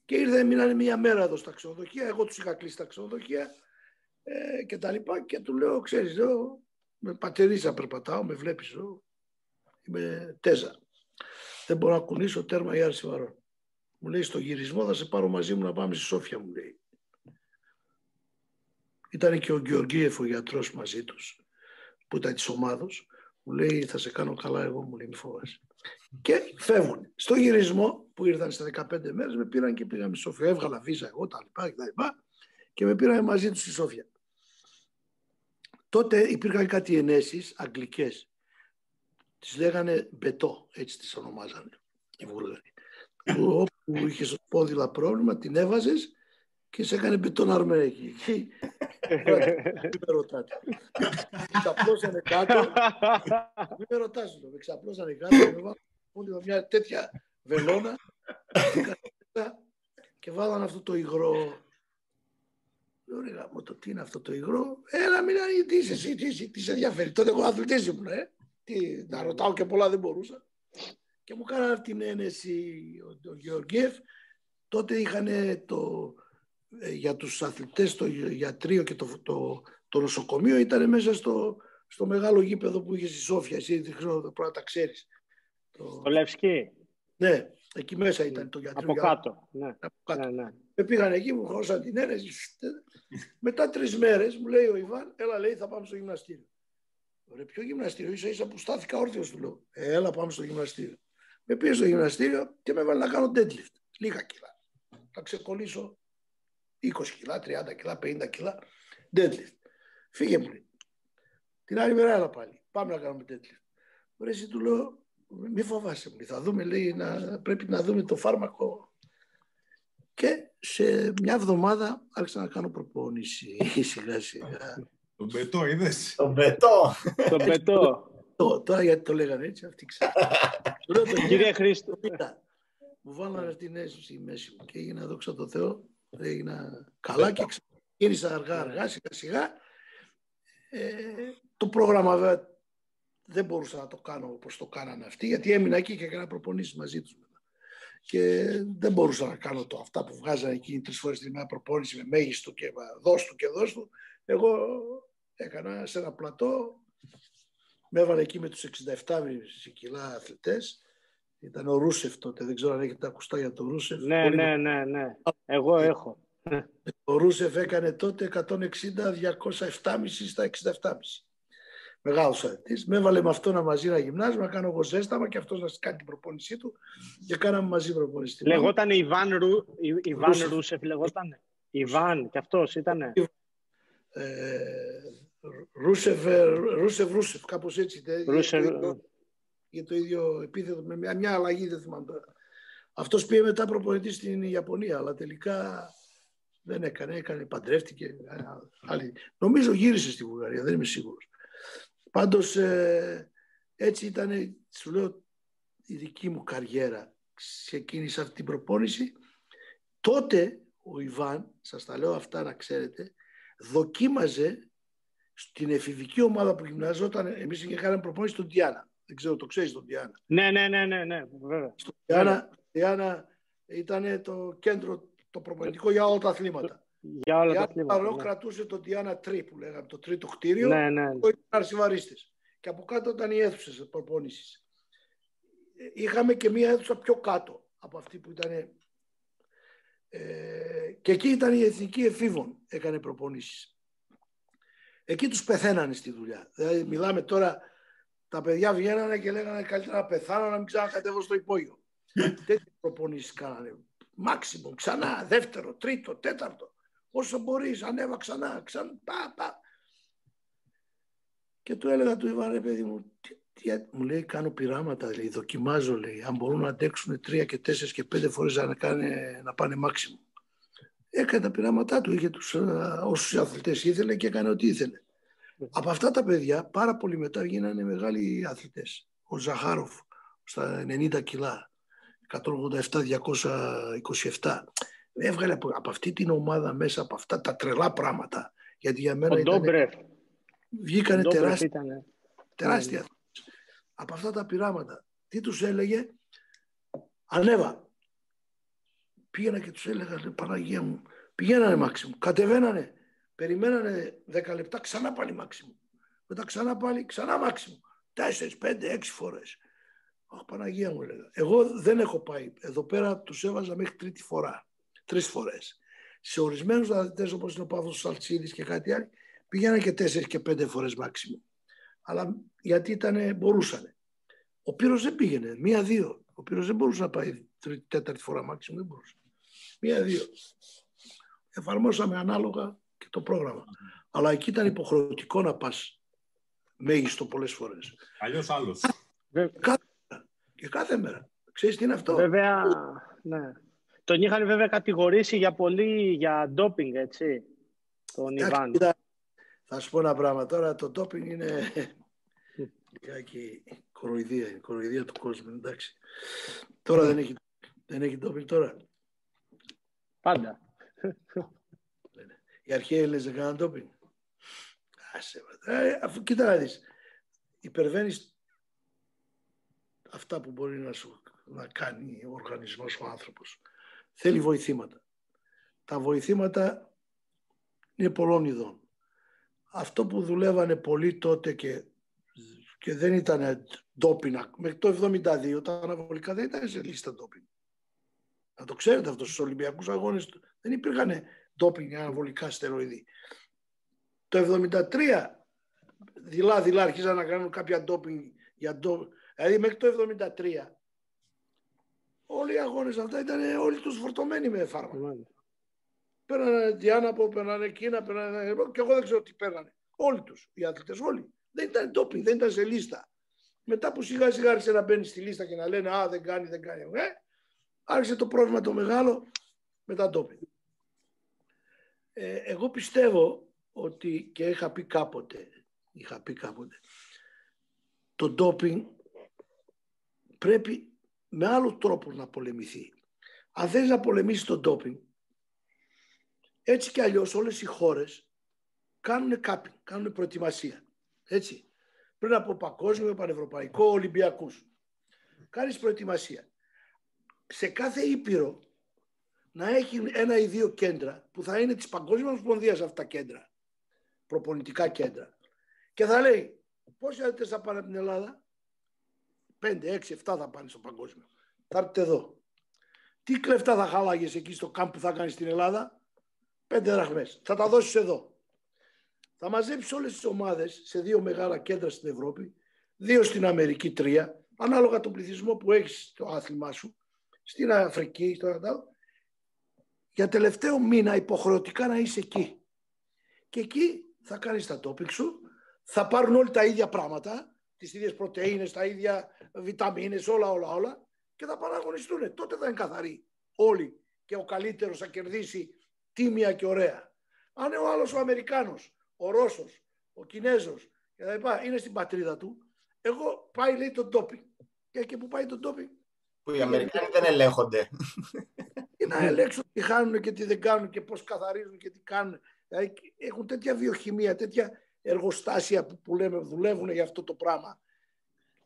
[SPEAKER 1] Και ήρθε, μείνανε μία μέρα εδώ στα ξενοδοχεία. Εγώ τους είχα κλείσει τα ξενοδοχεία ε, και τα λοιπά. Και του λέω, ξέρεις, λέω, με πατερίζα περπατάω, με βλέπεις εδώ. Είμαι τέζα. Δεν μπορώ να κουνήσω τέρμα η άρση βαρών. Μου λέει, στο γυρισμό θα σε πάρω μαζί μου να πάμε στη Σόφια, μου λέει. Ήταν και ο Γεωργίεφ ο γιατρός μαζί τους, που ήταν της ομάδος. Μου λέει, θα σε κάνω καλά εγώ, μου λέει, μη φοβάσαι. Και φεύγουν. Στο γυρισμό που ήρθαν στα 15 μέρες με πήραν και πήγαμε στη Σόφια. Έβγαλα βίζα εγώ τα λοιπά και τα λοιπά και με πήραν μαζί τους στη Σόφια. Τότε υπήρχαν κάτι ενέσεις αγγλικές. Τις λέγανε μπετό, έτσι τις ονομάζανε οι Βούλγαροι. Όπου είχες στο πόδιλα πρόβλημα, την έβαζες και σε έκανε μπετόν αρμέκι. Δεν με ρωτάτε. Ξαπλώσανε κάτω. Μην με ρωτάς, με ξαπλώσανε κάτω. Με βάλανε μια τέτοια βελόνα και βάλανε αυτό το υγρό. Λέω ρε γάμο το τι είναι αυτό το υγρό; Έλα μην τι είσαι εσύ, τι, είσαι, τι σε ενδιαφέρει; Τότε εγώ αθλητής ήμουν, ε. Τι, να ρωτάω και πολλά δεν μπορούσα. Και μου κάνανε αυτή την ένεση ο, ο Γεωργίευ. Τότε είχαν το, ε, για τους αθλητές το γιατρείο και το, το, το νοσοκομείο ήταν μέσα στο, στο μεγάλο γήπεδο που είχε στη Σόφια. Εσύ δεν ξέρω, πρέπει να τα ξέρεις.
[SPEAKER 5] Το, το Λευσκή.
[SPEAKER 1] Ναι, εκεί μέσα ήταν το γιατρείο.
[SPEAKER 5] Από κάτω. Ναι.
[SPEAKER 1] Από κάτω.
[SPEAKER 5] Ναι, ναι.
[SPEAKER 1] Με πήγαν εκεί, μου χώσαν την αίρεση. Μετά τρεις μέρες μου λέει ο Ιβάν, έλα λέει θα πάμε στο γυμναστήριο. Ρε, ποιο γυμναστήριο, ίσα ίσα που στάθηκα όρθιος του λέω. Ε, έλα πάμε στο γυμναστήριο. Με πήγε στο γυμναστήριο και με έβαλε να κάνω deadlift. Λίγα κιλά. Θα ξεκολλήσω 20 κιλά, 30 κιλά, 50 κιλά, deadlift. Φύγε μου λέει. Την άλλη μέρα έλα πάλι. Πάμε να κάνουμε τέτοιο. Ωραία, εσύ του λέω, μη φοβάσαι μου. Θα δούμε, λέει, να, πρέπει να δούμε το φάρμακο. Και σε μια εβδομάδα άρχισα να κάνω προπόνηση σιγά σιγά.
[SPEAKER 3] Τον πετό, είδες;
[SPEAKER 2] Τον πετό.
[SPEAKER 5] Τον πετώ.
[SPEAKER 1] Το- Τώρα γιατί το λέγανε έτσι, αυτοί ξέρουν. Του λέω, «Το
[SPEAKER 5] Κύριε Χρήστο.
[SPEAKER 1] Κοίτα, μου βάλανε την αίσθηση η μέση μου και έγινα δόξα τω Θεώ, έγινα καλά και ξεκίνησα αργά αργά σιγά σιγά. Ε, το πρόγραμμα βέβαια δεν μπορούσα να το κάνω όπως το κάνανε αυτοί γιατί έμεινα εκεί και έκανα προπονήσεις μαζί τους μετά. Και δεν μπορούσα να κάνω το αυτά που βγάζανε εκεί τρεις φορές την ημέρα προπόνηση με μέγιστο και δώσ' του και δώσ' του. Εγώ έκανα σε ένα πλατό, με έβαλε εκεί με τους 67,5 κιλά αθλητές ήταν ο Ρούσεφ τότε, δεν ξέρω αν έχετε ακουστά για τον Ρούσεφ.
[SPEAKER 5] Ναι,
[SPEAKER 1] Πολύ
[SPEAKER 5] ναι, ναι, ναι. Εγώ έχω.
[SPEAKER 1] Ο Ρούσεφ έκανε τότε 160-207,5 στα 67,5. Μεγάλος αριθμό. Με έβαλε με αυτόν μαζί ένα γυμνάσιο, να κάνω εγώ ζέσταμα και αυτός να κάνει την προπόνησή του και κάναμε μαζί προπόνηση.
[SPEAKER 5] Λεγόταν Ιβάν, Ρου... Ι- Ιβάν
[SPEAKER 1] Ρούσεφ.
[SPEAKER 5] Ρούσεφ, λεγόταν. Ιβάν, και αυτός ήτανε.
[SPEAKER 1] Ε, Ρούσεφ, ε, Ρούσεφ, Ρούσεφ, κάπως έτσι. τε-
[SPEAKER 5] Ρούσεφ,
[SPEAKER 1] για, το ίδιο, για το ίδιο επίθετο, με μια, μια αλλαγή δεν θυμάμαι τώρα. Αυτός πήγε μετά προπονητής στην Ιαπωνία, αλλά τελικά δεν έκανε, έκανε, παντρεύτηκε. ε, άλλη. Νομίζω γύρισε στη Βουλγαρία, δεν είμαι σίγουρος. Πάντως ε, έτσι ήταν, σου λέω, η δική μου καριέρα. Ξεκίνησα αυτή την προπόνηση. Τότε ο Ιβάν, σας τα λέω αυτά να ξέρετε, δοκίμαζε στην εφηβική ομάδα που γυμναζόταν, εμείς και κάναμε προπόνηση στον Τιάνα. Δεν ξέρω, το ξέρεις τον Τιάνα;
[SPEAKER 5] Ναι, ναι, ναι, ναι, ναι, βέβαια.
[SPEAKER 1] Στον Τιάνα, Τιάνα ήταν το κέντρο, το προπονητικό για όλα τα αθλήματα.
[SPEAKER 5] Για όλα τα
[SPEAKER 1] Τιάνα
[SPEAKER 5] αθλήματα.
[SPEAKER 1] Παρό
[SPEAKER 5] ναι.
[SPEAKER 1] κρατούσε το Τιάνα Τρί που λέγαμε, το τρίτο κτίριο.
[SPEAKER 5] Ναι, ναι.
[SPEAKER 1] Εδώ ήταν αρσιβαρίστες. Και από κάτω ήταν οι αίθουσες προπόνησης. Είχαμε και μία αίθουσα πιο κάτω από αυτή που ήταν. Ε, και εκεί ήταν η Εθνική Εφήβων, έκανε προπονήσεις. Εκεί τους πεθαίνανε στη δουλειά. Δηλαδή μιλάμε τώρα, τα παιδιά βγαίνανε και λέγανε καλύτερα να πεθάνω να μην ξανακατεύω στο υπόγειο. Τέτοιες προπονήσεις κάνανε. Μάξιμο, ξανά, δεύτερο, τρίτο, τέταρτο. Όσο μπορείς, ανέβα ξανά, ξανά, πα, πα. Και του έλεγα του Ιβάν, ρε παιδί μου, τι, τι, μου λέει κάνω πειράματα, λέει, δοκιμάζω, λέει, αν μπορούν να αντέξουν τρία και τέσσερις και πέντε φορές να, κάνε, να πάνε μάξιμο. Έκανε τα πειράματά του, είχε τους, α, όσους αθλητές ήθελε και έκανε ό,τι ήθελε. Από αυτά τα παιδιά, πάρα πολύ μετά γίνανε μεγάλοι αθλητές. Ο Ζαχάροφ στα 90 κιλά, 187-227. Έβγαλε από, από αυτή την ομάδα μέσα από αυτά τα τρελά πράγματα. Γιατί για μένα
[SPEAKER 5] Ο
[SPEAKER 1] ήταν,
[SPEAKER 5] Ντόμπρεφ.
[SPEAKER 1] βγήκανε
[SPEAKER 5] Ο Ντόμπρεφ
[SPEAKER 1] τεράστια
[SPEAKER 5] ήτανε.
[SPEAKER 1] τεράστια. Από αυτά τα πειράματα. Τι τους έλεγε, ανέβα. Πήγαινα και τους έλεγα, λέει, Παναγία μου, πηγαίνανε μάξιμο, κατεβαίνανε, περιμένανε 10 λεπτά, ξανά πάλι μάξιμο. Μετά ξανά πάλι, ξανά μάξιμο. Τέσσερις, πέντε, έξι φορές. Αχ, Παναγία μου έλεγα. Εγώ δεν έχω πάει. Εδώ πέρα τους έβαζα μέχρι τρίτη φορά. Τρεις φορές. Σε ορισμένους αθλητές όπως είναι ο Παύλος Σαλτσίδης και κάτι άλλο, πήγαιναν και τέσσερις και πέντε φορές μάξιμο αλλά γιατί ήταν, μπορούσαν. Ο Πύρος δεν πήγαινε, μία-δύο. Ο Πύρος δεν μπορούσε να πάει τρίτη, τέταρτη φορά μάξιμο, δεν μπορούσε. Μία-δύο. Εφαρμόσαμε ανάλογα και το πρόγραμμα. Αλλά εκεί ήταν υποχρεωτικό να πας μέγιστο πολλές φορές.
[SPEAKER 3] Αλλιώς άλλος.
[SPEAKER 5] Βε-
[SPEAKER 1] Και κάθε μέρα. Ξέρεις τι είναι αυτό;
[SPEAKER 5] Βέβαια, ναι. Τον είχαν βέβαια κατηγορήσει για πολύ για ντόπινγκ, έτσι. Τον
[SPEAKER 1] Εντάξει,
[SPEAKER 5] Ιβάν.
[SPEAKER 1] κοίτα, θα σου πω ένα πράγμα. Τώρα το ντόπινγκ είναι λιγάκι κοροϊδία, είναι κοροϊδία του κόσμου. Εντάξει. Τώρα δεν έχει, δεν έχει ντόπινγκ τώρα.
[SPEAKER 5] Πάντα.
[SPEAKER 1] Οι αρχαίοι Έλληνες δεν κάναν ντόπινγκ. Άσε, μα. Ε, αφού κοίτα να δεις, υπερβαίνεις αυτά που μπορεί να σου να κάνει ο οργανισμός, ο άνθρωπος. Θέλει βοηθήματα. Τα βοηθήματα είναι πολλών ειδών. Αυτό που δουλεύανε πολύ τότε και, και δεν ήταν ντόπινα, μέχρι το 72 τα αναβολικά δεν ήταν σε λίστα ντόπινγκ. Να το ξέρετε αυτό στους Ολυμπιακούς Αγώνες δεν υπήρχαν ντόπινγκ αναβολικά στεροειδή. Το 73 δειλά-δειλά αρχίζαν να κάνουν κάποια ντόπινγκ για ντόπινγκ. Δηλαδή μέχρι το 73 όλοι οι αγώνες αυτά ήταν όλοι τους φορτωμένοι με φάρμακα. Παίρνανε διάναπο, παίρνανε εκείνα, παίρνανε... και εγώ δεν ξέρω τι παίρνανε. Όλοι τους, οι άθλητες όλοι. Δεν ήταν ντόπινγκ, δεν ήταν σε λίστα. Μετά που σιγά σιγά άρχισε να μπαίνει στη λίστα και να λένε Α, δεν κάνει, δεν κάνει. Ε, άρχισε το πρόβλημα το μεγάλο με τα ντόπινγκ. Ε, εγώ πιστεύω ότι και είχα πει κάποτε, είχα πει κάποτε, το ντόπινγκ πρέπει με άλλο τρόπο να πολεμηθεί. Αν θέλεις να πολεμήσεις το ντόπινγκ, έτσι κι αλλιώς όλες οι χώρες κάνουν κάπινγκ, κάνουν προετοιμασία. Έτσι. Πριν από παγκόσμιο, πανευρωπαϊκό, Ολυμπιακούς. Κάνεις προετοιμασία. Σε κάθε ήπειρο να έχεις ένα ή δύο κέντρα που θα είναι της Παγκόσμιας Ομοσπονδίας αυτά τα κέντρα. Προπονητικά κέντρα. Και θα λέει πόσοι άντρες θα πάνε από την Ελλάδα; Πέντε, έξι, εφτά θα πάνε στο παγκόσμιο. Θα έρθετε εδώ. Τι κλεφτά θα χαλάγεις εκεί στο κάμπ που θα κάνεις στην Ελλάδα; Πέντε δραχμές. Θα τα δώσεις εδώ. Θα μαζέψεις όλες τις ομάδες σε δύο μεγάλα κέντρα στην Ευρώπη, δύο στην Αμερική, τρία, ανάλογα τον πληθυσμό που έχεις στο άθλημά σου, στην Αφρική, στο για τελευταίο μήνα υποχρεωτικά να είσαι εκεί. Και εκεί θα κάνεις τα τόπικ σου, θα πάρουν όλοι τα ίδια πράγματα, τις ίδιες πρωτεΐνες, τα ίδια βιταμίνες, όλα, όλα, όλα και θα παραγωνιστούν. Τότε θα είναι καθαροί όλοι και ο καλύτερος θα κερδίσει τίμια και ωραία. Αν είναι ο άλλος ο Αμερικάνος, ο Ρώσος, ο Κινέζος και τα λοιπά, είναι στην πατρίδα του, εγώ πάει λέει το ντόπινγκ. Και εκεί που πάει το ντόπινγκ.
[SPEAKER 2] Που οι Αμερικάνοι δεν ελέγχονται.
[SPEAKER 1] Και να ελέγξουν τι χάνουν και τι δεν κάνουν και πώς καθαρίζουν και τι κάνουν. Δηλαδή έχουν τέτοια βιοχημία, τέτοια εργοστάσια που, που λέμε δουλεύουν για αυτό το πράγμα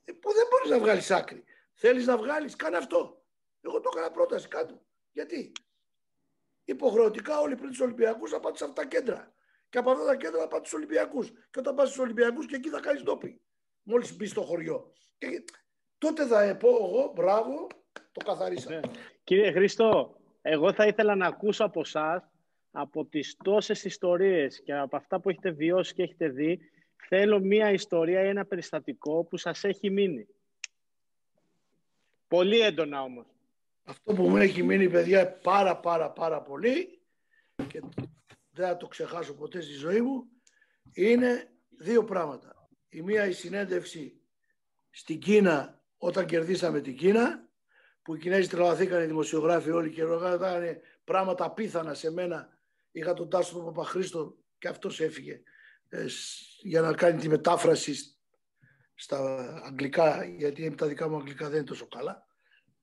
[SPEAKER 1] ε, που δεν μπορείς να βγάλεις άκρη. Θέλεις να βγάλεις, κάνε αυτό. Εγώ το έκανα πρόταση κάτω. Γιατί; Υποχρεωτικά όλοι πριν τους Ολυμπιακούς θα πάτε σε αυτά τα κέντρα. Και από αυτά τα κέντρα θα πάτε στους Ολυμπιακούς. Και όταν πας στους Ολυμπιακούς και εκεί θα κάνεις ντόπι. Μόλις μπεις στο χωριό. Και τότε θα πω εγώ, μπράβο, το καθαρίσα. Ναι.
[SPEAKER 5] Κύριε Χρήστο, εγώ θα ήθελα να ακούσω από εσάς, από τις τόσες ιστορίες και από αυτά που έχετε βιώσει και έχετε δει, θέλω μία ιστορία ή ένα περιστατικό που σας έχει μείνει. Πολύ έντονα όμως.
[SPEAKER 1] Αυτό που μου έχει μείνει, παιδιά, πάρα πάρα πάρα πολύ και δεν θα το ξεχάσω ποτέ στη ζωή μου, είναι δύο πράγματα. Η μία η συνέντευξη στην Κίνα όταν κερδίσαμε την Κίνα, που οι Κινέζοι τρελαθήκαν οι δημοσιογράφοι όλοι και ρωτάγανε πράγματα απίθανα σε μένα. Είχα τον Τάσο τον Παπαχρήστο και αυτός έφυγε ε, για να κάνει τη μετάφραση στα αγγλικά, γιατί τα δικά μου αγγλικά δεν είναι τόσο καλά.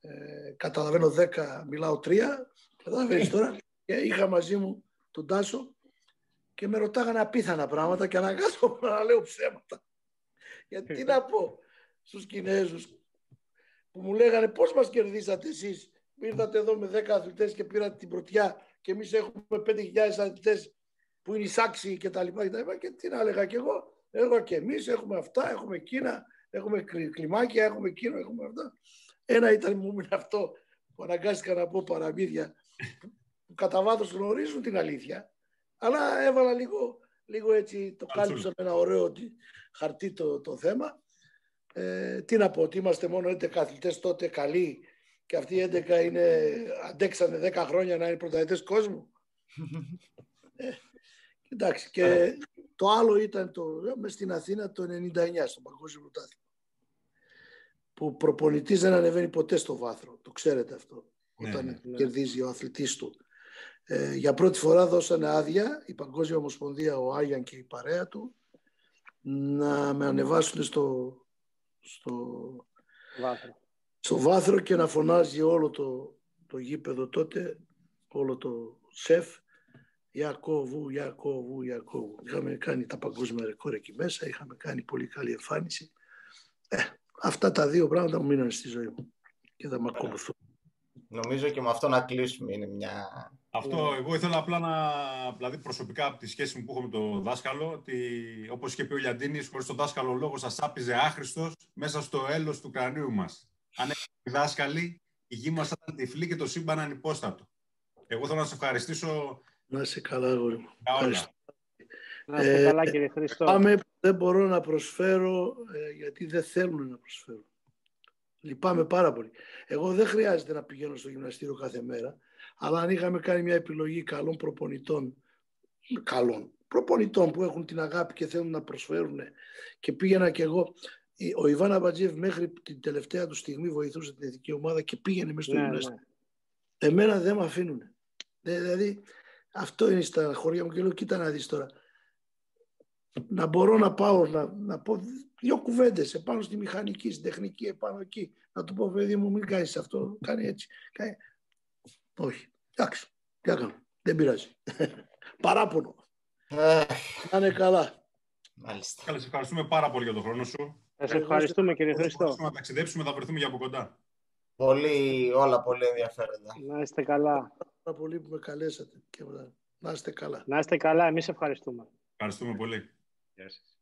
[SPEAKER 1] Ε, καταλαβαίνω 10, μιλάω 3, καταλαβαίνεις τώρα. Και είχα μαζί μου τον Τάσο και με ρωτάγανε απίθανα πράγματα και αναγκάζομαι να λέω ψέματα. Γιατί τι να πω στους Κινέζους που μου λέγανε πώς μας κερδίσατε εσείς. Ήρθατε εδώ με 10 αθλητές και πήρατε την πρωτιά και εμείς έχουμε 5.000 αθλητές που είναι εισάξιοι και τα λοιπά και τα λοιπά και τι να έλεγα κι εγώ. Έλεγα και εμείς έχουμε αυτά, έχουμε εκείνα, έχουμε κλιμάκια, έχουμε εκείνο, έχουμε αυτά. Ένα ήταν μου είναι αυτό που αναγκάστηκα να πω παραμύθια που κατά βάθος γνωρίζουν την αλήθεια αλλά έβαλα λίγο, λίγο έτσι, το κάλυψα με ένα ωραίο χαρτί το, το θέμα. Ε, τι να πω, ότι είμαστε μόνο 11 αθλητές τότε καλοί και αυτοί οι 11 είναι, αντέξανε 10 χρόνια να είναι πρωταθλητές κόσμου. ε, εντάξει, και το άλλο ήταν το, μες στην Αθήνα το 99 στο Παγκόσμιο Πρωτάθλημα. Που προπονητής δεν ανεβαίνει ποτέ στο βάθρο. Το ξέρετε αυτό. Ναι, όταν ναι, ναι. κερδίζει ο αθλητής του. Ε, για πρώτη φορά δώσανε άδεια η Παγκόσμια Ομοσπονδία, ο Άγιαν και η παρέα του να με ανεβάσουν στο, στο, βάθρο. Στο βάθρο και να φωνάζει όλο το, το γήπεδο τότε, όλο το σεφ Ιακώβου, Ιακώβου, Ιακώβου. Είχαμε κάνει τα παγκόσμια ρεκόρ εκεί μέσα, είχαμε κάνει πολύ καλή εμφάνιση. Ε, αυτά τα δύο πράγματα μου μείναν στη ζωή μου και θα με ακολουθούν.
[SPEAKER 2] Νομίζω και με αυτό να κλείσουμε είναι μια
[SPEAKER 3] αυτό, ναι. εγώ ήθελα απλά να, δηλαδή προσωπικά από τη σχέση μου που έχω με τον δάσκαλο, ότι όπως είπε ο Λιαντίνης, χωρίς τον δάσκαλο λόγο σας άπιζε άχρηστος μέσα στο έλος του κρανίου μας. Αν οι δάσκαλοι, η γη μας ήταν τυφλή και το σύμπαν ανυπόστατο. Εγώ θέλω να σε ευχαριστήσω.
[SPEAKER 1] Να είσαι καλά, αγόρι μου.
[SPEAKER 5] Να είσαι καλά, κύριε Χριστό.
[SPEAKER 1] Πάμε, δεν μπορώ να προσφέρω, ε, γιατί δεν θέλουν να προσφέρω. Λυπάμαι πάρα πολύ. Εγώ δεν χρειάζεται να πηγαίνω στο γυμναστήριο κάθε μέρα. Αλλά αν είχαμε κάνει μια επιλογή καλών προπονητών καλών προπονητών που έχουν την αγάπη και θέλουν να προσφέρουν και πήγαινα και εγώ ο Ιβάν Αμπατζίευ μέχρι την τελευταία του στιγμή βοηθούσε την εθνική ομάδα και πήγαινε μέσα στο ναι, ναι. Εμένα δεν με αφήνουν. Δηλαδή αυτό είναι στα χωριά μου και λέω κοίτα να δεις τώρα. Να μπορώ να πάω να, να πω δύο κουβέντες επάνω στη μηχανική, στην τεχνική, επάνω εκεί. Να του πω, παιδί μου, μην κάνεις αυτό, κάνει έτσι. Κάνει... Όχι. Εντάξει. Τι κάνω. Δεν πειράζει. Παράπονο. Να είναι καλά.
[SPEAKER 3] Μάλιστα. Καλώς, ευχαριστούμε πάρα πολύ για τον χρόνο σου.
[SPEAKER 5] Σα ευχαριστούμε κύριε Χριστό.
[SPEAKER 3] Να ταξιδέψουμε, θα βρεθούμε για από κοντά.
[SPEAKER 2] Πολύ, όλα πολύ ενδιαφέροντα.
[SPEAKER 5] Να είστε καλά.
[SPEAKER 1] Πάρα πολύ που με καλέσατε. Και να είστε καλά.
[SPEAKER 5] Να είστε καλά. Εμείς ευχαριστούμε.
[SPEAKER 3] Ευχαριστούμε πολύ.
[SPEAKER 4] Γεια σας.